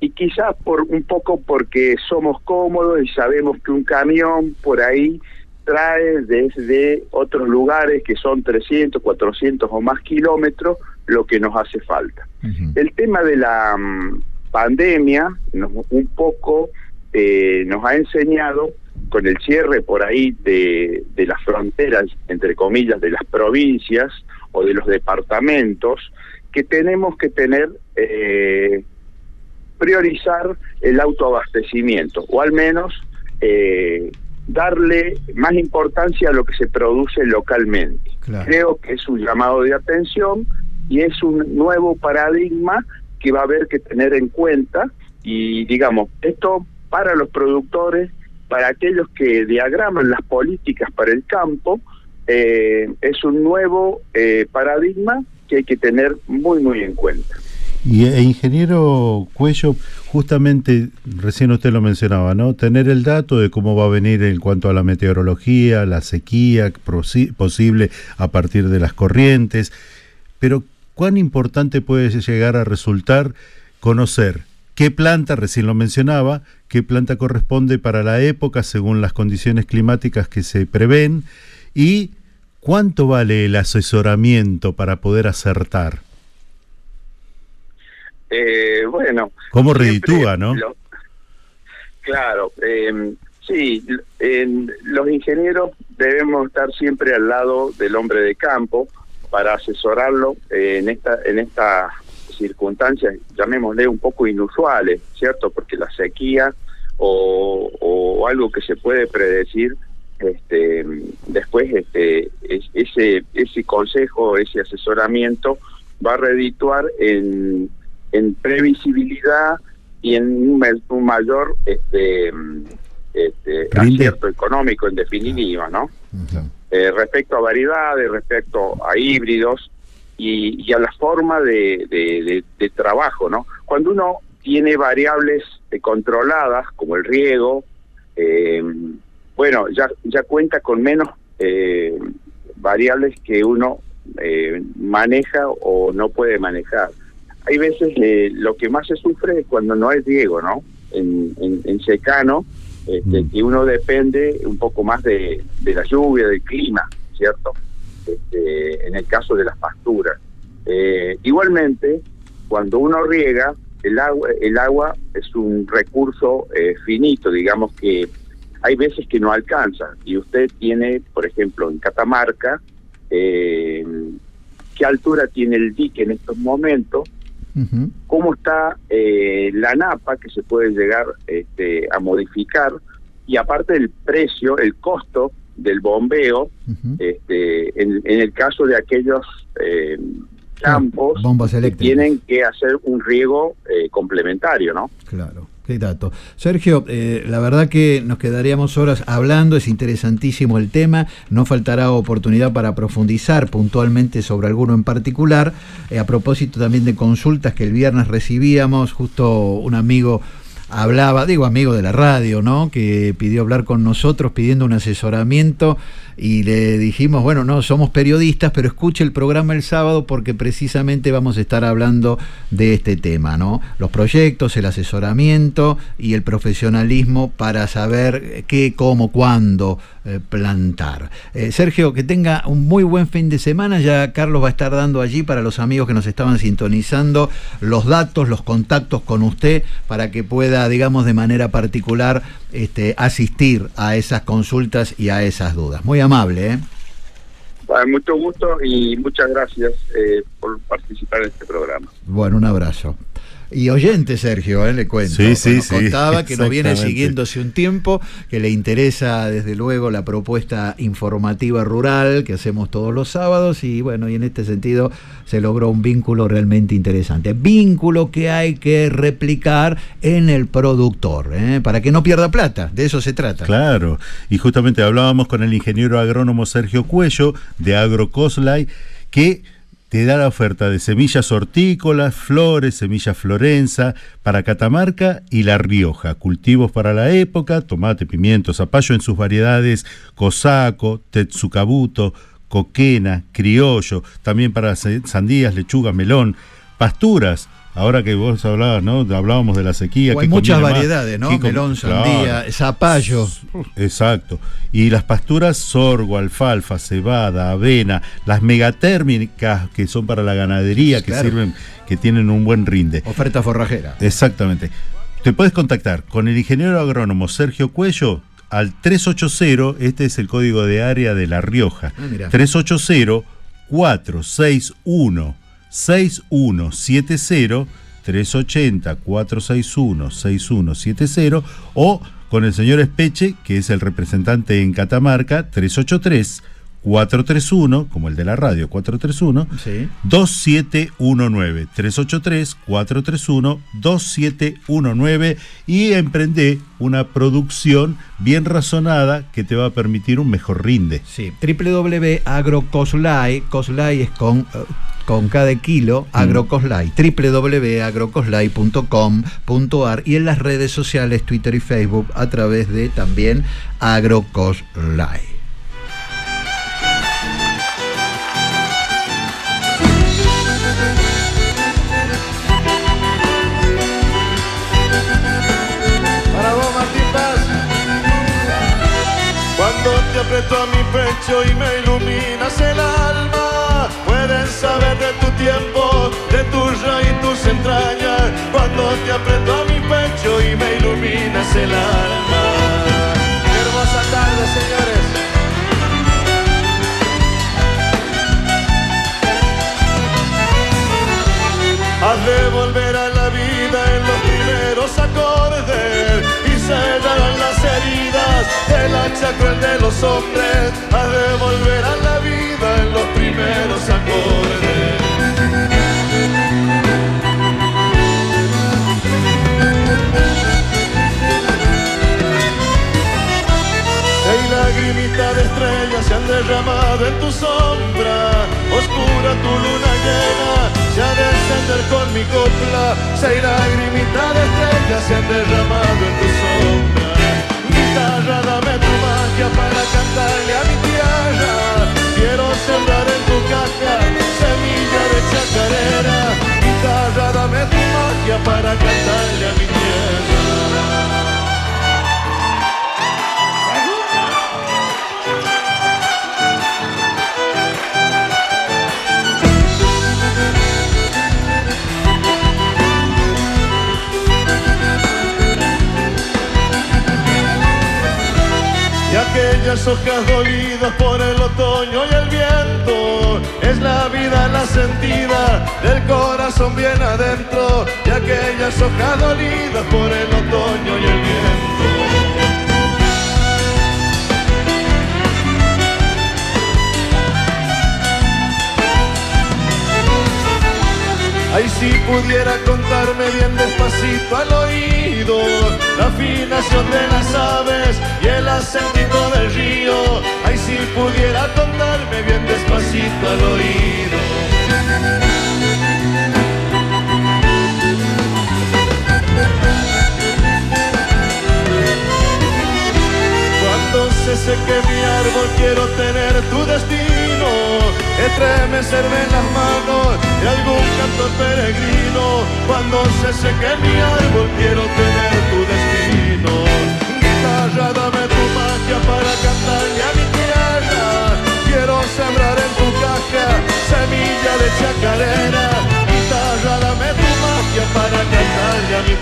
y quizás por un poco porque somos cómodos y sabemos que un camión por ahí trae desde otros lugares que son 300, 400 o más kilómetros lo que nos hace falta. El tema de la mm, pandemia nos, un poco eh, nos ha enseñado con el cierre por ahí de, de las fronteras, entre comillas, de las provincias o de los departamentos, que tenemos que tener, eh, priorizar el autoabastecimiento, o al menos eh, darle más importancia a lo que se produce localmente. Creo que es un llamado de atención y es un nuevo paradigma que va a haber que tener en cuenta y digamos, esto para los productores, para aquellos que diagraman las políticas para el campo, eh, es un nuevo eh, paradigma que hay que tener muy, muy en cuenta. Y e, ingeniero Cuello, justamente recién usted lo mencionaba, ¿no? Tener el dato de cómo va a venir en cuanto a la meteorología, la sequía posible a partir de las corrientes, pero ¿cuán importante puede llegar a resultar conocer qué planta, recién lo mencionaba, qué planta corresponde para la época según las condiciones climáticas que se prevén y cuánto vale el asesoramiento para poder acertar. Eh, bueno. ¿Cómo reditúa, no? claro, eh, sí, los ingenieros debemos estar siempre al lado del hombre de campo para asesorarlo en esta en esta circunstancias, llamémosle un poco inusuales, ¿cierto? Porque la sequía o, algo que se puede predecir, este, después este, ese, ese consejo, ese asesoramiento va a redituar en, en previsibilidad y en un, mayor este, este acierto económico en definitiva, ¿no? Eh, respecto a variedades, respecto a híbridos, y, a la forma de, de, trabajo, ¿no? Cuando uno tiene variables eh, controladas, como el riego, eh, bueno, ya, ya cuenta con menos eh, variables que uno maneja o no puede manejar. Hay veces lo que más se sufre es cuando no hay riego, ¿no? En, en, secano, este, mm. que uno depende un poco más de, de la lluvia, del clima, ¿cierto? Este, en el caso de las pasturas. Igualmente, cuando uno riega, el agua, el agua es un recurso eh, finito, digamos que hay veces que no alcanza. Y usted tiene, por ejemplo, en Catamarca, eh, qué altura tiene el dique en estos momentos, cómo está la napa que se puede llegar este, a modificar, y aparte del precio, el costo del bombeo, este, en, el caso de aquellos eh, campos que tienen que hacer un riego eh, complementario, ¿no? Claro. Qué dato. Sergio, eh, la verdad que nos quedaríamos horas hablando, es interesantísimo el tema, no faltará oportunidad para profundizar puntualmente sobre alguno en particular. a propósito también de consultas que el viernes recibíamos, justo un amigo hablaba, digo amigo de la radio, ¿no? Que pidió hablar con nosotros pidiendo un asesoramiento y le dijimos, bueno, no, somos periodistas, pero escuche el programa el sábado porque precisamente vamos a estar hablando de este tema, ¿no? Los proyectos, el asesoramiento y el profesionalismo para saber qué, cómo, cuándo eh, plantar. Eh, Sergio, que tenga un muy buen fin de semana, ya Carlos va a estar dando allí para los amigos que nos estaban sintonizando los datos, los contactos con usted para que pueda, digamos, de manera particular este, asistir a esas consultas y a esas dudas. Muy amable. ¿eh? mucho gusto y muchas gracias eh, por participar en este programa. Bueno, un abrazo. Y oyente, Sergio, ¿eh? le cuento. Sí, sí, nos contaba que nos viene siguiendo hace un tiempo, que le interesa desde luego la propuesta informativa rural que hacemos todos los sábados y bueno, y en este sentido se logró un vínculo realmente interesante. Vínculo que hay que replicar en el productor, ¿eh? para que no pierda plata, de eso se trata. Claro, y justamente hablábamos con el ingeniero agrónomo Sergio Cuello de AgroCoslay, que te da la oferta de semillas hortícolas, flores, semillas florenza para Catamarca y La Rioja, cultivos para la época, tomate, pimiento, zapallo en sus variedades, cosaco, tetsukabuto, coquena, criollo, también para sandías, lechuga, melón, pasturas ahora que vos hablabas, ¿no? Hablábamos de la sequía. O hay ¿qué muchas más? variedades, ¿no? ¿Qué con- Melón, Claro. sandía, zapallo. Exacto. Y las pasturas, sorgo, alfalfa, cebada, avena, las megatérmicas que son para la ganadería, que Claro. sirven, que tienen un buen rinde. Oferta forrajera. Exactamente. Te puedes contactar con el ingeniero agrónomo Sergio Cuello al 380, este es el código de área de La Rioja. Ah, mirá. 380 461 6170 380 461 6170 o con el señor Espeche, que es el representante en Catamarca, 383 431, como el de la radio, 431 Sí. 2719 383 431 2719 y emprende una producción bien razonada que te va a permitir un mejor rinde. Sí, www.agrocoslay, coslay es con, eh, con cada kilo, agrocoslay, www.agrocoslay.com.ar y en las redes sociales, Twitter y Facebook, a través de también agrocoslay. Para vos, Martín Paz. Cuando te aprieto a mi pecho y me iluminas el alma, saber de tu tiempo, de tuya y tus entrañas. Cuando te aprieto a mi pecho y me iluminas el alma. Qué hermosa tarde, señores. Haz de volver a la vida en los primeros acordes y sellarán las heridas del hacha cruel de los hombres. Haz de volver a la los primeros acordes. Seis lagrimitas de estrellas se han derramado en tu sombra, oscura tu luna llena, se ha de encender con mi copla. Seis lagrimitas de estrellas se han derramado en tu sombra. Guitarra, dame tu magia para cantarle a mi tierra. Quiero sembrar en tu caja semilla de chacarera. Guitarra, dame tu magia para cantarle a mi tierra. Aquellas hojas dolidas por el otoño y el viento. Es la vida la sentida del corazón bien adentro y aquellas hojas dolidas por el otoño y el viento. Ay, si pudiera contarme bien despacito al oído la afinación de las aves y el acentito del río. Ay, si pudiera contarme bien despacito al oído. Se seque mi árbol quiero tener tu destino, estremecerme las manos de algún cantor peregrino. Cuando se seque mi árbol quiero tener tu destino. Guitarra, dame tu magia para cantarle a mi tierra. Quiero sembrar en tu caja semilla de chacarera. Guitarra, dame tu magia para cantarle a mi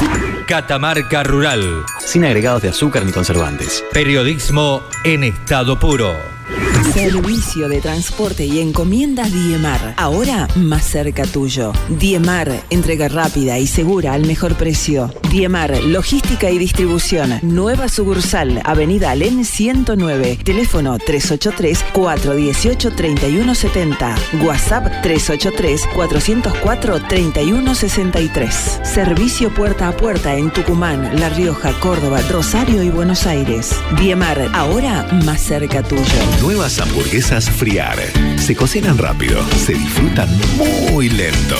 tierra. Catamarca Rural. Sin agregados de azúcar ni conservantes. Periodismo en estado puro. Servicio de transporte y encomienda Diemar. Ahora más cerca tuyo. Diemar, entrega rápida y segura al mejor precio. Diemar, logística y distribución. Nueva sucursal, Avenida Alén 109. Teléfono 383-418-3170. WhatsApp 383-404-3163. Servicio puerta a puerta en Tucumán, La Rioja, Córdoba, Rosario y Buenos Aires. Diemar, ahora más cerca tuyo. Hamburguesas Friar. Se cocinan rápido, se disfrutan muy lento.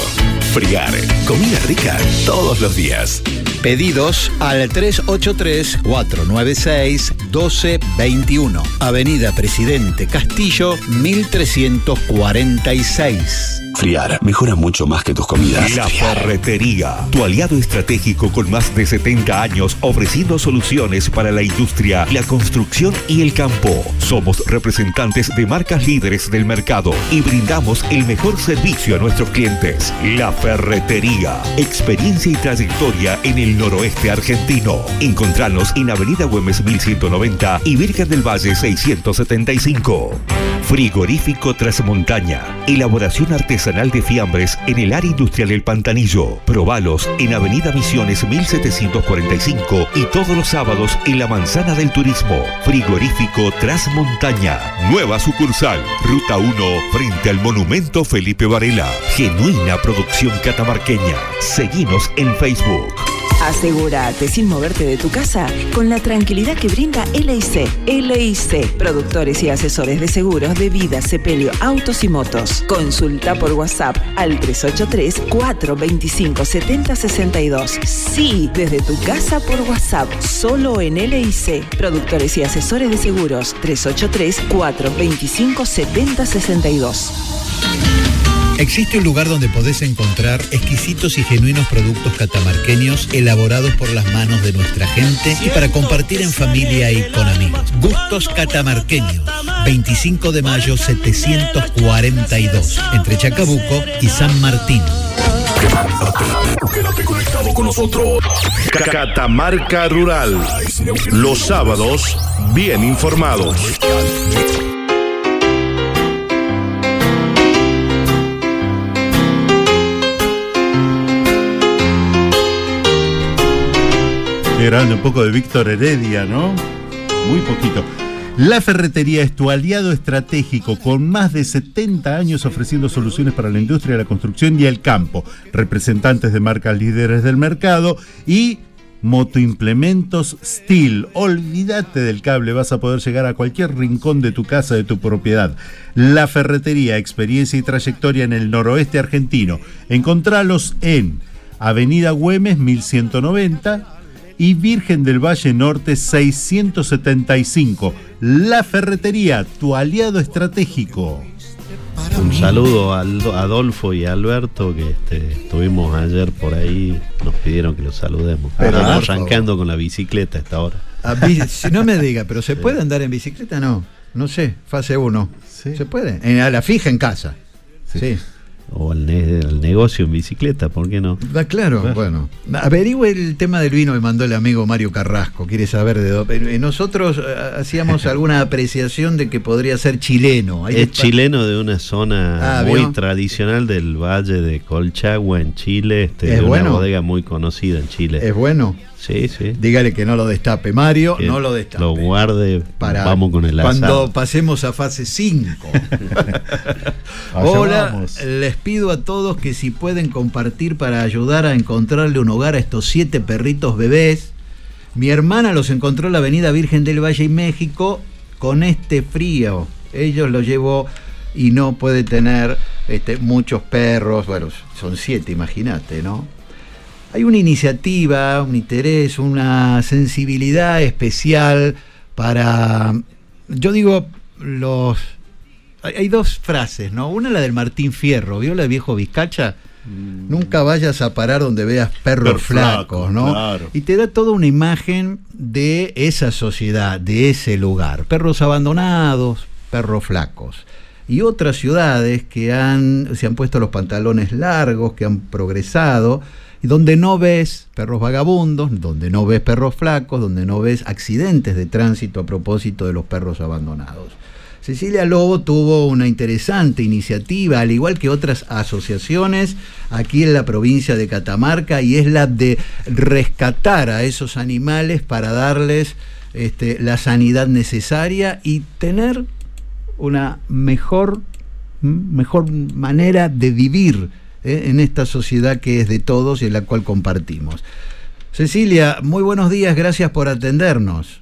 Friar, comida rica todos los días. Pedidos al 383-496-1221. Avenida Presidente Castillo, 1346. Friar mejora mucho más que tus comidas. La Ferretería, tu aliado estratégico con más de 70 años ofreciendo soluciones para la industria, la construcción y el campo. Somos representantes de marcas líderes del mercado y brindamos el mejor servicio a nuestros clientes. La Ferretería, experiencia y trayectoria en el noroeste argentino. Encontranos en Avenida Güemes 1190 y Virgen del Valle 675. Frigorífico Trasmontaña, elaboración artesanal de fiambres en el área industrial del Pantanillo. Probalos en Avenida Misiones 1745 y todos los sábados en la Manzana del Turismo. Frigorífico Trasmontaña, nueva sucursal, Ruta 1, frente al Monumento Felipe Varela. Genuina producción catamarqueña. Seguinos en Facebook. Asegúrate sin moverte de tu casa con la tranquilidad que brinda LIC. LIC, productores y asesores de seguros de vida, sepelio, autos y motos. Consulta por WhatsApp al 383-425-7062. Sí, desde tu casa por WhatsApp, solo en LIC. Productores y asesores de seguros 383-425-7062. Existe un lugar donde podés encontrar exquisitos y genuinos productos catamarqueños elaborados por las manos de nuestra gente y para compartir en familia y con amigos. Gustos catamarqueños. 25 de mayo 742, entre Chacabuco y San Martín. Quédate conectado con nosotros. Catamarca Rural. Los sábados, bien informados. Qué un poco de Víctor Heredia, ¿no? Muy poquito. La ferretería es tu aliado estratégico con más de 70 años ofreciendo soluciones para la industria de la construcción y el campo, representantes de marcas líderes del mercado y motoimplementos Steel. Olvídate del cable, vas a poder llegar a cualquier rincón de tu casa, de tu propiedad. La ferretería, experiencia y trayectoria en el noroeste argentino. Encontralos en Avenida Güemes 1190 y Virgen del Valle Norte 675. La Ferretería, tu aliado estratégico. Un saludo a Adolfo y a Alberto que este, estuvimos ayer por ahí, nos pidieron que los saludemos. Pero, arrancando con la bicicleta a esta hora. A si no me diga, pero ¿se puede andar en bicicleta? No, no sé, fase 1. ¿Se puede? En- a la fija en casa. Sí. O al, ne- al negocio en bicicleta, ¿por qué no? Da claro, bueno. Averigüe el tema del vino que mandó el amigo Mario Carrasco. Quiere saber de dónde. Nosotros eh, hacíamos alguna apreciación de que podría ser chileno. Es chileno de una zona Ah, muy ¿vio? tradicional del valle de Colchagua en Chile, este, ¿Es de bueno? una bodega muy conocida en Chile. Es bueno. Sí, sí. Dígale que no lo destape, Mario, Que no lo destape. Lo guarde, Para vamos con el Cuando asado. pasemos a fase 5. Allá Hola, vamos. les pido a todos que si pueden compartir para ayudar a encontrarle un hogar a estos siete perritos bebés. Mi hermana los encontró en la avenida Virgen del Valle y México con este frío. Ellos lo llevó y no puede tener este, muchos perros. Bueno, son siete, imagínate, ¿no? Hay una iniciativa, un interés, una sensibilidad especial para, yo digo, los... Hay, dos frases, ¿no? Una la del Martín Fierro, ¿vio la de viejo Vizcacha? Nunca vayas a parar donde veas perros Perro flaco, flacos, ¿no? claro. Y te da toda una imagen de esa sociedad, de ese lugar. Perros abandonados, perros flacos. Y otras ciudades que han, se han puesto los pantalones largos, que han progresado, y donde no ves perros vagabundos, donde no ves perros flacos, donde no ves accidentes de tránsito a propósito de los perros abandonados. Cecilia Lobo tuvo una interesante iniciativa, al igual que otras asociaciones aquí en la provincia de Catamarca, y es la de rescatar a esos animales para darles este, la sanidad necesaria y tener una mejor, m- mejor manera de vivir ¿eh? en esta sociedad que es de todos y en la cual compartimos. Cecilia, muy buenos días, gracias por atendernos.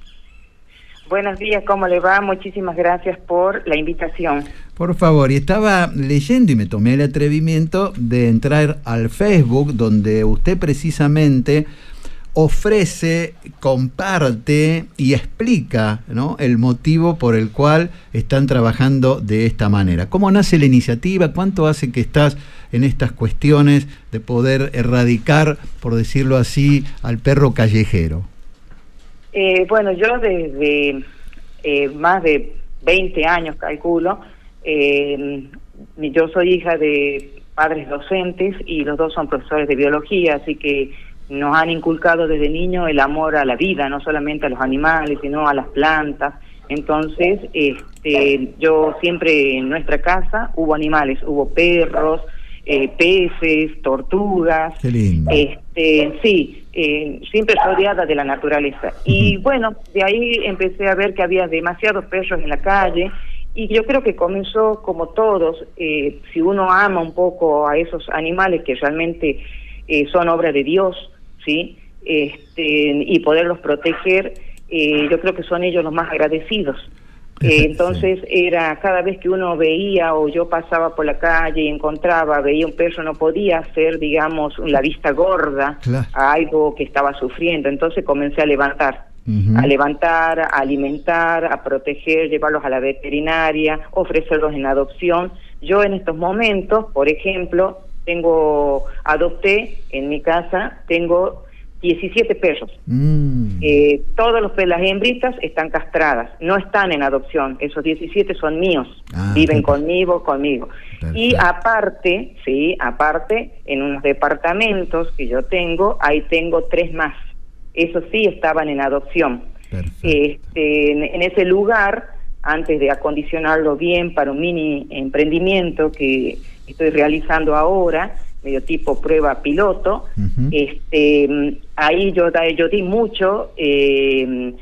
Buenos días, ¿cómo le va? Muchísimas gracias por la invitación. Por favor, y estaba leyendo y me tomé el atrevimiento de entrar al Facebook donde usted precisamente ofrece, comparte y explica ¿no? el motivo por el cual están trabajando de esta manera. ¿Cómo nace la iniciativa? ¿Cuánto hace que estás en estas cuestiones de poder erradicar, por decirlo así, al perro callejero? Eh, bueno, yo desde eh, más de 20 años, calculo, eh, yo soy hija de padres docentes y los dos son profesores de biología, así que nos han inculcado desde niño el amor a la vida, no solamente a los animales, sino a las plantas. Entonces, este, yo siempre en nuestra casa hubo animales, hubo perros, eh, peces, tortugas. Este, sí, eh, siempre rodeada de la naturaleza. Y bueno, de ahí empecé a ver que había demasiados perros en la calle. Y yo creo que comenzó como todos, eh, si uno ama un poco a esos animales que realmente eh, son obra de Dios, ¿sí? Este, y poderlos proteger, eh, yo creo que son ellos los más agradecidos. Eh, entonces era cada vez que uno veía o yo pasaba por la calle y encontraba, veía un perro, no podía hacer, digamos, la vista gorda a algo que estaba sufriendo. Entonces comencé a levantar, a levantar, a alimentar, a proteger, llevarlos a la veterinaria, ofrecerlos en adopción. Yo en estos momentos, por ejemplo, tengo, adopté en mi casa, tengo 17 perros. Mm. Eh, todos los las hembritas están castradas, no están en adopción. Esos 17 son míos, Ah, viven conmigo, conmigo. Y aparte, sí, aparte, en unos departamentos que yo tengo, ahí tengo tres más. Esos sí estaban en adopción. Este, en, en ese lugar, antes de acondicionarlo bien para un mini emprendimiento que estoy realizando ahora, medio tipo prueba piloto, este, ahí yo, yo di mucho, eh,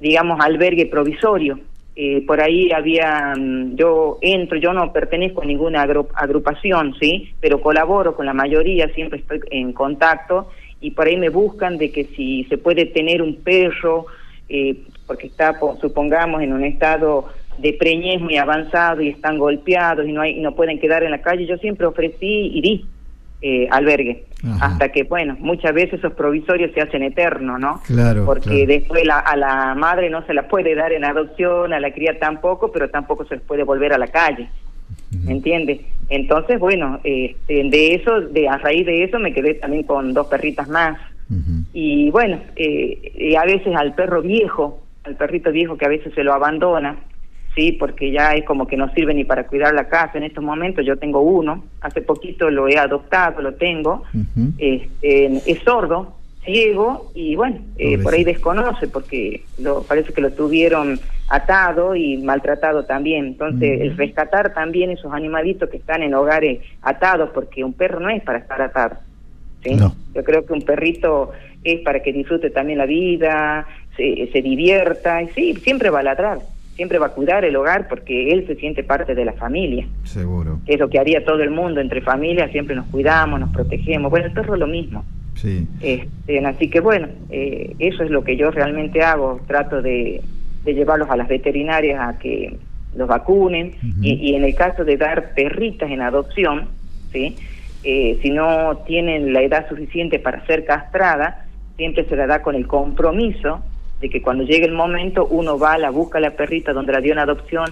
digamos, albergue provisorio. Eh, por ahí había, mm, yo entro, yo no pertenezco a ninguna agru- agrupación, ¿sí? Pero colaboro con la mayoría, siempre estoy en contacto y por ahí me buscan de que si se puede tener un perro, eh, porque está, po- supongamos, en un estado de preñez muy avanzado y están golpeados y no, hay, y no pueden quedar en la calle, yo siempre ofrecí y di eh, albergue. Hasta que, bueno, muchas veces esos provisorios se hacen eternos, ¿no? Claro, Porque claro. después la- a la madre no se la puede dar en adopción, a la cría tampoco, pero tampoco se les puede volver a la calle. ¿Me entiendes? Entonces, bueno, este, de eso, de a raíz de eso me quedé también con dos perritas más. Y bueno, eh, y a veces al perro viejo, al perrito viejo que a veces se lo abandona, sí, porque ya es como que no sirve ni para cuidar la casa. En estos momentos yo tengo uno, hace poquito lo he adoptado, lo tengo, este, es sordo, ciego y bueno, eh, por ahí desconoce porque lo, parece que lo tuvieron atado y maltratado también. Entonces, el rescatar también esos animalitos que están en hogares atados, porque un perro no es para estar atado. ¿sí? Yo creo que un perrito es para que disfrute también la vida, se, se divierta, y sí, siempre va a ladrar, siempre va a cuidar el hogar porque él se siente parte de la familia, Seguro. que es lo que haría todo el mundo entre familias, siempre nos cuidamos, nos protegemos. Bueno, el perro es lo mismo. Sí. Este, así que bueno, eh, eso es lo que yo realmente hago, trato de, de llevarlos a las veterinarias a que los vacunen y, y en el caso de dar perritas en adopción, ¿sí? Eh, si no tienen la edad suficiente para ser castrada, siempre se la da con el compromiso de que cuando llegue el momento uno va, la busca a la perrita donde la dio en adopción,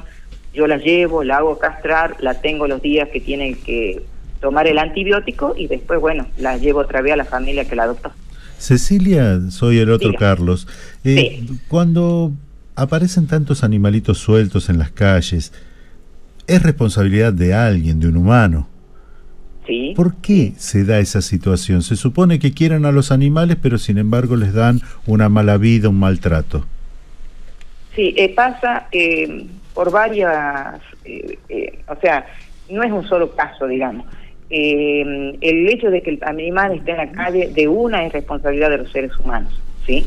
yo la llevo, la hago castrar, la tengo los días que tienen que tomar el antibiótico y después, bueno, la llevo otra vez a la familia que la adoptó. Cecilia, soy el otro Diga. Carlos. Eh, Cuando aparecen tantos animalitos sueltos en las calles, es responsabilidad de alguien, de un humano. Sí. ¿Por qué se da esa situación? Se supone que quieren a los animales, pero sin embargo les dan una mala vida, un maltrato. Sí, eh, pasa eh, por varias, eh, eh, o sea, no es un solo caso, digamos. El hecho de que el animal esté en la calle de una es responsabilidad de los seres humanos, ¿sí?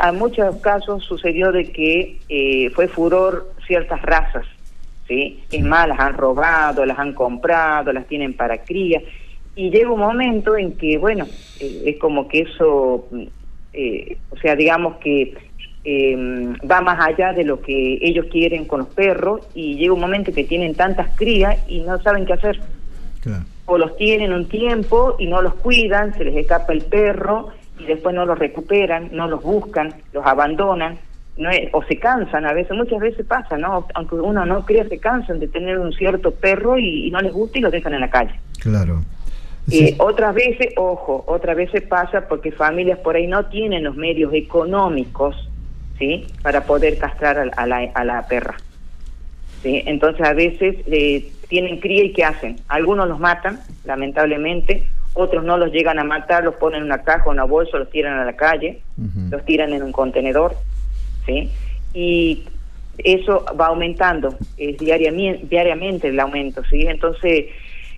A muchos casos sucedió de que eh, fue furor ciertas razas, ¿sí? Es más, las han robado, las han comprado, las tienen para cría, y llega un momento en que, bueno, eh, es como que eso, mm, eh, o sea, digamos que eh, va más allá de lo que ellos quieren con los perros y llega un momento que tienen tantas crías y no saben qué hacer. O los tienen un tiempo y no los cuidan, se les escapa el perro y después no los recuperan, no los buscan, los abandonan, no es- o se cansan a veces, muchas veces pasa, ¿no? Aunque uno no crea, se cansan de tener un cierto perro y, y no les gusta y los dejan en la calle. Claro. Eh, otras veces, ojo, otras veces pasa porque familias por ahí no tienen los medios económicos, ¿sí? Para poder castrar a, a la, a la perra. ¿sí? Entonces a veces eh, tienen cría y ¿qué hacen? Algunos los matan, lamentablemente, otros no los llegan a matar, los ponen en una caja o una bolsa, los tiran a la calle, los tiran en un contenedor, Y eso va aumentando, es diariamente, diariamente el aumento, ¿sí? Entonces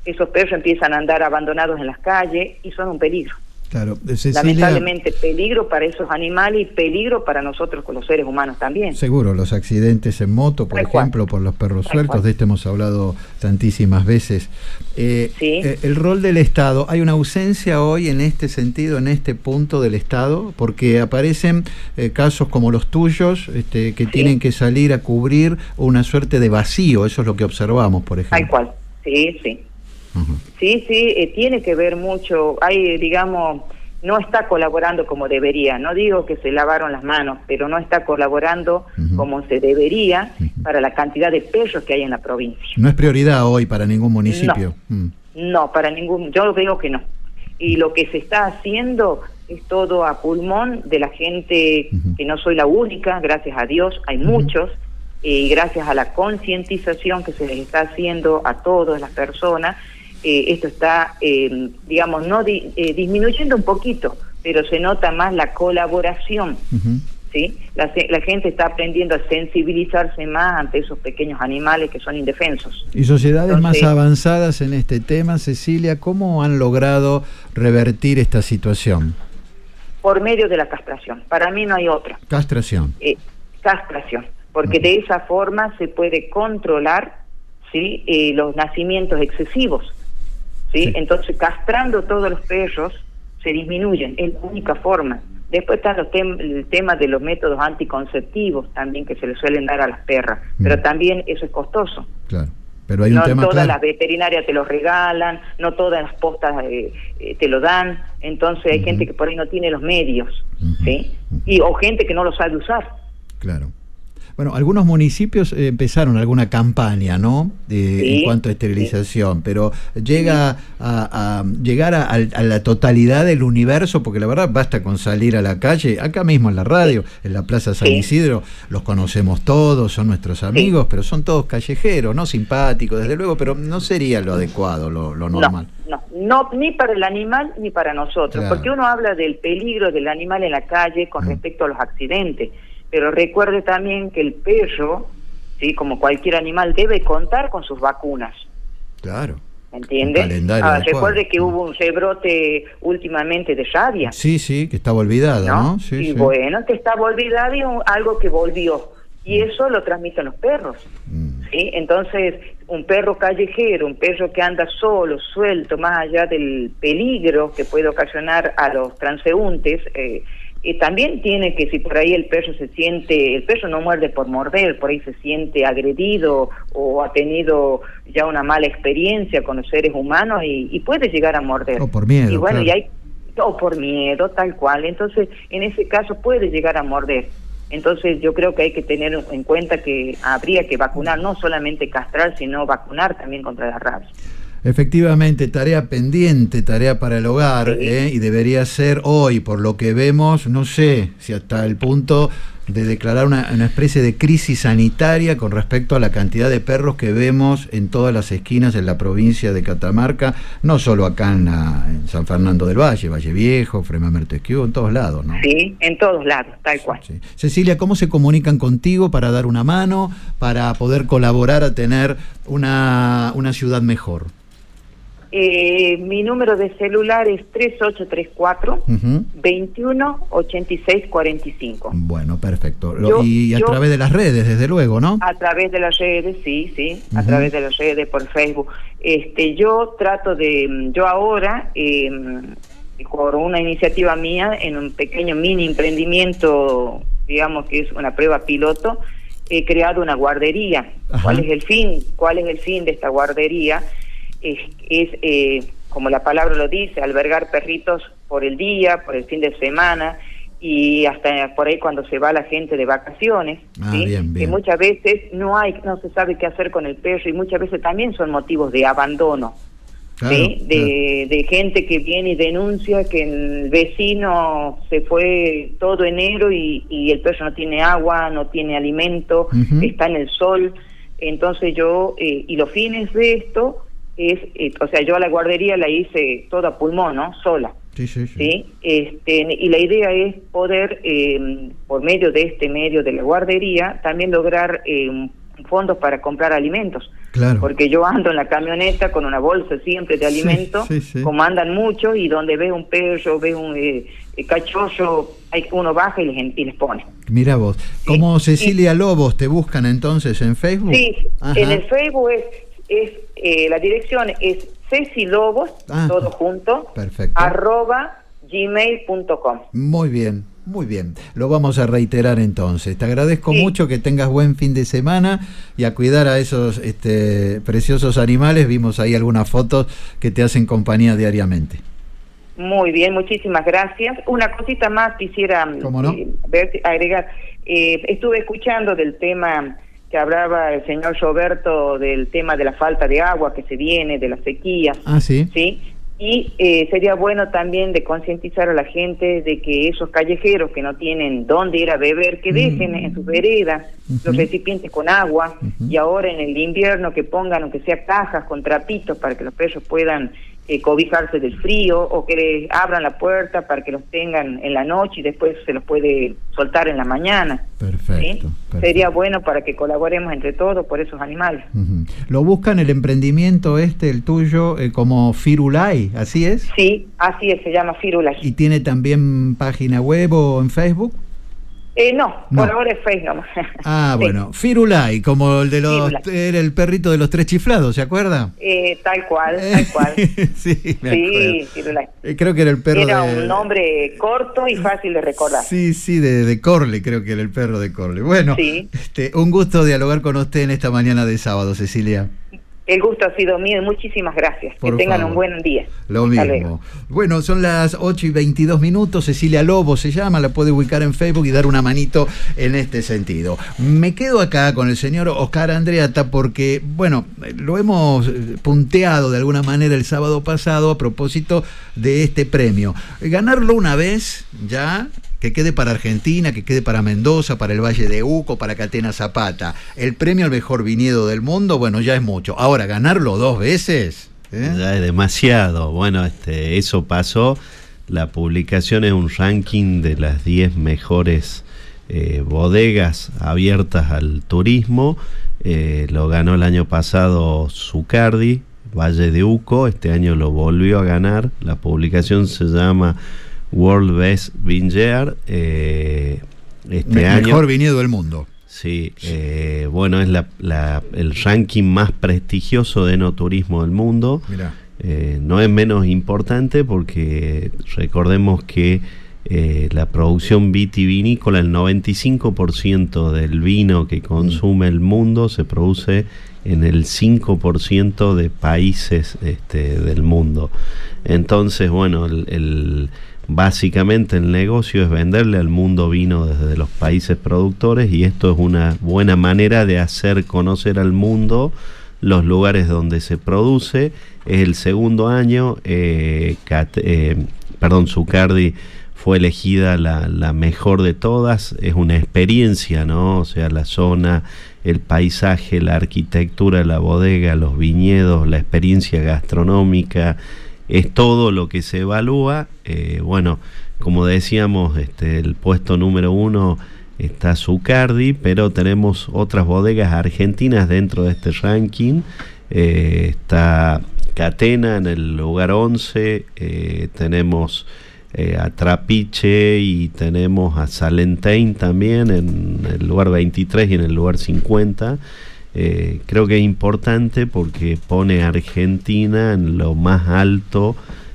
esos perros empiezan a andar abandonados en las calles y son un peligro. Claro, Eh, Cecilia, Lamentablemente peligro para esos animales y peligro para nosotros con los seres humanos también. seguro, los accidentes en moto, por ejemplo, por los perros sueltos, de este hemos hablado tantísimas veces. Eh, Sí. eh, el rol del Estado, ¿hay una ausencia hoy en este sentido, en este punto del Estado? Porque aparecen eh, casos como los tuyos este, que tienen que salir a cubrir una suerte de vacío, eso es lo que observamos, por ejemplo. Tal cual, sí, sí. Sí, sí, eh, tiene que ver mucho, hay, digamos, no está colaborando como debería, no digo que se lavaron las manos, pero no está colaborando como se debería para la cantidad de perros que hay en la provincia. No es prioridad hoy para ningún municipio. Mm. No, para ningún, yo veo que no. Y lo que se está haciendo es todo a pulmón de la gente, que no soy la única, gracias a Dios, hay muchos, y gracias a la concientización que se les está haciendo a todas las personas, eh, esto está, eh, digamos, no di- eh, disminuyendo un poquito, pero se nota más la colaboración. ¿sí? La, gente está aprendiendo a sensibilizarse más ante esos pequeños animales que son indefensos. Y sociedades más avanzadas en este tema, Cecilia, ¿cómo han logrado revertir esta situación? Por medio de la castración. Para mí no hay otra. Castración. eh, castración, porque de esa forma se puede controlar ¿sí? Eh, los nacimientos excesivos. ¿Sí? Entonces, castrando todos los perros, se disminuyen, es la única forma. Después está los tem- el tema de los métodos anticonceptivos también que se le suelen dar a las perras, pero también eso es costoso. Claro. Pero hay un no tema todas claro. las veterinarias te lo regalan, no todas las postas eh, eh, te lo dan, entonces hay gente que por ahí no tiene los medios, ¿sí? Y, o gente que no lo sabe usar. Claro. Bueno, algunos municipios eh, empezaron alguna campaña, ¿no? De- Sí, en cuanto a esterilización, pero llega a, a llegar a, a la totalidad del universo, porque la verdad basta con salir a la calle, acá mismo en la radio, en la Plaza San Sí. Isidro, los conocemos todos, son nuestros amigos, pero son todos callejeros, ¿no? Simpáticos, desde luego, pero no sería lo adecuado, lo, lo normal. No, no, ni para el animal ni para nosotros, Claro. porque uno habla del peligro del animal en la calle con respecto a los accidentes, pero recuerde también que el perro, sí, como cualquier animal, debe contar con sus vacunas. Claro. ¿Me entiende? Un calendario Ah, recuerde que hubo un rebrote últimamente de rabia. Sí, sí, que estaba olvidada, ¿no? ¿no? Sí, y sí. bueno, que estaba olvidado y un- algo que volvió. Y eso lo transmiten los perros. ¿sí? Entonces, un perro callejero, un perro que anda solo, suelto, más allá del peligro que puede ocasionar a los transeúntes, eh, y también tiene que, si por ahí el perro se siente, el perro no muerde por morder, por ahí se siente agredido o ha tenido ya una mala experiencia con los seres humanos y, y puede llegar a morder. O por miedo, Y bueno, claro. y hay o por miedo, tal cual. Entonces, en ese caso puede llegar a morder. Entonces, yo creo que hay que tener en cuenta que habría que vacunar, no solamente castrar, sino vacunar también contra la rabia. Efectivamente, tarea pendiente, tarea para el hogar, ¿eh? y debería ser hoy, por lo que vemos, no sé si hasta el punto de declarar una, una especie de crisis sanitaria con respecto a la cantidad de perros que vemos en todas las esquinas de la provincia de Catamarca, no solo acá en, la- en San Fernando del Valle, Valle Viejo, Frema Mertesquieu, en todos lados, ¿no? Sí, en todos lados, tal cual. Cecilia, ¿cómo se comunican contigo para dar una mano, para poder colaborar a tener una, una ciudad mejor? Eh, mi número de celular es 3834 Ujú. 21 86 45. Bueno, perfecto. Yo- y a yo- través de las redes, desde luego, ¿no? A través de las redes, sí, sí, a través de las redes por Facebook. Este, yo trato de, yo ahora, eh, por una iniciativa mía, en un pequeño mini emprendimiento, digamos que es una prueba piloto, he creado una guardería. Ajá. ¿Cuál es el fin? ¿Cuál es el fin de esta guardería? Es, es, eh, como la palabra lo dice, albergar perritos por el día, por el fin de semana y hasta por ahí cuando se va la gente de vacaciones, Ah, ¿sí? bien, que bien. muchas veces no hay, no se sabe qué hacer con el perro y muchas veces también son motivos de abandono. Claro, ¿sí? de, de gente que viene y denuncia que el vecino se fue todo enero y, y el perro no tiene agua, no tiene alimento, está en el sol. Entonces yo, eh, y los fines de esto es, eh, o sea, yo a la guardería la hice toda pulmón, ¿no? Sola. Sí, sí, sí. ¿sí? Este, y la idea es poder, eh, por medio de este medio de la guardería, también lograr eh, fondos para comprar alimentos. Claro. Porque yo ando en la camioneta con una bolsa siempre de alimentos, sí, sí. como andan mucho, y donde ve un perro, ve un eh, eh, cachorro, hay, uno baja y les, y les pone. Mira vos, como Cecilia Lobos te buscan entonces en Facebook. Sí, Ajá. en el Facebook es, es eh, la dirección es Ceci Lobos, Ah, todo junto, Perfecto. arroba gmail.com. Muy bien, muy bien. Lo vamos a reiterar entonces. Te agradezco mucho que tengas buen fin de semana y a cuidar a esos este, preciosos animales. Vimos ahí algunas fotos que te hacen compañía diariamente. Muy bien, muchísimas gracias. Una cosita más quisiera ¿Cómo no? eh, agregar. Eh, estuve escuchando del tema que hablaba el señor Roberto del tema de la falta de agua que se viene, de la sequía. Ah, sí. ¿sí? Y eh, sería bueno también de concientizar a la gente de que esos callejeros que no tienen dónde ir a beber, que dejen en sus veredas los recipientes con agua y ahora en el invierno que pongan, aunque sea cajas con trapitos para que los perros puedan eh, cobijarse del frío o que les abran la puerta para que los tengan en la noche y después se los puede soltar en la mañana. Perfecto. ¿sí? Sería bueno para que colaboremos entre todos por esos animales. Lo buscan el emprendimiento este, el tuyo, eh, como Firulai, ¿así es? Sí, así es, se llama Firula. ¿Y tiene también página web o en Facebook? Eh, no, No. por ahora es Facebook nomás. Ah, Sí. bueno, Firulai, como el de los era el perrito de los tres chiflados, ¿se acuerda? Eh, tal cual, tal cual. sí, me sí. Firulai. Eh, Creo que era el perro Era de un nombre corto y fácil de recordar. Sí, sí, de, de Corley, creo que era el perro de Corley. Bueno, Sí. este, un gusto dialogar con usted en esta mañana de sábado, Cecilia. El gusto ha sido mío y muchísimas gracias. Por que tengan favor. un buen día. Lo Hasta mismo. luego. Bueno, son las 8 y 22 minutos. Cecilia Lobo se llama, la puede ubicar en Facebook y dar una manito en este sentido. Me quedo acá con el señor Oscar Andreata porque, bueno, lo hemos eh, punteado de alguna manera el sábado pasado a propósito de este premio. Ganarlo una vez ya. Que quede para Argentina, que quede para Mendoza, para el Valle de Uco, para Catena Zapata. El premio al mejor viñedo del mundo, bueno, ya es mucho. Ahora, ganarlo dos veces. ¿eh? Ya es demasiado. Bueno, este, eso pasó. La publicación es un ranking de las 10 mejores eh, bodegas abiertas al turismo. Eh, lo ganó el año pasado Zucardi, Valle de Uco. Este año lo volvió a ganar. La publicación se llama World Best Vineyard. Eh, este Me- año. Mejor viñedo del mundo. Sí, eh, bueno, es la- la- el ranking más prestigioso de no turismo del mundo. Mirá. Eh, no es menos importante porque recordemos que eh, la producción vitivinícola, el 95% del vino que consume el mundo se produce en el 5% de países este, del mundo. Entonces, bueno, el- el- básicamente el negocio es venderle al mundo vino desde los países productores y esto es una buena manera de hacer conocer al mundo los lugares donde se produce. Es el segundo año, eh, eh, perdón, Zucardi fue elegida la, la mejor de todas. Es una experiencia, ¿no? O sea, la zona, el paisaje, la arquitectura, la bodega, los viñedos, la experiencia gastronómica, es todo lo que se evalúa. Eh, bueno, como decíamos, este, el puesto número uno está Zucardi, pero tenemos otras bodegas argentinas dentro de este ranking. Eh, está Catena en el lugar 11, eh, tenemos a Trapiche y tenemos a Salentein también en el lugar 23 y en el lugar 50. Eh, creo que es importante porque pone a Argentina en lo más alto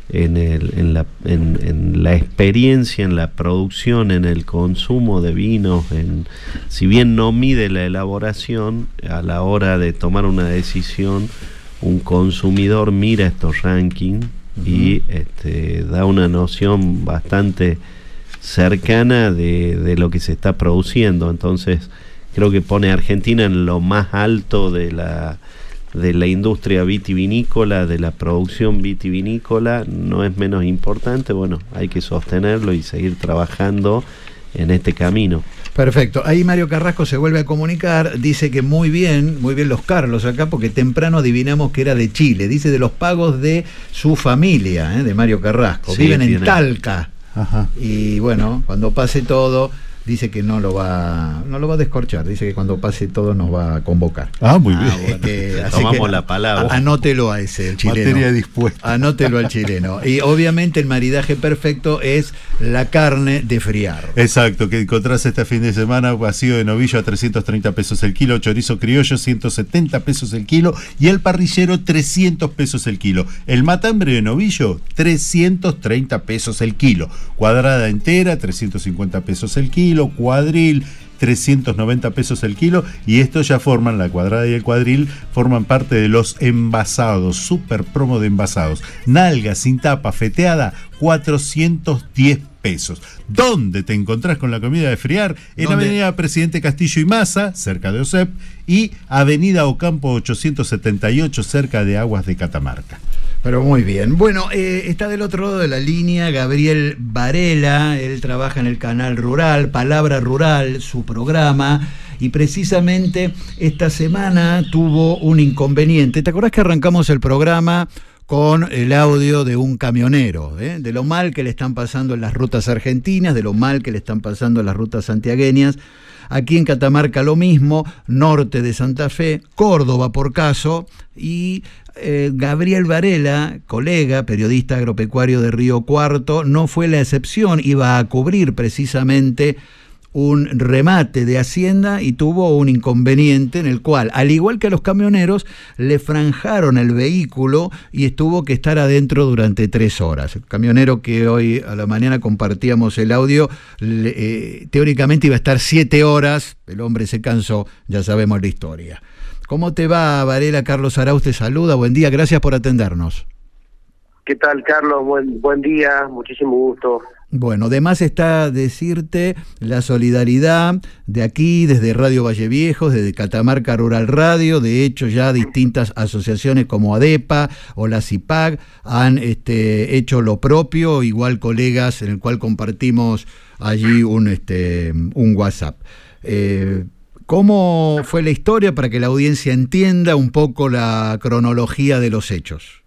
en, el- en la, en- en la experiencia, en la producción, en el consumo de vinos, en, si bien no mide la elaboración, a la hora de tomar una decisión, un consumidor mira estos rankings y este, da una noción bastante cercana de, de lo que se está produciendo. Entonces, creo que pone a Argentina en lo más alto de la de la industria vitivinícola, de la producción vitivinícola, no es menos importante. Bueno, hay que sostenerlo y seguir trabajando en este camino. Perfecto. Ahí Mario Carrasco se vuelve a comunicar, dice que muy bien, muy bien los Carlos acá, porque temprano adivinamos que era de Chile. Dice de los pagos de su familia, ¿eh? de Mario Carrasco. Sí, Viven en Talca. Y bueno, cuando pase todo, dice que no lo va, no lo va a descorchar. Dice que cuando pase todo nos va a convocar. Ah, muy bien. Este, así tomamos que la palabra. a- Anótelo a ese, el chileno. Materia dispuesta. Anótelo al chileno. Y obviamente el maridaje perfecto es la carne de friar. Exacto, que encontrás este fin de semana vacío de novillo a 330 pesos el kilo, chorizo criollo 170 pesos el kilo y el parrillero 300 pesos el kilo. El matambre de novillo 330 pesos el kilo. Cuadrada entera 350 pesos el kilo, cuadril 390 pesos el kilo y estos ya forman, la cuadrada y el cuadril, forman parte de los envasados, super promo de envasados. Nalga sin tapa, feteada, 410 pesos. ¿Dónde te encontrás con la comida de friar? En ¿Dónde? Avenida Presidente Castillo y Maza, cerca de OSEP, y Avenida Ocampo 878, cerca de Aguas de Catamarca. Pero muy bien. Bueno, eh, está del otro lado de la línea Gabriel Varela, él trabaja en el canal Rural, Palabra Rural, su programa, y precisamente esta semana tuvo un inconveniente. ¿Te acordás que arrancamos el programa con el audio de un camionero, eh? de lo mal que le están pasando en las rutas argentinas, de lo mal que le están pasando en las rutas santiagueñas? Aquí en Catamarca lo mismo, norte de Santa Fe, Córdoba por caso, y eh, Gabriel Varela, colega, periodista agropecuario de Río Cuarto, no fue la excepción, iba a cubrir precisamente un remate de Hacienda y tuvo un inconveniente en el cual, al igual que a los camioneros, le franjaron el vehículo y estuvo que estar adentro durante tres horas. El camionero que hoy a la mañana compartíamos el audio, eh, teóricamente iba a estar siete horas, el hombre se cansó, ya sabemos la historia. ¿Cómo te va, Varela? Carlos Arauz te saluda, buen día, gracias por atendernos. ¿Qué tal, Carlos? Buen, día, muchísimo gusto. Bueno, además está decirte la solidaridad de aquí, desde Radio Valle Viejos, desde Catamarca Rural Radio, de hecho ya distintas asociaciones como ADEPA o la CIPAG han este, hecho lo propio, igual colegas en el cual compartimos allí un, este, un WhatsApp. Eh, ¿Cómo fue la historia para que la audiencia entienda un poco la cronología de los hechos?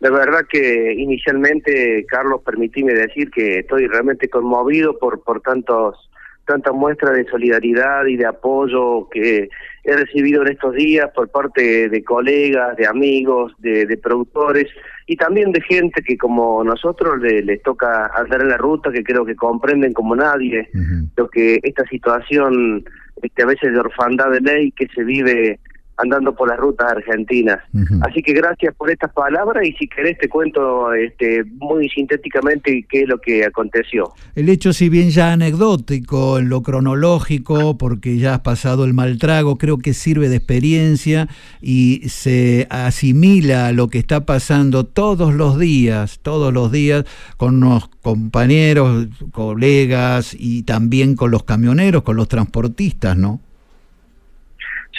De verdad que inicialmente, Carlos, permitíme decir que estoy realmente conmovido por, por tantos tantas muestras de solidaridad y de apoyo que he recibido en estos días por parte de colegas, de amigos, de, de productores y también de gente que como nosotros le- les toca andar en la ruta, que creo que comprenden como nadie lo que esta situación este, a veces de orfandad de ley que se vive andando por las rutas argentinas. Así que gracias por estas palabras y si querés te cuento este, muy sintéticamente qué es lo que aconteció. El hecho, si bien ya anecdótico en lo cronológico, porque ya has pasado el mal trago, creo que sirve de experiencia y se asimila a lo que está pasando todos los días, todos los días, con los compañeros, colegas y también con los camioneros, con los transportistas, ¿no?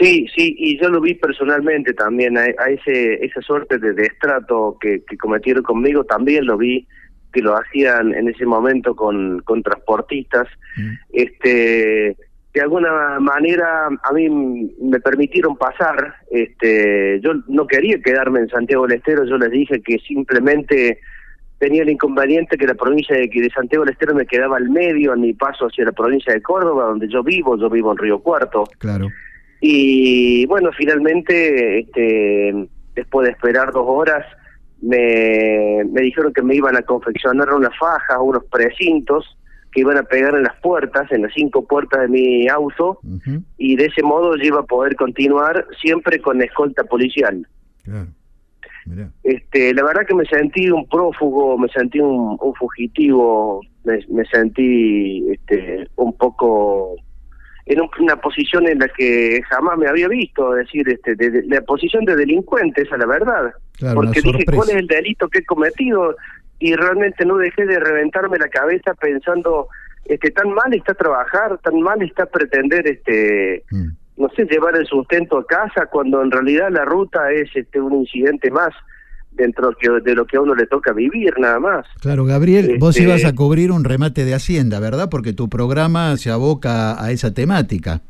Sí, sí, y yo lo vi personalmente también, a, a ese esa suerte de destrato que, que cometieron conmigo, también lo vi que lo hacían en ese momento con, con transportistas. Este, de alguna manera a mí me permitieron pasar, este, yo no quería quedarme en Santiago del Estero, yo les dije que simplemente tenía el inconveniente que la provincia de, que de Santiago del Estero me quedaba al medio en mi paso hacia la provincia de Córdoba, donde yo vivo, yo vivo en Río Cuarto. Claro. Y bueno, finalmente, este, después de esperar dos horas, me, me dijeron que me iban a confeccionar unas fajas, unos precintos que iban a pegar en las puertas, en las cinco puertas de mi auto, y de ese modo yo iba a poder continuar siempre con escolta policial. Este, la verdad que me sentí un prófugo, me sentí un, un fugitivo, me, me sentí este, un poco en un- una posición en la que jamás me había visto, es decir, este, de, de- la posición de delincuente, esa es la verdad. Claro, Porque dije. ¿cuál es el delito que he cometido? Y realmente no dejé de reventarme la cabeza pensando, este, tan mal está trabajar, tan mal está pretender, este, Mm. no sé, llevar el sustento a casa, cuando en realidad la ruta es este un incidente más dentro de lo que- a uno le toca vivir, nada más. Claro, Gabriel, vos Este- ibas a cubrir un remate de Hacienda, ¿verdad? Porque tu programa se aboca a esa temática.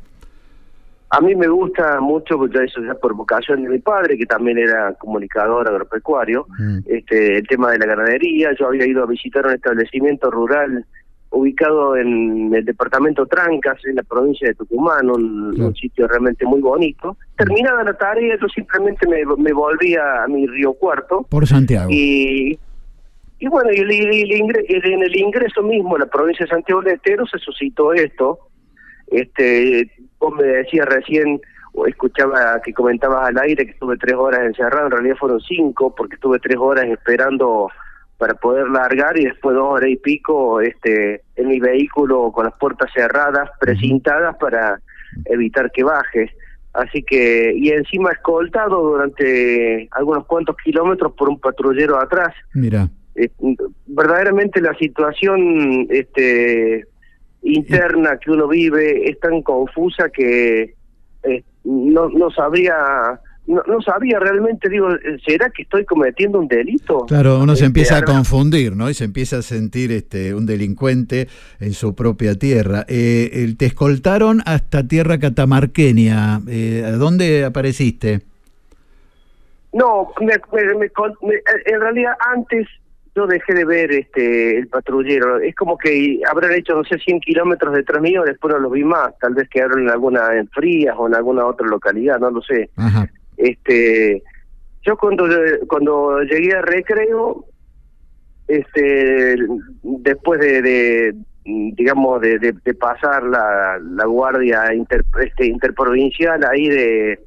A mí me gusta mucho, pues ya eso ya por vocación de mi padre, que también era comunicador agropecuario, este, el tema de la ganadería. Yo había ido a visitar un establecimiento rural ubicado en el departamento Trancas, en la provincia de Tucumán, un, un sitio realmente muy bonito. Terminada la tarea, yo simplemente me, me volví a, mi Río Cuarto. Por Santiago. Y, y bueno, y y ingre- en el ingreso mismo a la provincia de Santiago del Estero se suscitó esto. Este, vos me decías recién, o escuchaba que comentabas al aire que estuve tres horas encerrado, en realidad fueron cinco, porque estuve tres horas esperando para poder largar y después dos horas y pico este en mi vehículo con las puertas cerradas, precintadas para evitar que baje. Así que, y encima escoltado durante algunos cuantos kilómetros por un patrullero atrás. Mira. Eh, verdaderamente la situación este interna que uno vive es tan confusa que eh, no no sabría no, no sabía realmente digo será que estoy cometiendo un delito Claro, uno se Este, empieza a confundir, ¿no? Y se empieza a sentir este un delincuente en su propia tierra. Eh, el- te escoltaron hasta tierra catamarqueña. Eh, ¿A dónde apareciste? No, me- me- me- en realidad antes yo dejé de ver este el patrullero. Es como que habrán hecho, no sé, 100 kilómetros detrás mío, después no los vi más. Tal vez quedaron en alguna en Frías o en alguna otra localidad, no lo sé. Ajá. Este, yo cuando cuando llegué a Recreo, este, después de, de, digamos de, de- de pasar la, la guardia inter- este, interprovincial ahí de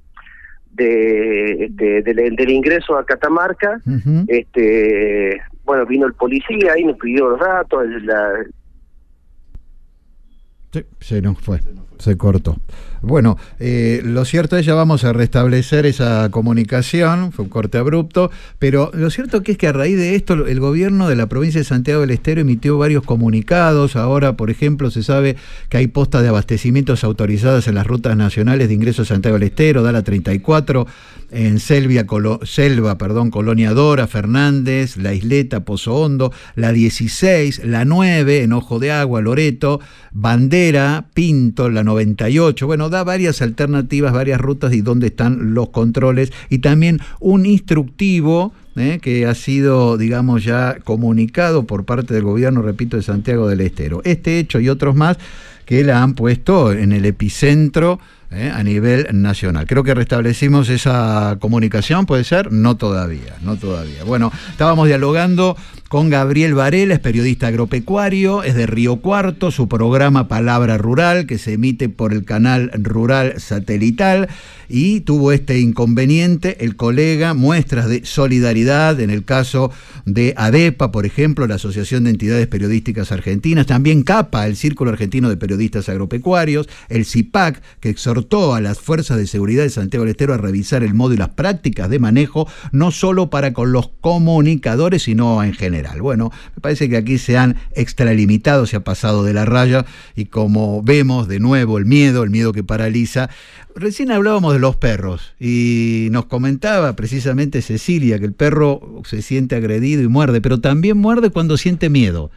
de, este, del, del ingreso a Catamarca, este bueno vino el policía y nos pidió los datos, la, Sí, se nos fue, se cortó. Bueno, eh, lo cierto es ya vamos a restablecer esa comunicación, fue un corte abrupto, pero lo cierto que es que a raíz de esto el gobierno de la provincia de Santiago del Estero emitió varios comunicados, ahora por ejemplo se sabe que hay postas de abastecimientos autorizadas en las rutas nacionales de ingreso a Santiago del Estero, da la 34, en Selvia, Selva, perdón, Colonia Dora, Fernández, La Isleta, Pozo Hondo, la 16, la 9, en Ojo de Agua, Loreto, Bandera, Pinto, la 98. Bueno, da varias alternativas, varias rutas y dónde están los controles y también un instructivo ¿eh? que ha sido, digamos, ya comunicado por parte del gobierno, repito, de Santiago del Estero. Este hecho y otros más que la han puesto en el epicentro ¿eh? a nivel nacional. Creo que restablecimos esa comunicación, ¿puede ser? No todavía, no todavía. Bueno, estábamos dialogando con Gabriel Varela, es periodista agropecuario, es de Río Cuarto, su programa Palabra Rural, que se emite por el canal Rural Satelital, y tuvo este inconveniente, el colega, muestras de solidaridad en el caso de ADEPA, por ejemplo, la Asociación de Entidades Periodísticas Argentinas, también CAPA, el Círculo Argentino de Periodistas Agropecuarios, el CIPAC, que exhortó a las fuerzas de seguridad de Santiago del Estero a revisar el modo y las prácticas de manejo, no solo para con los comunicadores, sino en general. Bueno, me parece que aquí se han extralimitado, se ha pasado de la raya y como vemos de nuevo el miedo, el miedo que paraliza. Recién hablábamos de los perros y nos comentaba precisamente Cecilia que el perro se siente agredido y muerde, pero también muerde cuando siente miedo.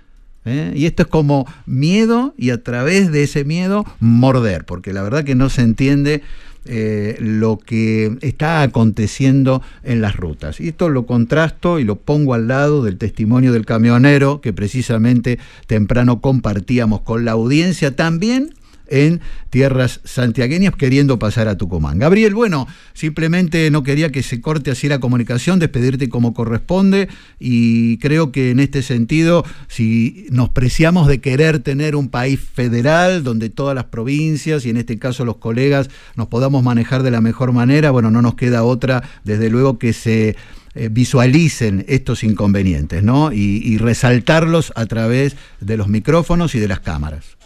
¿eh? Y esto es como miedo y a través de ese miedo morder, porque la verdad que no se entiende eh, lo que está aconteciendo en las rutas. Y esto lo contrasto y lo pongo al lado del testimonio del camionero que precisamente temprano compartíamos con la audiencia también en tierras santiagueñas queriendo pasar a Tucumán. Gabriel, bueno, simplemente no quería que se corte así la comunicación, despedirte como corresponde y creo que en este sentido, si nos preciamos de querer tener un país federal donde todas las provincias y en este caso los colegas nos podamos manejar de la mejor manera, bueno, no nos queda otra, desde luego que se eh, visualicen estos inconvenientes, ¿no? Y, y resaltarlos a través de los micrófonos y de las cámaras.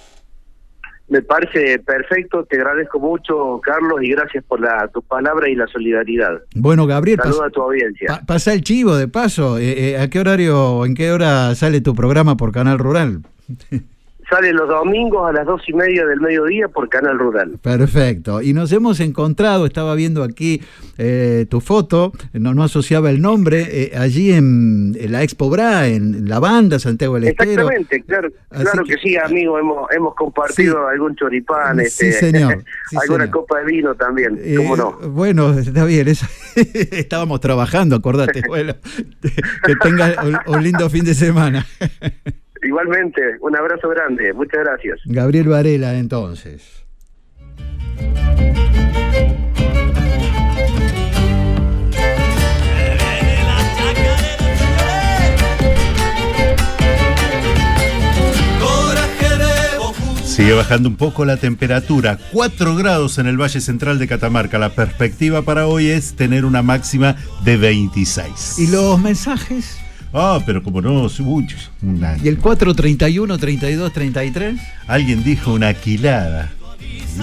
Me parece perfecto, te agradezco mucho, Carlos, y gracias por la, tu palabra y la solidaridad. Bueno, Gabriel, Saludos pas- a tu audiencia. pa- pasa el chivo de paso. Eh, eh, ¿A qué horario, en qué hora sale tu programa por Canal Rural? Sale los domingos a las dos y media del mediodía por Canal Rural. Perfecto. Y nos hemos encontrado, estaba viendo aquí eh, tu foto, no, no asociaba el nombre, eh, allí en, en la Expo Bra, en la banda Santiago del Estero. Exactamente, claro, Así claro que, sí, amigo, hemos, hemos compartido algún choripán, Sí, este, señor, sí, alguna señor. copa de vino también, Eh, cómo no. Bueno, está bien, eso- estábamos trabajando, acordate. Bueno, que tengas un, un lindo fin de semana. Igualmente, un abrazo grande, muchas gracias. Gabriel Varela, entonces. Sigue bajando un poco la temperatura, 4 grados en el Valle Central de Catamarca. La perspectiva para hoy es tener una máxima de 26. ¿Y los mensajes? Ah, pero como no, uy, una- ¿Y el 431, 32, 33? alguien dijo una quilada.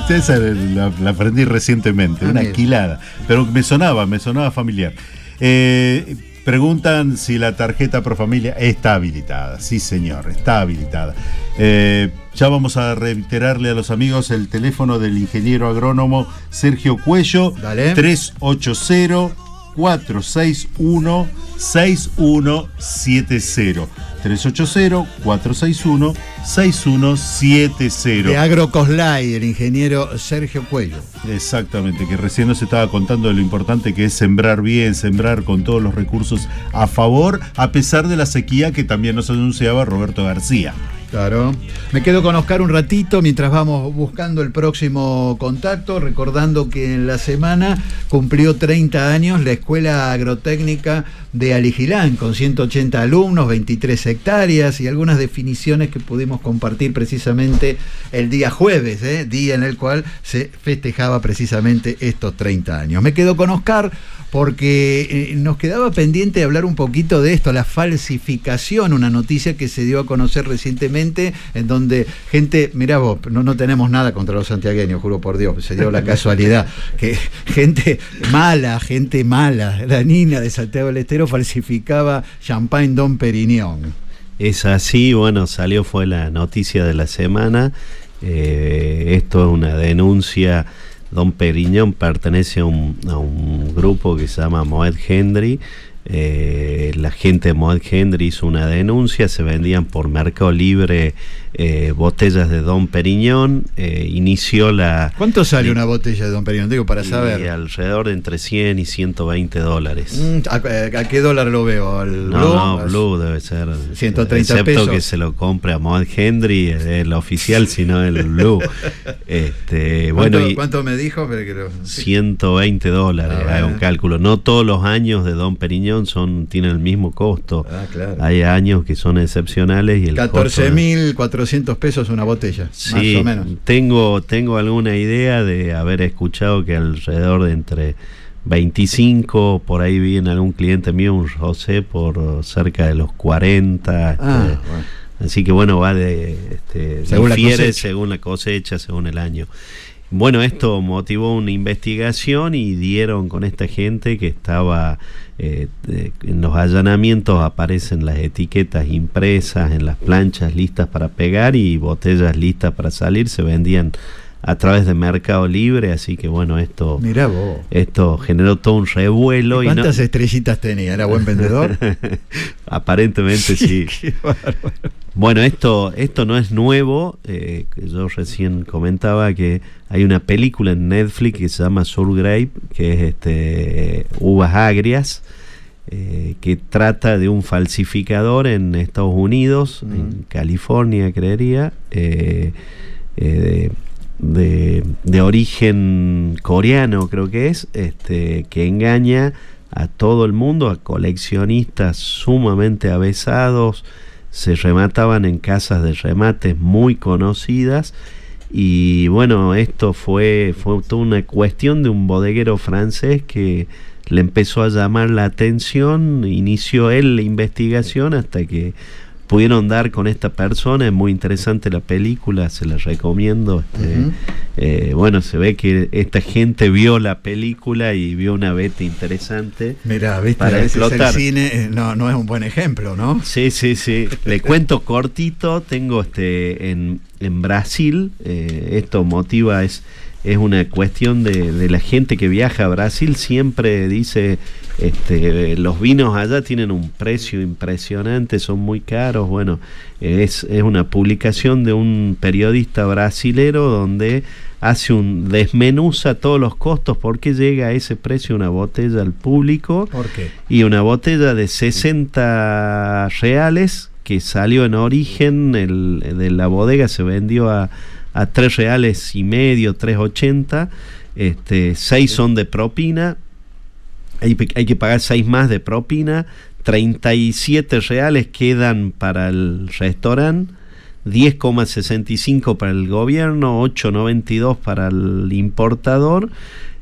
Esa la, la aprendí recientemente, Ah, una mira. quilada. Pero me sonaba, me sonaba familiar. Eh, preguntan si la tarjeta por familia está habilitada. Sí, señor, está habilitada. Eh, ya vamos a reiterarle a los amigos el teléfono del ingeniero agrónomo Sergio Cuello. 380 461 6170 380-461-6170. De Agrocoslay, el ingeniero Sergio Cuello. Exactamente, que recién nos estaba contando de lo importante que es sembrar bien, sembrar con todos los recursos a favor, a pesar de la sequía que también nos anunciaba Roberto García. Claro. Me quedo con Oscar un ratito mientras vamos buscando el próximo contacto, recordando que en la semana cumplió 30 años la Escuela Agrotécnica de Aligilán, con 180 alumnos, 23 hectáreas y algunas definiciones que pudimos compartir precisamente el día jueves, ¿eh? día en el cual se festejaba precisamente estos 30 años. Me quedo con Oscar porque eh, nos quedaba pendiente hablar un poquito de esto, la falsificación, una noticia que se dio a conocer recientemente, en donde gente, mirá vos, no, no tenemos nada contra los santiagueños, juro por Dios, se dio la casualidad, que gente mala, gente mala, la niña de Santiago del Estero falsificaba champagne Don Perignon. Es así, bueno, salió, fue la noticia de la semana. Eh, esto es una denuncia. Don Periñón pertenece a un, grupo que se llama Moet Hendry. Eh, la gente de Moet Hendry hizo una denuncia, se vendían por Mercado Libre eh, botellas de Don Periñón. eh, inició la. ¿Cuánto sale una botella de Don Perignon? Digo, para saber. alrededor de entre 100 y 120 dólares. Mm, ¿A, a qué dólar lo veo? ¿Al No, Blue? no, Blue debe ser. 130 excepto pesos. que se lo compre a Mod Hendry, el oficial, sino el Blue. Este, ¿Cuánto, bueno, y cuánto me dijo? Pero que lo- 120 dólares, Ah, haga un cálculo. No todos los años de Don Periñón son, tienen el mismo costo. Ah, claro. Hay años que son excepcionales y el costo de- 14.400 pesos una botella, Sí, más o menos. Tengo, tengo alguna idea de haber escuchado que alrededor de entre 25, por ahí vi en algún cliente mío un José por cerca de los 40. Ah, este, bueno. Así que bueno, va de. Este, Según difiere según la cosecha, según el año. Bueno, esto motivó una investigación y dieron con esta gente que estaba eh, en los allanamientos aparecen las etiquetas impresas en las planchas listas para pegar y botellas listas para salir, se vendían a través de Mercado Libre, así que bueno, esto Mirá vos. esto generó todo un revuelo y no- ¿Cuántas estrellitas tenía? ¿Era buen vendedor? Aparentemente sí. Bueno, esto, esto no es nuevo. eh, yo recién comentaba que hay una película en Netflix que se llama Sour Grape, que es este uvas agrias, eh, que trata de un falsificador en Estados Unidos, en California, creería, eh, eh, de, de origen coreano, creo que es, este, que engaña a todo el mundo, a coleccionistas sumamente avesados, se remataban en casas de remates muy conocidas. Y bueno, esto fue, fue toda una cuestión de un bodeguero francés que le empezó a llamar la atención, inició él la investigación hasta que pudieron dar con esta persona. Es muy interesante la película, se la recomiendo. Este, eh, bueno, se ve que esta gente vio la película y vio una beta interesante. Mira, viste, para a veces explotar. el cine eh, no, no es un buen ejemplo, ¿no? Sí, sí, sí. Le cuento cortito, tengo este en, en Brasil, eh, esto motiva, es, es una cuestión de, de la gente que viaja a Brasil, siempre dice, este, los vinos allá tienen un precio impresionante, son muy caros, bueno, es, es una publicación de un periodista brasilero donde hace un desmenuza todos los costos, por qué llega a ese precio una botella al público ¿Por qué? y una botella de 60 reales que salió en origen el, de la bodega se vendió a, a 3 reales y medio, 3.80, este, 6 son de propina, hay, hay que pagar 6 más de propina, 37 reales quedan para el restaurante, 10,65 para el gobierno, 8,92 para el importador.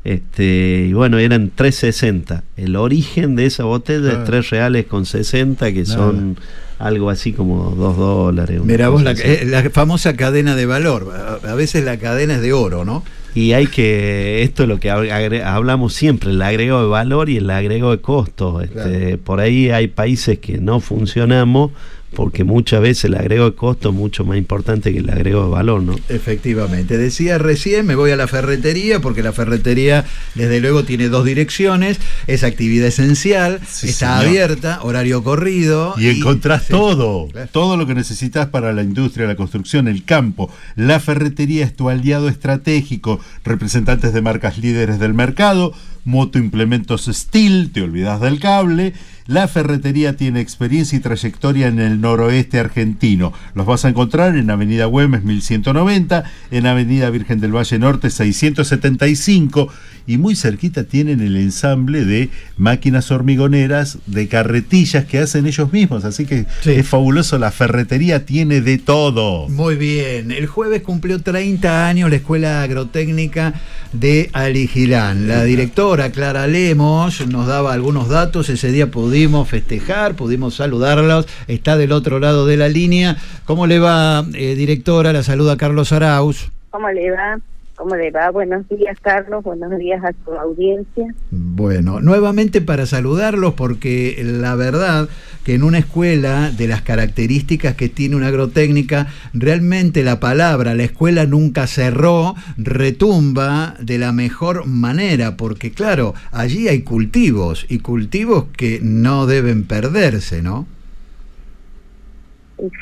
Este, y bueno, eran 3.60. El origen de esa botella Ah. es 3 reales con 60, que Nada. son algo así como 2 dólares. Mira vos, la, eh, la famosa cadena de valor. A, a veces la cadena es de oro, ¿no? Y hay que, esto es lo que hablamos siempre, el agrego de valor y el agrego de costos. Este, Por ahí hay países que no funcionamos porque muchas veces el agrego de costo es mucho más importante que el agrego de valor, ¿no? Efectivamente. Decía recién, me voy a la ferretería, porque la ferretería, desde luego, tiene dos direcciones. Es actividad esencial, está señor. abierta, horario corrido. Y encontrás sí, todo, claro. todo lo que necesitas para la industria, la construcción, el campo. La ferretería es tu aliado estratégico, representantes de marcas líderes del mercado, moto implementos Steel, te olvidas del cable. La ferretería tiene experiencia y trayectoria en el noroeste argentino. Los vas a encontrar en Avenida Güemes 1190, en Avenida Virgen del Valle Norte 675 y muy cerquita tienen el ensamble de máquinas hormigoneras, de carretillas que hacen ellos mismos. Así que es fabuloso, la ferretería tiene de todo. Muy bien. El jueves cumplió 30 años la Escuela Agrotécnica de Aligilán. La directora Clara Lemos nos daba algunos datos. Ese día pudimos festejar, pudimos saludarlos. Está del otro lado de la línea. ¿Cómo le va, eh, directora? La saluda Carlos Arauz. ¿Cómo le va? ¿Cómo le va? Buenos días, Carlos. Buenos días a su audiencia. Bueno, nuevamente para saludarlos porque la verdad que en una escuela de las características que tiene una agrotécnica, realmente la palabra, la escuela nunca cerró, retumba de la mejor manera, porque claro, allí hay cultivos y cultivos que no deben perderse, ¿no?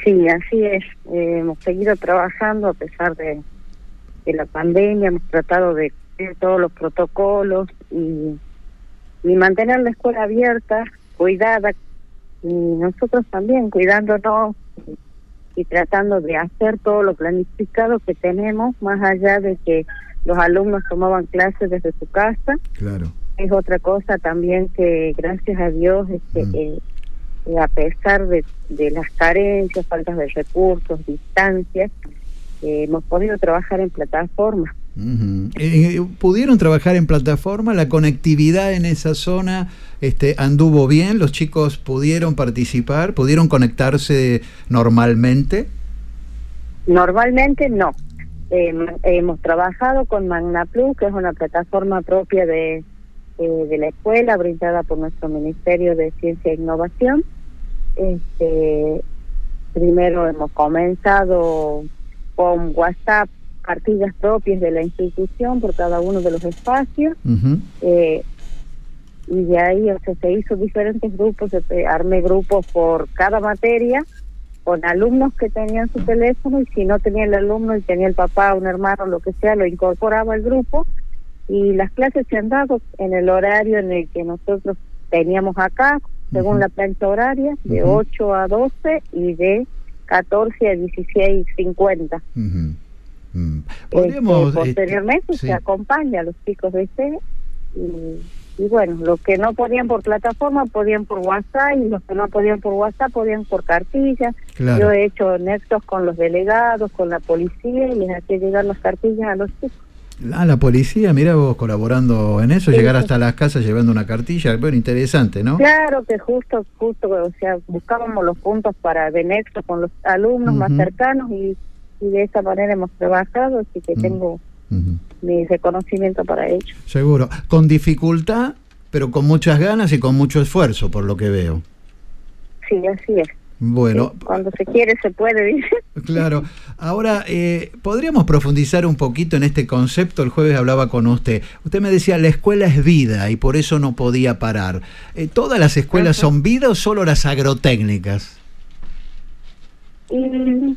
Sí, así es. Eh, hemos seguido trabajando a pesar de, de la pandemia. Hemos tratado de cumplir todos los protocolos y, y mantener la escuela abierta, cuidada, y nosotros también cuidándonos y, tratando de hacer todo lo planificado que tenemos, más allá de que los alumnos tomaban clases desde su casa. Claro. es otra cosa también que gracias a Dios este, eh, eh, a pesar de, de las carencias faltas de recursos distancias eh, hemos podido trabajar en plataformas Ujú. Eh, ¿Pudieron trabajar en plataforma? ¿La conectividad en esa zona este, anduvo bien? ¿Los chicos pudieron participar? ¿Pudieron conectarse normalmente? normalmente no Eh, hemos trabajado con Magna Plus que es una plataforma propia de eh, de la escuela brindada por nuestro Ministerio de Ciencia e Innovación este primero hemos comenzado con WhatsApp cartillas propias de la institución por cada uno de los espacios. Eh, y de ahí o sea, se hizo diferentes grupos, se pe- armé grupos por cada materia con alumnos que tenían su teléfono y si no tenía el alumno y tenía el papá, un hermano, lo que sea, lo incorporaba al grupo. Y las clases se han dado en el horario en el que nosotros teníamos acá, según la planta horaria, de 8 a 12 y de 14 a 16.50. Podríamos, Este, eh, posteriormente se acompaña a los chicos de C y, y bueno, los que no podían por plataforma podían por WhatsApp y los que no podían por WhatsApp podían por cartilla. Claro. Yo he hecho nexos con los delegados, con la policía y les hacía llegar las cartillas a los chicos. Ah, la policía, mira vos colaborando en eso, Sí, llegar hasta las casas llevando una cartilla, bueno, interesante, ¿no? Claro que justo, justo, o sea, buscábamos los puntos para de nexo con los alumnos más cercanos y, y de esa manera hemos trabajado, así que tengo mi reconocimiento para ello. Seguro. Con dificultad, pero con muchas ganas y con mucho esfuerzo, por lo que veo. Sí, así es. Bueno, Cuando se quiere se puede, dice. Claro. Ahora, eh, ¿podríamos profundizar un poquito en este concepto? El jueves hablaba con usted. Usted me decía, la escuela es vida y por eso no podía parar. Eh, ¿Todas las escuelas son vida o solo las agrotécnicas? Y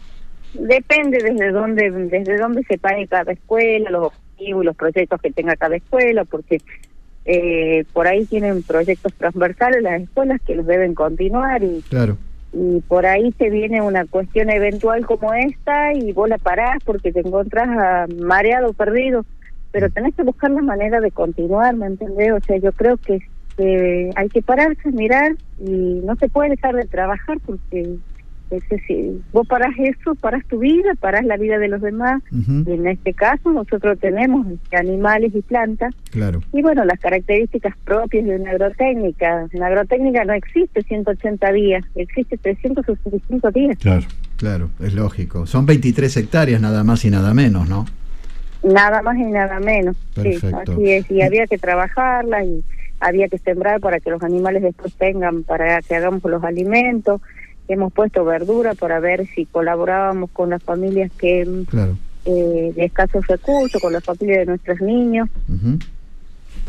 depende desde dónde desde dónde se pare cada escuela, los objetivos y los proyectos que tenga cada escuela, porque eh, por ahí tienen proyectos transversales las escuelas que los deben continuar y, Claro. Y por ahí te viene una cuestión eventual como esta y vos la parás porque te encontrás ah, mareado, perdido, pero tenés que buscar la manera de continuar, ¿me entendés? O sea, yo creo que, que hay que pararse, mirar y no se puede dejar de trabajar porque es decir, vos parás eso, parás tu vida, parás la vida de los demás. Y en este caso nosotros tenemos animales y plantas. Claro. Y bueno, las características propias de una agrotécnica. En agrotécnica no existe 180 días, existe 365 días. Claro. Claro, es lógico. Son 23 hectáreas nada más y nada menos, ¿no? Nada más y nada menos. Sí, Perfecto. así es. Y había que trabajarla y había que sembrar para que los animales después tengan, para que hagamos los alimentos. Hemos puesto verdura para ver si colaborábamos con las familias que Claro. eh, de escasos recursos, con las familias de nuestros niños.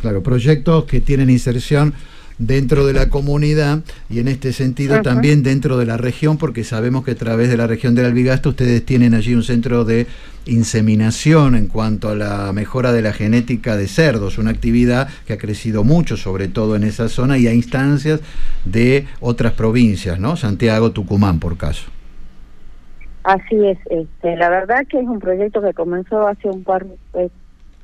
Claro, proyectos que tienen inserción dentro de la comunidad y en este sentido también dentro de la región, porque sabemos que a través de la región del Albigasto ustedes tienen allí un centro de inseminación en cuanto a la mejora de la genética de cerdos, una actividad que ha crecido mucho, sobre todo en esa zona y a instancias de otras provincias, ¿no? Santiago, Tucumán, por caso. Así es, este, la verdad que es un proyecto que comenzó hace un par, eh,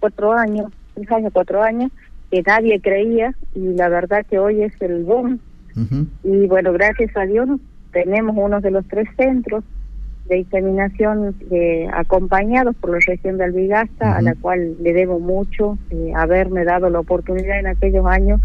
cuatro años, tres años, cuatro años, que nadie creía y la verdad que hoy es el boom. Y bueno, gracias a Dios tenemos uno de los tres centros de inseminación eh, acompañados por la región de Albigasta, a la cual le debo mucho eh, haberme dado la oportunidad en aquellos años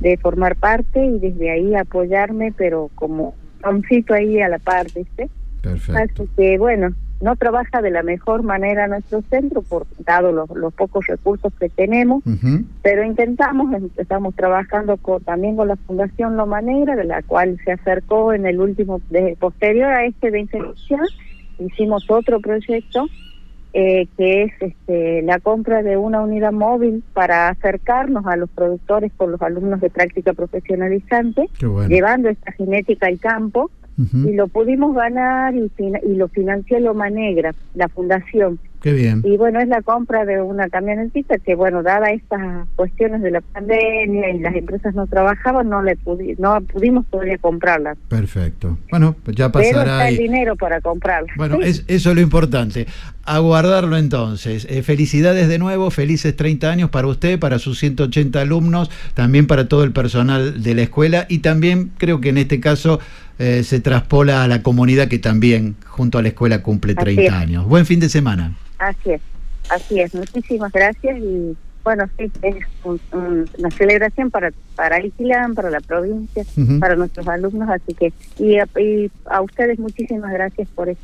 de formar parte y desde ahí apoyarme, pero como un ahí a la par, ¿viste? Perfecto. Así que bueno, no trabaja de la mejor manera nuestro centro, por dado los, los pocos recursos que tenemos, pero intentamos, estamos trabajando con, también con la Fundación Loma Negra, de la cual se acercó en el último, de, posterior a este de inseminación, hicimos otro proyecto eh, que es este, la compra de una unidad móvil para acercarnos a los productores con los alumnos de práctica profesionalizante, bueno. llevando esta genética al campo y lo pudimos ganar y, y lo financió Loma Negra, la fundación. Qué bien. Y bueno, es la compra de una camionetita que, bueno, dada estas cuestiones de la pandemia y las empresas no trabajaban, no le pudi- no pudimos todavía comprarla. Perfecto. Bueno, pues ya Pero está pasará. el y- dinero para comprarla. Bueno, Sí. es, eso es lo importante. Aguardarlo entonces. Eh, felicidades de nuevo, felices 30 años para usted, para sus 180 alumnos, también para todo el personal de la escuela y también creo que en este caso eh, se traspola a la comunidad que también junto a la escuela cumple Así 30 es. años. Buen fin de semana. Así es, así es. Muchísimas gracias y bueno, sí, es un- un- una celebración para para Iquilán, para la provincia, para nuestros alumnos, así que y a, y a ustedes muchísimas gracias por eso.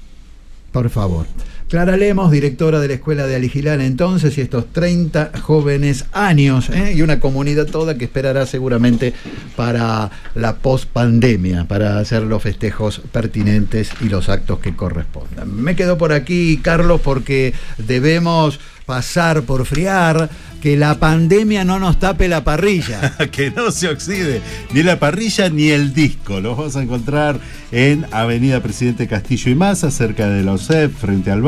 Por favor. Clara Lemos, directora de la Escuela de Aligilán entonces, y estos 30 jóvenes años, ¿eh? y una comunidad toda que esperará seguramente para la post-pandemia, para hacer los festejos pertinentes y los actos que correspondan. Me quedo por aquí, Carlos, porque debemos pasar por friar, que la pandemia no nos tape la parrilla. que no se oxide ni la parrilla ni el disco. Los vas a encontrar en Avenida Presidente Castillo y Maza, cerca de la OSEP, frente al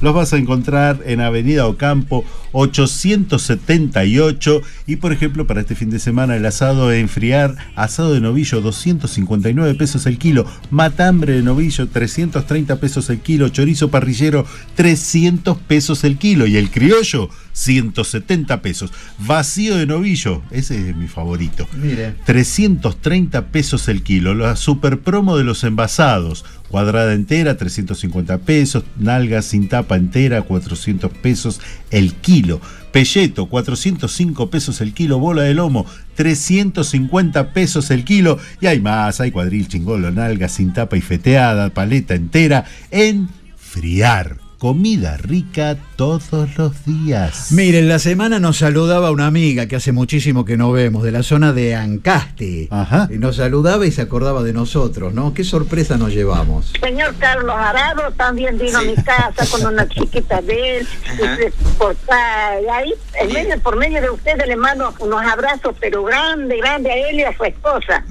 Los vas a encontrar en Avenida Ocampo 878. Y por ejemplo, para este fin de semana, el asado de enfriar, asado de novillo, 259 pesos el kilo. Matambre de novillo, 330 pesos el kilo. Chorizo parrillero, 300 pesos el kilo. Y el criollo, 170 pesos. Vacío de novillo, ese es mi favorito. Mire. 330 pesos el kilo. La super promo de los envasados. Cuadrada entera, 350 pesos. Nalga sin tapa entera, 400 pesos el kilo. Pelleto, 405 pesos el kilo. Bola de lomo, 350 pesos el kilo. Y hay más, hay cuadril, chingolo, nalga, sin tapa y feteada, paleta entera en Friar. Comida rica todos los días. Miren, la semana nos saludaba una amiga que hace muchísimo que no vemos, de la zona de Ancaste. Ajá. Y nos saludaba y se acordaba de nosotros, ¿no? Qué sorpresa nos llevamos. Señor Carlos Arado también vino a mi casa con una chiquita de él. y por, y ahí, en medio, por medio de ustedes, le mando unos abrazos, pero grande, grande a él y a su esposa.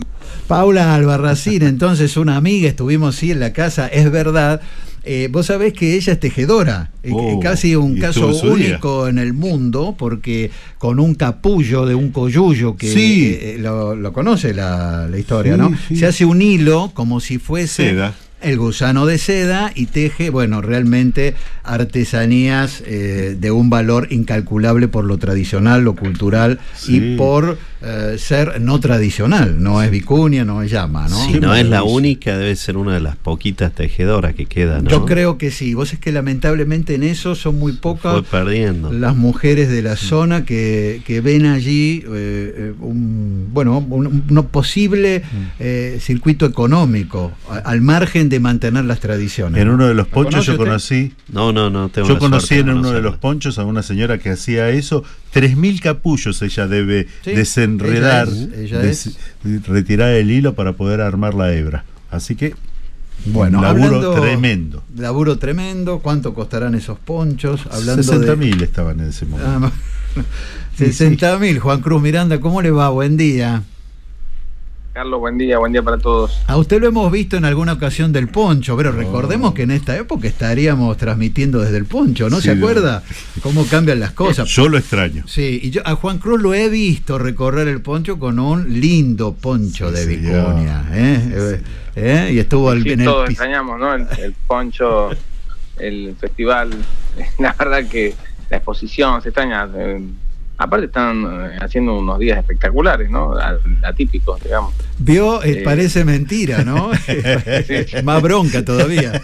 Paula Albarracín, entonces una amiga, estuvimos sí en la casa, es verdad. Eh, vos sabés que ella es tejedora, eh, Oh, casi un caso día. único en el mundo, porque con un capullo de un coyuyo que Sí. eh, lo, lo conoce la, la historia, Sí, ¿no? sí. Se hace un hilo como si fuese Seda. El gusano de seda y teje, bueno, realmente artesanías eh, de un valor incalculable por lo tradicional, lo cultural Sí. y por eh, ser no tradicional. No es vicuña, no es llama, ¿no? Si no es la única, debe ser una de las poquitas tejedoras que quedan. ¿no? Yo creo que sí. Vos es que lamentablemente en eso son muy pocas Fue perdiendo. las mujeres de la zona que, que ven allí eh, un bueno un, un posible Mm. eh, circuito económico al margen de mantener las tradiciones. En uno de los ¿Lo ponchos yo usted? conocí. No, no, no. Tengo Yo conocí en uno de los ponchos a una señora que hacía eso. 3.000 capullos ella debe Sí, desenredar, ella es, ella des- retirar el hilo para poder armar la hebra. Así que, Bueno, laburo hablando- tremendo. Laburo tremendo. ¿Cuánto costarán esos ponchos? Hablando 60.000 de estaban en ese momento. Ah, ma- 60 mil. Juan Cruz Miranda, ¿cómo le va? Buen día. Carlos, buen día, buen día para todos. A usted lo hemos visto en alguna ocasión del poncho, pero recordemos que en esta época estaríamos transmitiendo desde el poncho, ¿no Sí, se de- acuerda? ¿Cómo cambian las cosas? Yo lo extraño. Sí, y yo a Juan Cruz lo he visto recorrer el poncho con un lindo poncho de vicuña, ¿eh? Eh, ¿eh? Y estuvo al- Sí, en el todos extrañamos, ¿no? El, el poncho, el festival. La verdad que la exposición se extraña. eh, aparte están eh, haciendo unos días espectaculares, ¿no? A- Atípicos, digamos. Vio, eh, Eh. parece mentira, ¿no? Más bronca todavía.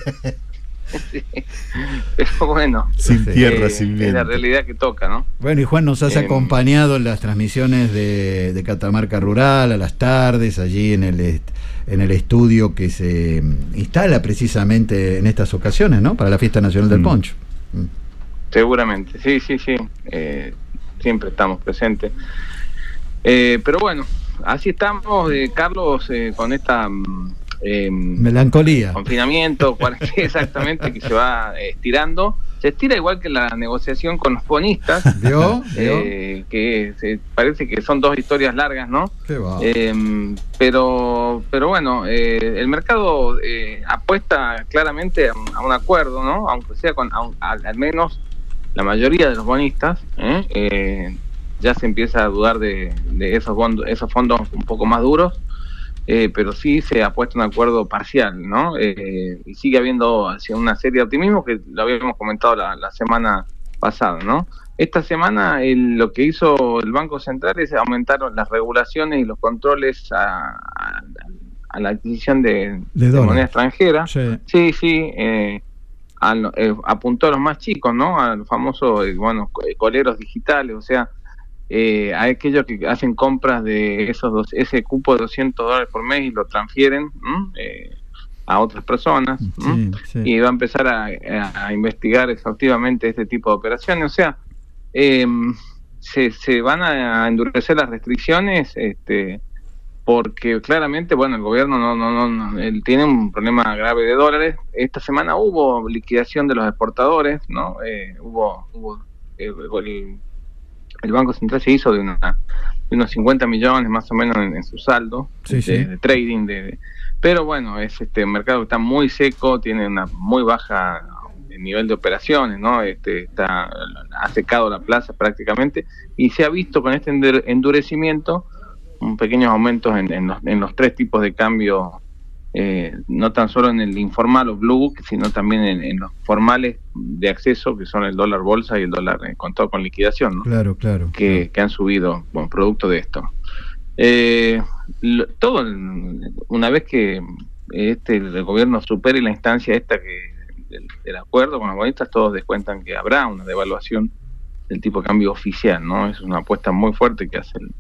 Pero bueno. Sin tierra, eh, sin Es la realidad que toca, ¿no? Bueno, y Juan nos has Eh, acompañado en las transmisiones de, de Catamarca Rural a las tardes, allí en el, en el estudio que se mm, instala precisamente en estas ocasiones, ¿no? Para la Fiesta Nacional del Mm. Poncho. Seguramente, sí, sí, sí. Eh, siempre estamos presentes. Eh, pero bueno, así estamos, eh, Carlos, eh, con esta mm, eh, Melancolía. confinamiento, cuarentena, exactamente, que se va eh, estirando. Se estira igual que la negociación con los bonistas, ¿Vio? ¿Vio? eh, que se- parece que son dos historias largas, ¿no? Qué va. Eh, pero, pero bueno, eh, el mercado eh, apuesta claramente a, un- a acuerdo, ¿no? Aunque sea con, al, al menos la mayoría de los bonistas, ¿eh? Eh, ya se empieza a dudar de, de esos, bondo- esos fondos un poco más duros, eh, pero sí se apuesta un acuerdo parcial, ¿no? Eh, y sigue habiendo así, una serie de optimismo que lo habíamos comentado la, la semana pasada, ¿no? Esta semana el- lo que hizo el Banco Central es aumentar las regulaciones y los controles a, a- a la adquisición de, De de dólar. moneda extranjera. Sí. Sí, sí, eh, a eh, apuntó a los más chicos, ¿no? A los famosos, eh, bueno, eh, coleros digitales, o sea, eh, a aquellos que hacen compras de esos dos, ese cupo de 200 dólares por mes y lo transfieren. Eh, a otras personas ¿m? Sí, sí. y va a empezar a, investigar exhaustivamente este tipo de operaciones. O sea, eh, se, se van a endurecer las restricciones este, porque claramente, bueno, el gobierno no, no, no, no- él tiene un problema grave de dólares. Esta semana hubo liquidación de los exportadores, ¿no? Eh, hubo, hubo eh, el, el Banco Central se hizo de, una, de unos 50 millones más o menos en, en su saldo Sí, de, sí. de trading, de, de- pero bueno, es este mercado que está muy seco, tiene una muy baja nivel de operaciones, ¿no? Este, está, ha secado la plaza prácticamente y se ha visto con este endur- endurecimiento pequeños aumentos en, en los, en los tres tipos de cambio, eh, no tan solo en el informal o blue book, sino también en, en los formales de acceso, que son el dólar bolsa y el dólar eh, contado con liquidación, ¿no? Claro, claro. que, que han subido, bueno, producto de esto. Eh, lo- todo, una vez que este el gobierno supere la instancia esta que del, del acuerdo con los bonistas, todos descuentan que habrá una devaluación del tipo de cambio oficial, ¿no? Es una apuesta muy fuerte que hace el,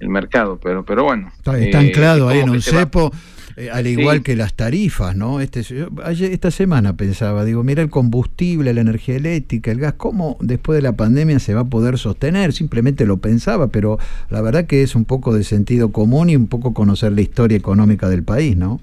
El mercado, pero pero bueno. Está, está eh, anclado ahí en un cepo, eh, al Sí. igual que las tarifas, ¿no? Este, yo ayer- esta semana pensaba, digo, mira el combustible, la energía eléctrica, el gas, ¿cómo después de la pandemia se va a poder sostener? Simplemente lo pensaba, pero la verdad que es un poco de sentido común y un poco conocer la historia económica del país, ¿no?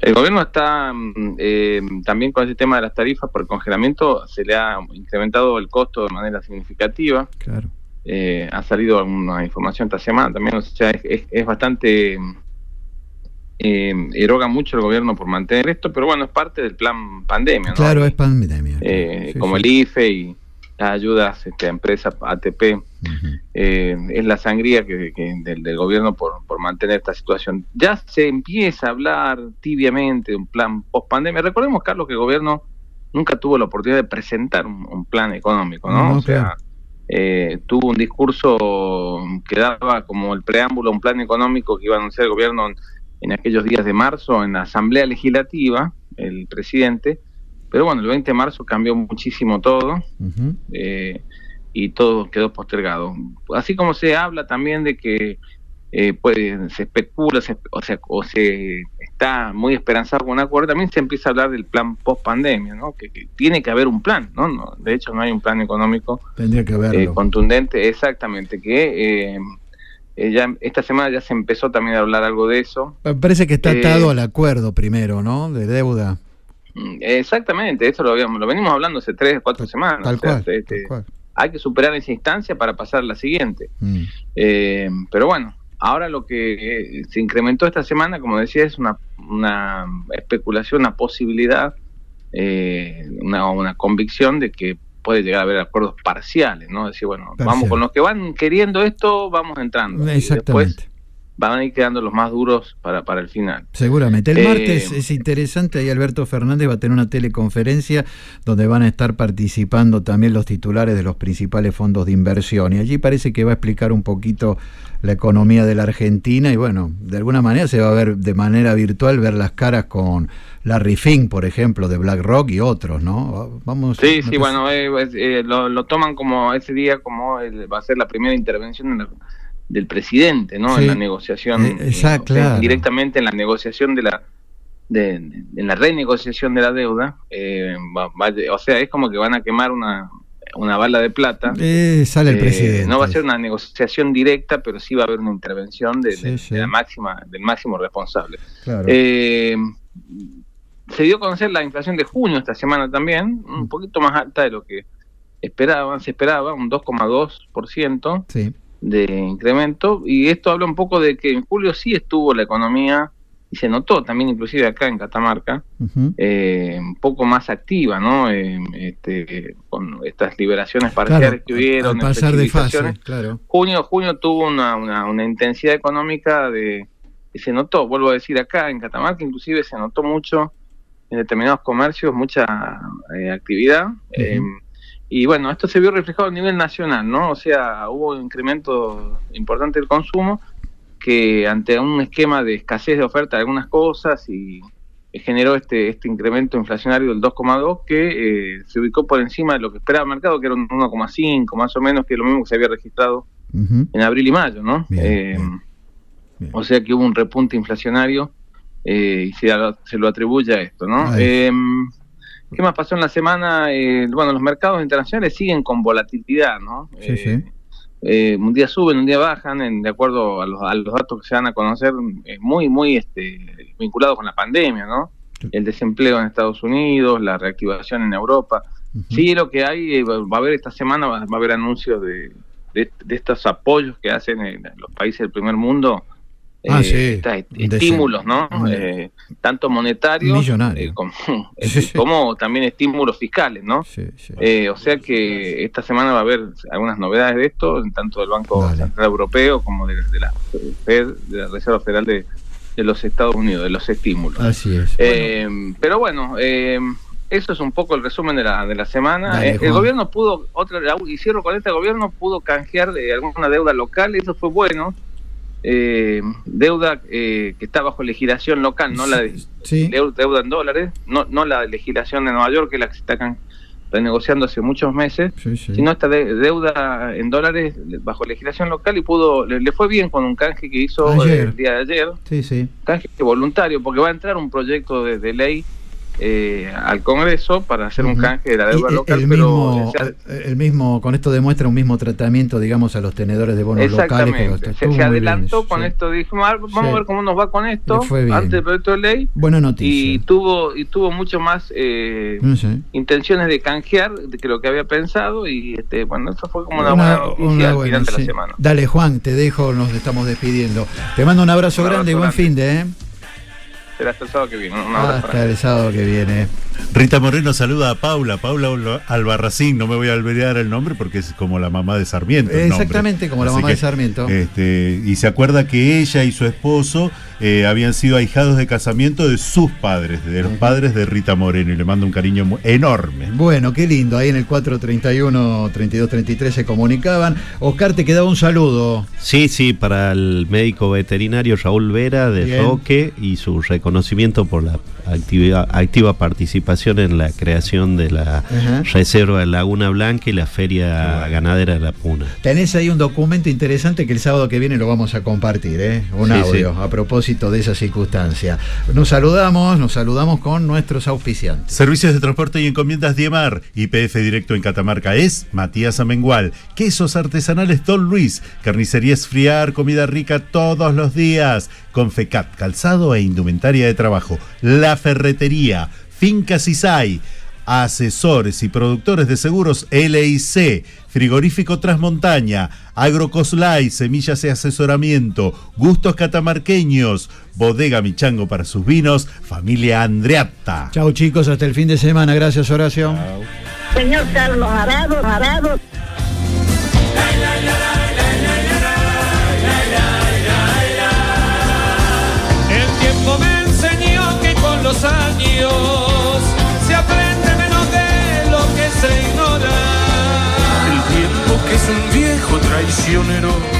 El gobierno está mm, eh, también con ese tema de las tarifas por el congelamiento, se le ha incrementado el costo de manera significativa. Claro. Eh, ha salido alguna información esta semana también, o sea, es, es- es bastante... Eh, eroga mucho el gobierno por mantener esto, pero bueno, es parte del plan pandemia, ¿no? Claro, es pandemia. Eh, Sí, como sí. el IFE y las ayudas este, a empresas ATP. eh, es la sangría que, que del, del gobierno por, por mantener esta situación. Ya se empieza a hablar tibiamente de un plan post pandemia. Recordemos, Carlos, que el gobierno nunca tuvo la oportunidad de presentar un, un plan económico, ¿no? No, o sea, claro. Eh, tuvo un discurso que daba como el preámbulo a un plan económico que iba a anunciar el gobierno en, en aquellos días de marzo en la Asamblea Legislativa, el presidente. Pero bueno, el 20 de marzo cambió muchísimo todo eh, y todo quedó postergado. Así como se habla también de que eh, puede, se especula se- o, sea, o se está muy esperanzado con un acuerdo, también se empieza a hablar del plan post pandemia, ¿no? Que, que tiene que haber un plan, ¿no? No, De hecho, no hay un plan económico Tendría que eh, contundente, exactamente, que eh, eh, ya esta semana ya se empezó también a hablar algo de eso. Me Parece que está Eh, atado al acuerdo primero, ¿no? De deuda. Mm, Exactamente, esto lo, habíamos, lo venimos hablando hace tres cuatro semanas. Tal o sea, cual, se- tal cual. Hay que superar esa instancia para pasar a la siguiente. Mm. Eh, pero bueno, ahora lo que eh, se incrementó esta semana, como decía, es una, una especulación, una posibilidad, eh, una, una convicción de que puede llegar a haber acuerdos parciales, ¿no? Decir, bueno, vamos con los que van queriendo esto, vamos entrando. Y Exactamente. después van a ir quedando los más duros para, para el final. Seguramente. El Eh, martes es interesante, ahí Alberto Fernández va a tener una teleconferencia donde van a estar participando también los titulares de los principales fondos de inversión y allí parece que va a explicar un poquito la economía de la Argentina y bueno, de alguna manera se va a ver de manera virtual ver las caras con Larry Fink, por ejemplo, de BlackRock y otros, ¿no? Vamos Sí, sí, bueno, eh, es- eh, lo, lo toman como ese día como el- va a ser la primera intervención en la- del presidente, ¿no? Sí. En la negociación, Eh, exacto, sea, claro. directamente en la negociación de la de, en la renegociación de la deuda, eh, va- va- o sea, es como que van a quemar una una bala de plata. Eh, sale el Eh, presidente. No va a ser una negociación directa, pero sí va a haber una intervención de, de- Sí, de la máxima, del máximo responsable. Claro. Eh, se dio a conocer la inflación de junio esta semana también, un poquito más alta de lo que esperaban, se esperaba, un 2,2% Sí. De incremento, y esto habla un poco de que en julio sí estuvo la economía, y se notó también inclusive acá en Catamarca, eh, un poco más activa, ¿no? Eh, este, con estas liberaciones parciales Claro, que hubieron, pasar de fase, claro. Junio, junio tuvo una, una, una intensidad económica de que se notó, vuelvo a decir acá en Catamarca, inclusive se notó mucho en determinados comercios, mucha eh, actividad. Y bueno, esto se vio reflejado a nivel nacional, ¿no? O sea, hubo un incremento importante del consumo que ante un esquema de escasez de oferta de algunas cosas y generó este este incremento inflacionario del 2,2 que eh, se ubicó por encima de lo que esperaba el mercado, que era un 1,5 más o menos, que es lo mismo que se había registrado en abril y mayo, ¿no? Eh, O sea que hubo un repunte inflacionario eh, y se, lo- se lo atribuye a esto, ¿no? Eh, ¿Qué más pasó en la semana? Eh, bueno, los mercados internacionales siguen con volatilidad, ¿no? Sí, Eh, sí. eh, un día suben, un día bajan, en, de acuerdo a los, a los datos que se van a conocer, eh, muy, muy este, vinculados con la pandemia, ¿no? El desempleo en Estados Unidos, la reactivación en Europa. Sí, lo que hay, eh, va va a haber esta semana, va, va a haber anuncios de, de, de estos apoyos que hacen en los países del primer mundo. Ah, eh, sí. estímulos, ¿no? Eh, tanto monetarios eh, como, como también estímulos fiscales, ¿no? Eh, o sea que esta semana va a haber algunas novedades de esto, tanto del Banco Central Europeo como de, de la Fed, de la Reserva Federal de, de los Estados Unidos, de los estímulos. Así es. Eh, pero bueno, eh, eso es un poco el resumen de la, de la semana. Dale, Eh, el gobierno pudo, otra, y cierro con este, el gobierno pudo canjear de alguna deuda local, eso fue bueno. Eh, deuda eh, que está bajo legislación local, no la de, Sí. deuda en dólares, no, no la legislación de Nueva York, que es la que se está renegociando hace muchos meses, sino esta de- deuda en dólares bajo legislación local y pudo le, le fue bien con un canje que hizo Ayer. el día de ayer, Sí, sí. canje voluntario, porque va a entrar un proyecto de, de ley eh, al Congreso para hacer un canje de la deuda local, el pero mismo, se ha- el mismo, con esto demuestra un mismo tratamiento, digamos, a los tenedores de bonos locales. que. Se, adelantó bien, con sí. esto, dijo, "Ah, vamos Sí. a ver cómo nos va con esto antes del proyecto de ley. Buena noticia. Y tuvo y tuvo mucho más eh, No sé. intenciones de canjear de que lo que había pensado y este bueno, eso fue como una, Una- buena noticia una al de la semana. Dale, Juan, te dejo, nos estamos despidiendo. Te mando un abrazo Un grande y buen grande. fin de, ¿eh? Será hasta el sábado que viene. Hasta el sábado que viene. Rita Moreno saluda a Paula, Paula Albarracín, no me voy a olvidar el nombre porque es como la mamá de Sarmiento. Exactamente, como la Así mamá que, de Sarmiento. Este, y se acuerda que ella y su esposo eh, habían sido ahijados de casamiento de sus padres, de los padres de Rita Moreno, y le mando un cariño enorme. Bueno, qué lindo. Ahí en el 431-3233 se comunicaban. Oscar, te quedaba un saludo. Sí, sí, para el médico veterinario Raúl Vera de Bien. Roque y su reconocimiento por la activa participación en la creación de la Ajá. Reserva de Laguna Blanca y la Feria Ganadera de la Puna. Tenés ahí un documento interesante que el sábado que viene lo vamos a compartir, ¿eh? Un Sí, audio sí. a propósito de esa circunstancia. Nos saludamos, nos saludamos con nuestros auspiciantes. Servicios de transporte y encomiendas Diemar, IPF directo en Catamarca es Matías Amengual, quesos artesanales Don Luis, carnicería Esfriar, comida rica todos los días, Confecat, calzado e indumentaria de trabajo, La Ferretería, Fincas Isai, asesores y productores de seguros LIC, frigorífico Transmontaña, Agrocoslay, semillas y asesoramiento, gustos catamarqueños, bodega Michango para sus vinos, familia Andreatta. Chau chicos, hasta el fin de semana. Gracias Horacio. Señor Carlos Arado, Arado. Traicionero